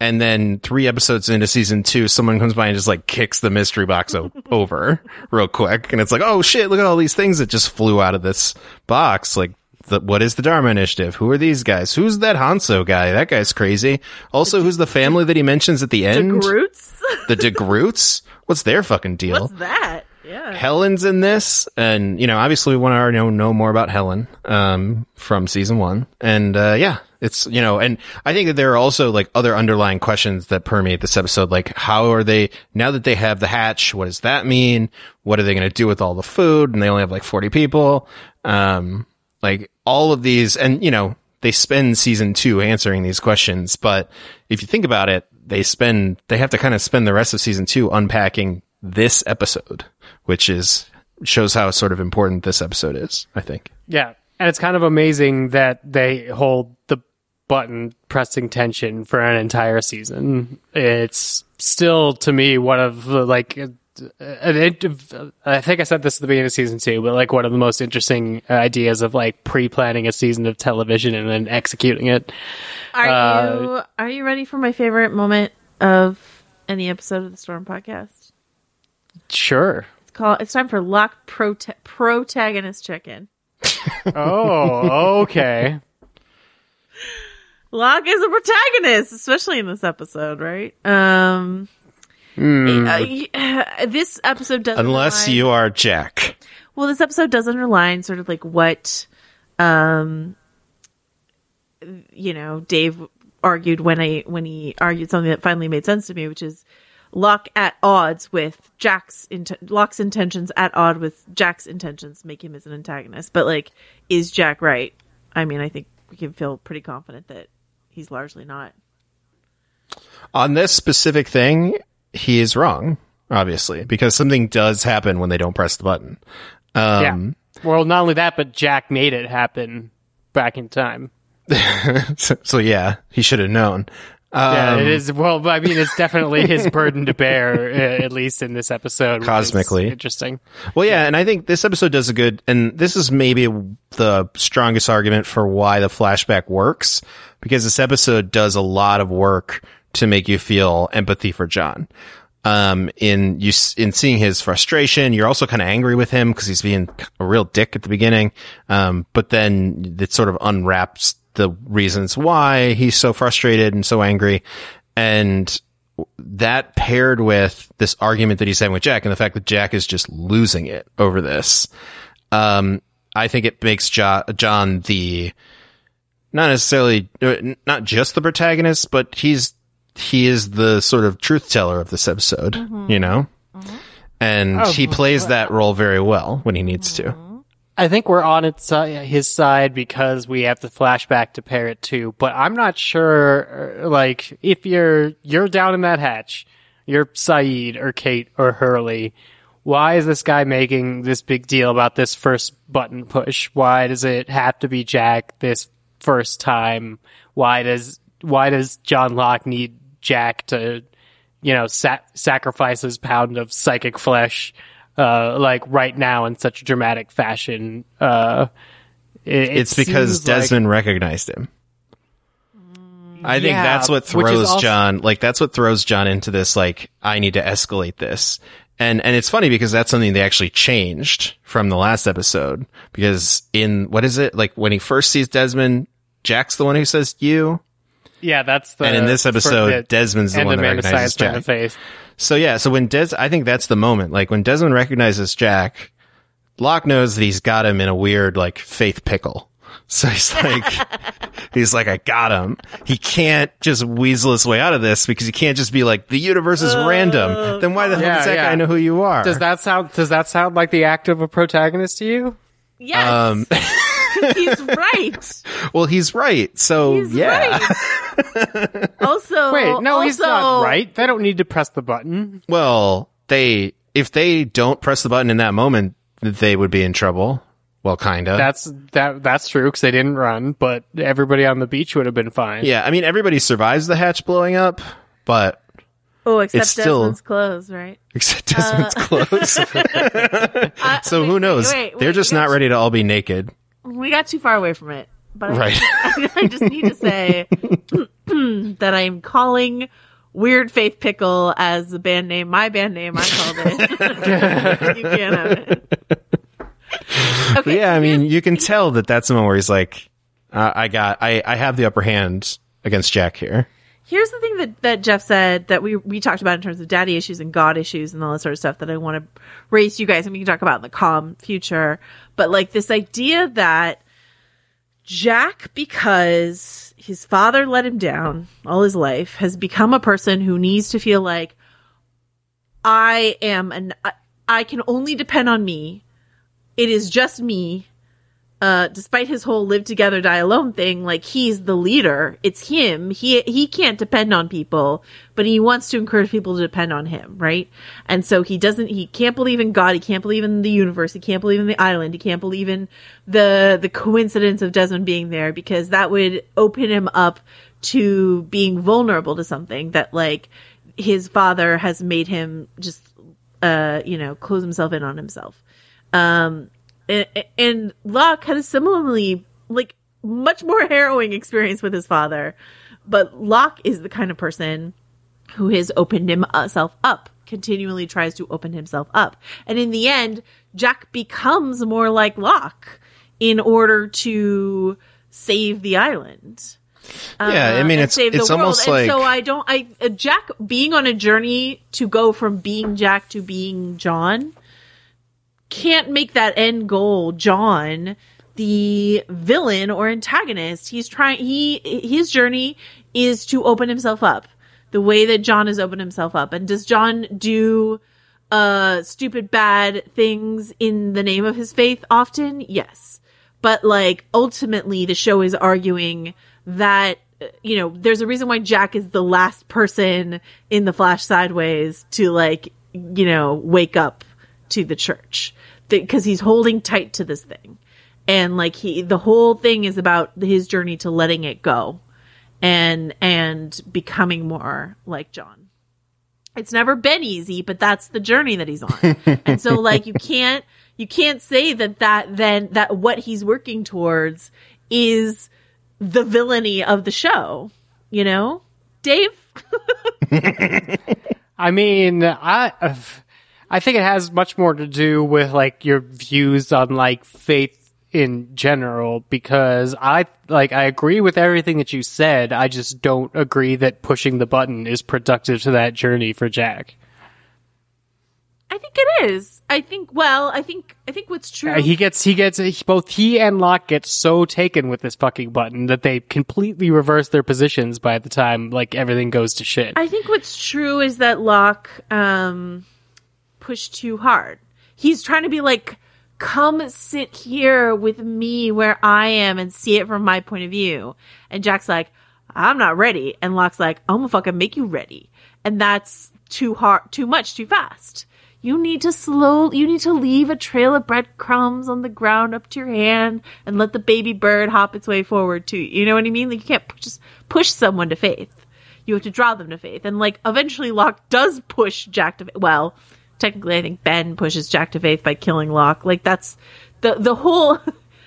And then three episodes into season two, someone comes by and just like kicks the mystery box o- *laughs* over real quick. And it's like, oh shit, look at all these things that just flew out of this box. Like, the, what is the Dharma Initiative? Who are these guys? Who's that Hanso guy? That guy's crazy. Also, who's the family that he mentions at the the end? Groots? the DeGroots? What's their fucking deal? what's that yeah Helen's in this, and you know, obviously, we want to already know, know more about Helen um, from season one, and uh, yeah, it's you know, and I think that there are also like other underlying questions that permeate this episode, like how are they now that they have the hatch? What does that mean? What are they going to do with all the food? And they only have like forty people, um, like all of these, and you know, they spend season two answering these questions, but if you think about it, they spend they have to kind of spend the rest of season two unpacking this episode, which is shows how sort of important this episode is. I think. Yeah. And it's kind of amazing that they hold the button pressing tension for an entire season. It's still to me one of the like uh, I think I said this at the beginning of season two, but like one of the most interesting ideas of like pre-planning a season of television and then executing it. are Uh, you are you ready for my favorite moment of any episode of the storm podcast Sure. It's called. It's time for Locke prote- protagonist check in. *laughs* Oh, okay. Locke is a protagonist, especially in this episode, right? Um, uh, this episode does Unless you are Jack. Well, this episode does underline sort of like what, um, you know, Dave argued when I when he argued something that finally made sense to me, which is Locke at odds with Jack's int- Locke's intentions at odd with Jack's intentions make him as an antagonist. But like, is Jack right? I mean, I think we can feel pretty confident that he's largely not. On this specific thing, he is wrong, obviously, because something does happen when they don't press the button. Um, yeah. Well, not only that, but Jack made it happen back in time. *laughs* so, so yeah, he should have known. Yeah, Um, it is. Well, I mean, it's definitely his *laughs* burden to bear, uh, at least in this episode. Cosmically. interesting. Well, yeah, and I think this episode does a good, and this is maybe the strongest argument for why the flashback works, because this episode does a lot of work to make you feel empathy for John. Um, in you, in seeing his frustration, you're also kind of angry with him because he's being a real dick at the beginning. Um, but then it sort of unwraps the reasons why he's so frustrated and so angry. And that paired with this argument that he's having with Jack and the fact that Jack is just losing it over this, um, I think it makes jo- John the not necessarily uh, not just the protagonist, but he's he is the sort of truth teller of this episode, you know? And Oh, he plays that role very well when he needs to. I think we're on its uh, his side because we have the flashback to Parrot too. But I'm not sure, uh, like, if you're you're down in that hatch, you're Sayid or Kate or Hurley. Why is this guy making this big deal about this first button push? Why does it have to be Jack this first time? Why does why does John Locke need Jack to, you know, sa- sacrifice his pound of psychic flesh? Uh, like right now in such a dramatic fashion. Uh, it, it It's because seems like- Desmond recognized him. I think yeah, that's what throws also- John, like that's what throws John into this, like, I need to escalate this. And, and it's funny because that's something they actually changed from the last episode because in, what is it? Like when he first sees Desmond, Jack's the one who says you. yeah, that's the. and in this episode, Desmond's the one of that Man recognizes Science Man Jack. of Faith. So yeah, so when Des, I think that's the moment. Like when Desmond recognizes Jack, Locke knows that he's got him in a weird like faith pickle. *laughs* So he's like, *laughs* he's like, I got him. He can't just weasel his way out of this because he can't just be like, the universe is random. Then why the hell Yeah, does that yeah. guy know who you are? Does that sound? Does that sound like the act of a protagonist to you? Yes, Um, *laughs* *laughs* he's right. well, he's right. So He's yeah. right. *laughs* Also, Wait, no, he's not right. They don't need to press the button. Well, they, if they don't press the button in that moment, they would be in trouble. Well, kinda. That's that. That's true because they didn't run, but everybody on the beach would have been fine. yeah. I mean, everybody survives the hatch blowing up, but Oh, except It's still- Desmond's clothes, right? except Desmond's clothes. *laughs* Uh, So wait, who knows? wait, wait, They're just we not ready to all be naked. We got too far away from it, but I- Right. *laughs* I just need to say *clears throat* that I'm calling Weird Faith Pickle as the band name. My band name, I called it. *laughs* you can't have it. Okay. yeah, I mean, you can tell that that's the moment where he's like, uh, I got, I, I have the upper hand against Jack here. Here's the thing that, that Jeff said that we we talked about in terms of daddy issues and God issues and all that sort of stuff that I want to raise you guys and we can talk about in the calm future. But like this idea that Jack, because his father let him down all his life, has become a person who needs to feel like I am an I, can only depend on me. It is just me uh, despite his whole live together, die alone thing, like he's the leader. It's him. He, he can't depend on people, but he wants to encourage people to depend on him, right? And so he doesn't, he can't believe in God. He can't believe in the universe. He can't believe in the island. He can't believe in the, the coincidence of Desmond being there because that would open him up to being vulnerable to something that like his father has made him just, uh, you know, close himself in on himself. Um, and, and Locke had a similarly like much more harrowing experience with his father, but Locke is the kind of person who has opened himself up, continually tries to open himself up, and in the end, Jack becomes more like Locke in order to save the island. Yeah, I uh, mean, and it's it's world. almost and like so I don't. I uh, Jack being on a journey to go from being Jack to being John can't make that end goal John the villain or antagonist. He's trying. He his journey is to open himself up the way that John has opened himself up. And does John do uh stupid bad things in the name of his faith often? Yes. But like ultimately the show is arguing that you know, there's a reason why Jack is the last person in the Flash Sideways to like, you know, wake up to the church because he's holding tight to this thing. And like he, the whole thing is about his journey to letting it go and, and becoming more like John. It's never been easy, but that's the journey that he's on. *laughs* and so like you can't, you can't say that that then, that what he's working towards is the villainy of the show, you know? Dave? *laughs* I mean, I uh, I think it has much more to do with like your views on like faith in general because I like I agree with everything that you said. I just don't agree that pushing the button is productive to that journey for Jack. I think it is. I think. Well, I think. I think what's true. Uh, he gets he gets he, both he and Locke get so taken with this fucking button that they completely reverse their positions by the time like everything goes to shit. I think what's true is that Locke um, pushed too hard. He's trying to be like, come sit here with me where I am and see it from my point of view. And Jack's like, I'm not ready. And Locke's like, I'm gonna fucking make you ready. And that's too hard, too much, too fast. You need to slow, you need to leave a trail of breadcrumbs on the ground up to your hand and let the baby bird hop its way forward too. You You know what I mean? Like you can't pu- just push someone to faith. You have to draw them to faith. And like eventually Locke does push Jack to. Well, technically I think Ben pushes Jack to faith by killing Locke. Like that's the, the whole,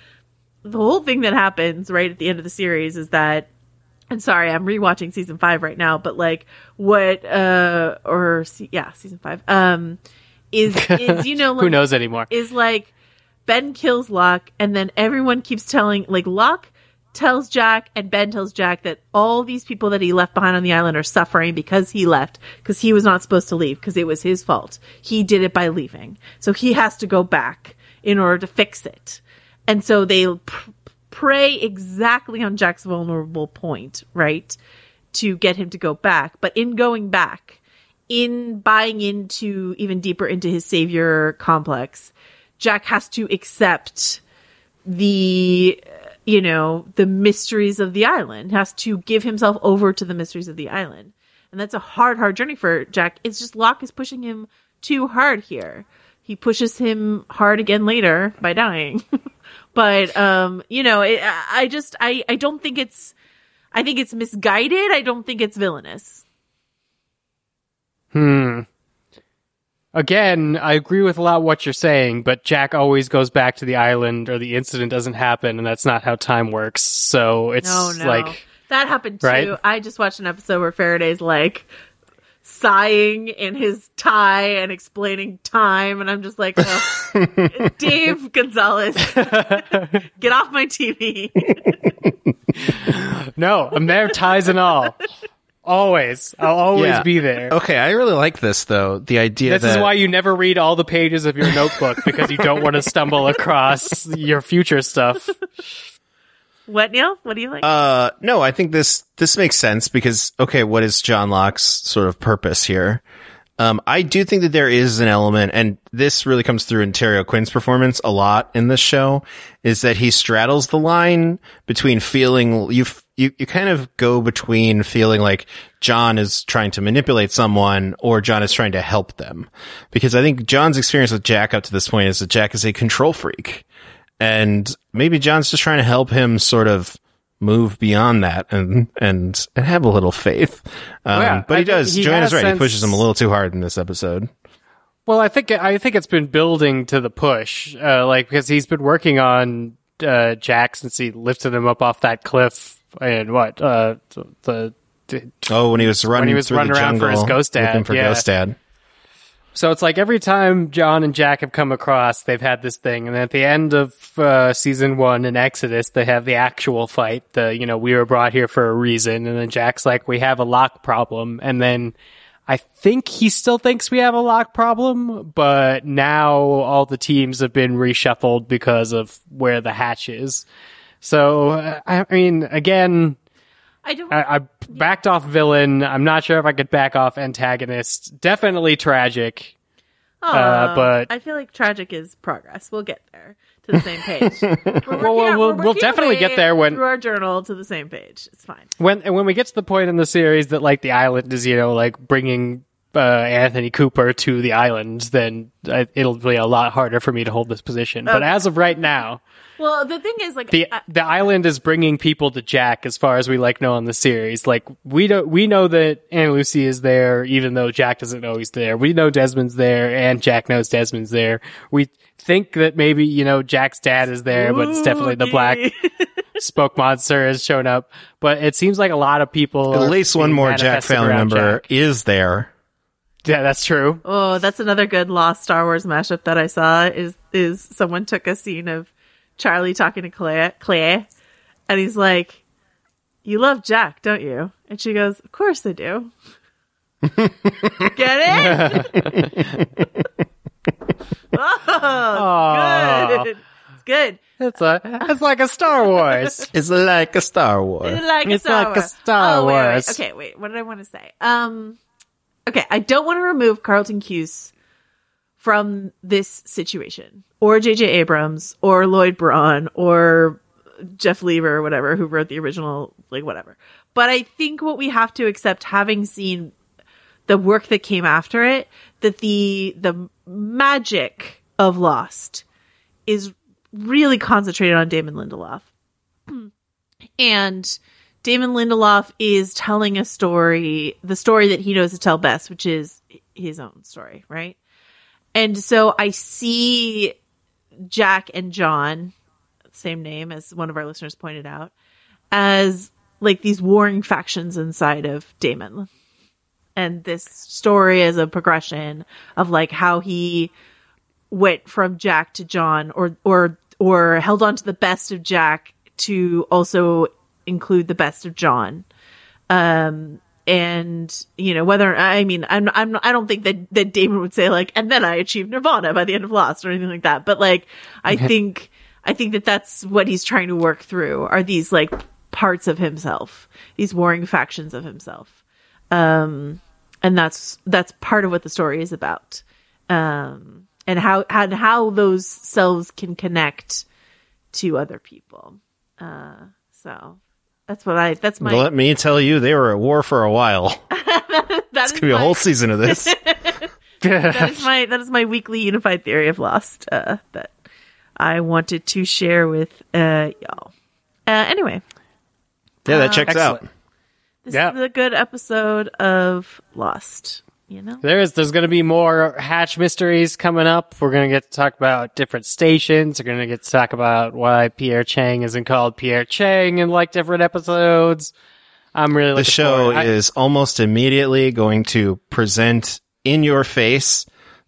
*laughs* the whole thing that happens right at the end of the series is that and sorry, I'm rewatching season five right now, but like what, uh, or yeah, season five, um, is, *laughs* is, you know, Who knows anymore? Is like Ben kills Locke and then everyone keeps telling, like Locke tells Jack and Ben tells Jack that all these people that he left behind on the island are suffering because he left, because he was not supposed to leave, because it was his fault. He did it by leaving. So he has to go back in order to fix it. And so they pr- prey exactly on Jack's vulnerable point, right? To get him to go back. But in going back, in buying into even deeper into his savior complex, Jack has to accept the, you know, the mysteries of the island, has to give himself over to the mysteries of the island. And that's a hard, hard journey for Jack. It's just Locke is pushing him too hard here. He pushes him hard again later by dying. *laughs* but, um, you know, it, I I just, I, I don't think it's, I think it's misguided. I don't think it's villainous. Hmm. Again, I agree with a lot of what you're saying, but Jack always goes back to the island or the incident doesn't happen, and that's not how time works. So it's No, no. like, that happened too. Right? I just watched an episode where Faraday's like sighing in his tie and explaining time, and I'm just like, oh, *laughs* Dave Gonzalez, *laughs* get off my TV. no, I'm there, ties and all. Always. I'll always Yeah. be there. Okay, I really like this though. The idea This that is why you never read all the pages of your notebook *laughs* because you don't want to stumble across your future stuff. what, Neil? What do you like? Uh, no, I think this this makes sense because okay, what is John Locke's sort of purpose here? Um, I do think that there is an element, and this really comes through in Terry O'Quinn's performance a lot in this show, is that he straddles the line between feeling you you you kind of go between feeling like John is trying to manipulate someone or John is trying to help them, because I think John's experience with Jack up to this point is that Jack is a control freak, and maybe John's just trying to help him sort of move beyond that and and and have a little faith. Um, yeah, but he think does. he Joanna's right. sense- He pushes him a little too hard in this episode. Well, I think I think it's been building to the push, uh, like because he's been working on uh, Jack since he lifted him up off that cliff and what uh, the, the Oh, when he was running, he was running around for his ghost dad, for yeah. Ghost Dad. So it's like every time John and Jack have come across, they've had this thing, and at the end of uh, season one in Exodus, they have the actual fight. The you know we were brought here for a reason, and then Jack's like, we have a Locke problem, and then I think he still thinks we have a Locke problem, but now all the teams have been reshuffled because of where the hatch is. So uh, I I mean, again, I don't. I, I backed off villain. I'm not sure if I could back off antagonist. Definitely tragic. uh, but- I feel like tragic is progress. We'll get there to the same page. *laughs* well, we'll, we're we'll definitely get there when- through our journal to the same page. It's fine. When and when we get to the point in the series that like the island is, you know, like bringing uh, Anthony Cooper to the island, then I, it'll be a lot harder for me to hold this position. But as of right now, Well, the thing is, like, the I- the island is bringing people to Jack as far as we like know on the series. Like we don't we know that Ana Lucia is there, even though Jack doesn't know he's there. We know Desmond's there, and Jack knows Desmond's there. We think that maybe you know Jack's dad is there, but it's definitely the black *laughs* smoke monster has shown up. But it seems like a lot of people. At least one more Jack family member Jack. is there. Yeah, that's true. Oh, that's another good Lost Star Wars mashup that I saw. Is is someone took a scene of Charlie talking to Claire, Claire, and he's like, "You love Jack, don't you?" And she goes, "Of course I do." *laughs* Get it? *laughs* Oh, it's good. It's good. It's a, it's like a Star Wars. *laughs* It's like a Star Wars. It's like a It's Star like a Wars. Star oh, wait, wait, wait. Okay, wait. What did I want to say? Um, okay, I don't want to remove Carlton Cuse from this situation, or J.J. Abrams, or Lloyd Braun, or Jeff Lieber, or whatever, who wrote the original, like whatever. But I think what we have to accept, having seen the work that came after it, that the the magic of Lost is really concentrated on Damon Lindelof. *clears throat* And Damon Lindelof is telling a story, the story that he knows to tell best, which is his own story, right? And so I see Jack and John, same name as one of our listeners pointed out, as like these warring factions inside of Damon. And this story is a progression of like how he went from Jack to John or or or held on to the best of Jack to also include the best of John. Um and you know whether I mean I'm I'm I don't think that that Damon would say like and then I achieved nirvana by the end of Lost or anything like that. But like I think I think that that's what he's trying to work through are these like parts of himself these warring factions of himself. Um and that's that's part of what the story is about. Um and how and how those selves can connect to other people. Uh so that's what i that's my Let me tell you, they were at war for a while. *laughs* that's gonna be a whole season of this. *laughs* that is my that is my weekly unified theory of lost uh that i wanted to share with uh y'all uh anyway yeah, that checks Excellent. out. this Yeah. is a good episode of lost you know There is. There's going to be more hatch mysteries coming up. We're going to get to talk about different stations. We're going to get to talk about why Pierre Chang isn't called Pierre Chang in like different episodes. I'm really The show forward. I- is almost immediately going to present in your face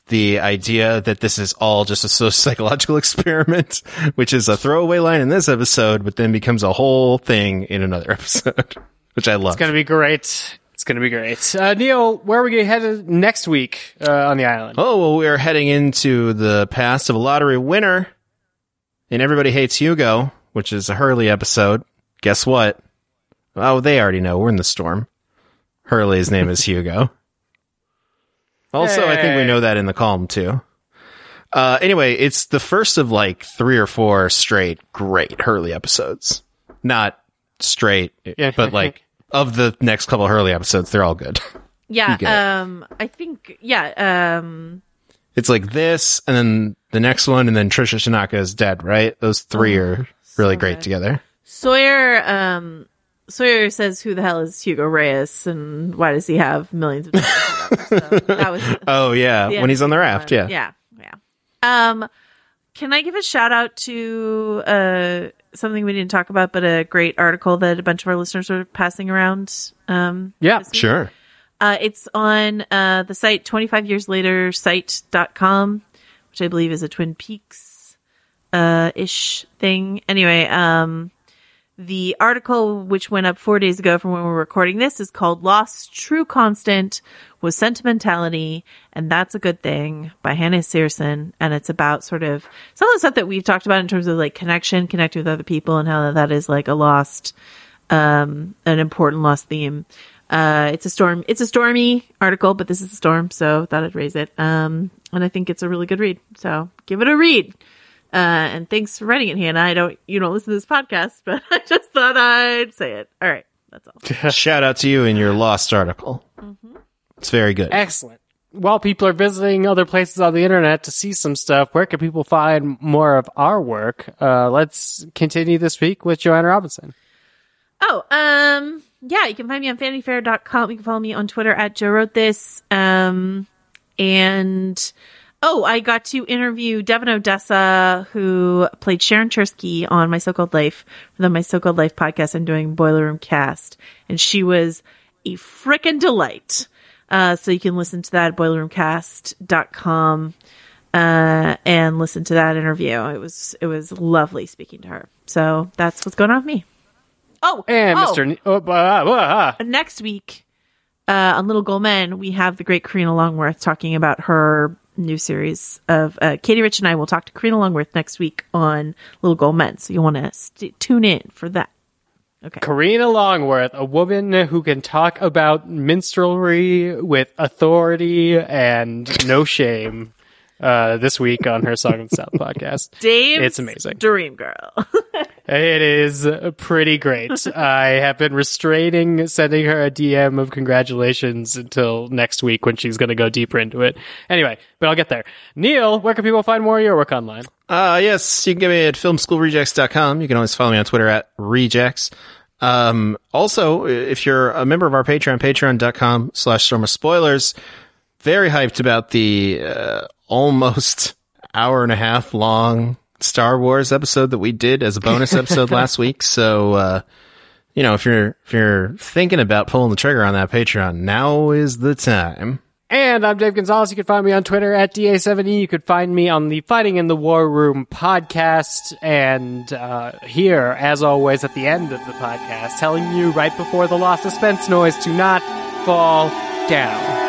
the idea that this is all just a so- *laughs* psychological experiment, which is a throwaway line in this episode, but then becomes a whole thing in another *laughs* episode, which I love. It's going to be great. It's going to be great. Uh, Neil, where are we going to head next week uh, on the island? Oh, well, we're heading into the past of a lottery winner and Everybody Hates Hugo, which is a Hurley episode. Guess what? Oh, they already know. We're in the storm. Hurley's name is Hugo. *laughs* Also, I think we know that in the calm too. Uh, anyway, it's the first of like three or four straight great Hurley episodes. Not straight, Yeah. but like of the next couple Hurley episodes, they're all good. *laughs* yeah um i think yeah um It's like this, and then the next one, and then Tricia Tanaka is dead, right? Those three are really so great together. Sawyer, um, Sawyer says, "Who the hell is Hugo Reyes, and why does he have millions of dollars?" *laughs* So that was Oh yeah, when he's on the raft, one. yeah. yeah, yeah. Um, can I give a shout out to uh something we didn't talk about, but a great article that a bunch of our listeners are passing around? Um, Yeah. Sure. Uh, it's on uh, the site 25 years later site.com, which I believe is a Twin Peaks uh, ish thing. Anyway, um, the article, which went up four days ago from when we're recording this, is called Lost True Constant was Sentimentality, and That's a Good Thing by Hannah Searson. And it's about sort of some of the stuff that we've talked about in terms of like connection, connecting with other people, and how that is like a lost um, an important lost theme. Uh, it's a storm. It's a stormy article, but this is a storm, so thought I'd raise it. Um, and I think it's a really good read. So give it a read. Uh, and thanks for writing it, Hannah. I don't, you don't listen to this podcast, but *laughs* I just thought I'd say it. All right. That's all. *laughs* Shout out to you in your lost article. Mm-hmm. It's very good. Excellent. While people are visiting other places on the internet to see some stuff, where can people find more of our work? Uh, let's continue this week with Joanna Robinson. Oh, um, yeah, you can find me on vanityfair.com. You can follow me on Twitter at Joe Wrote This. Um, and, oh, I got to interview Devon Odessa, who played Sharon Cherski on My So-Called Life for the My So-Called Life podcast. I'm doing Boiler Room Cast. And she was a frickin' delight. Uh, so you can listen to that at boilerroomcast.com uh, and listen to that interview. It was it was lovely speaking to her. So that's what's going on with me. Oh, And oh, Mr. Ne- oh, next week uh, on Little Gold Men, we have the great Karina Longworth talking about her new series of uh, Katey Rich and I will talk to Karina Longworth next week on Little Gold Men. So you'll want to st- tune in for that. Okay. Karina Longworth, a woman who can talk about minstrelry with authority and no shame. Uh, this week on her Song of the South podcast. *laughs* Dave, It's amazing. Dream Girl. *laughs* It is pretty great. I have been restraining sending her a DM of congratulations until next week when she's going to go deeper into it. Anyway, but I'll get there. Neil, where can people find more of your work online? Uh, yes, you can get me at filmschoolrejects.com. You can always follow me on Twitter at rejects. Um, also, if you're a member of our Patreon, patreon.com slash storm of spoilers, very hyped about the, uh, almost hour and a half long Star Wars episode that we did as a bonus episode *laughs* last week. So, uh, you know, if you're, if you're thinking about pulling the trigger on that Patreon, now is the time. And I'm Dave Gonzalez. You can find me on Twitter at DA7E. You could find me on the Fighting in the War Room podcast. And uh, here, as always, at the end of the podcast, telling you right before the lost suspense noise to not fall down.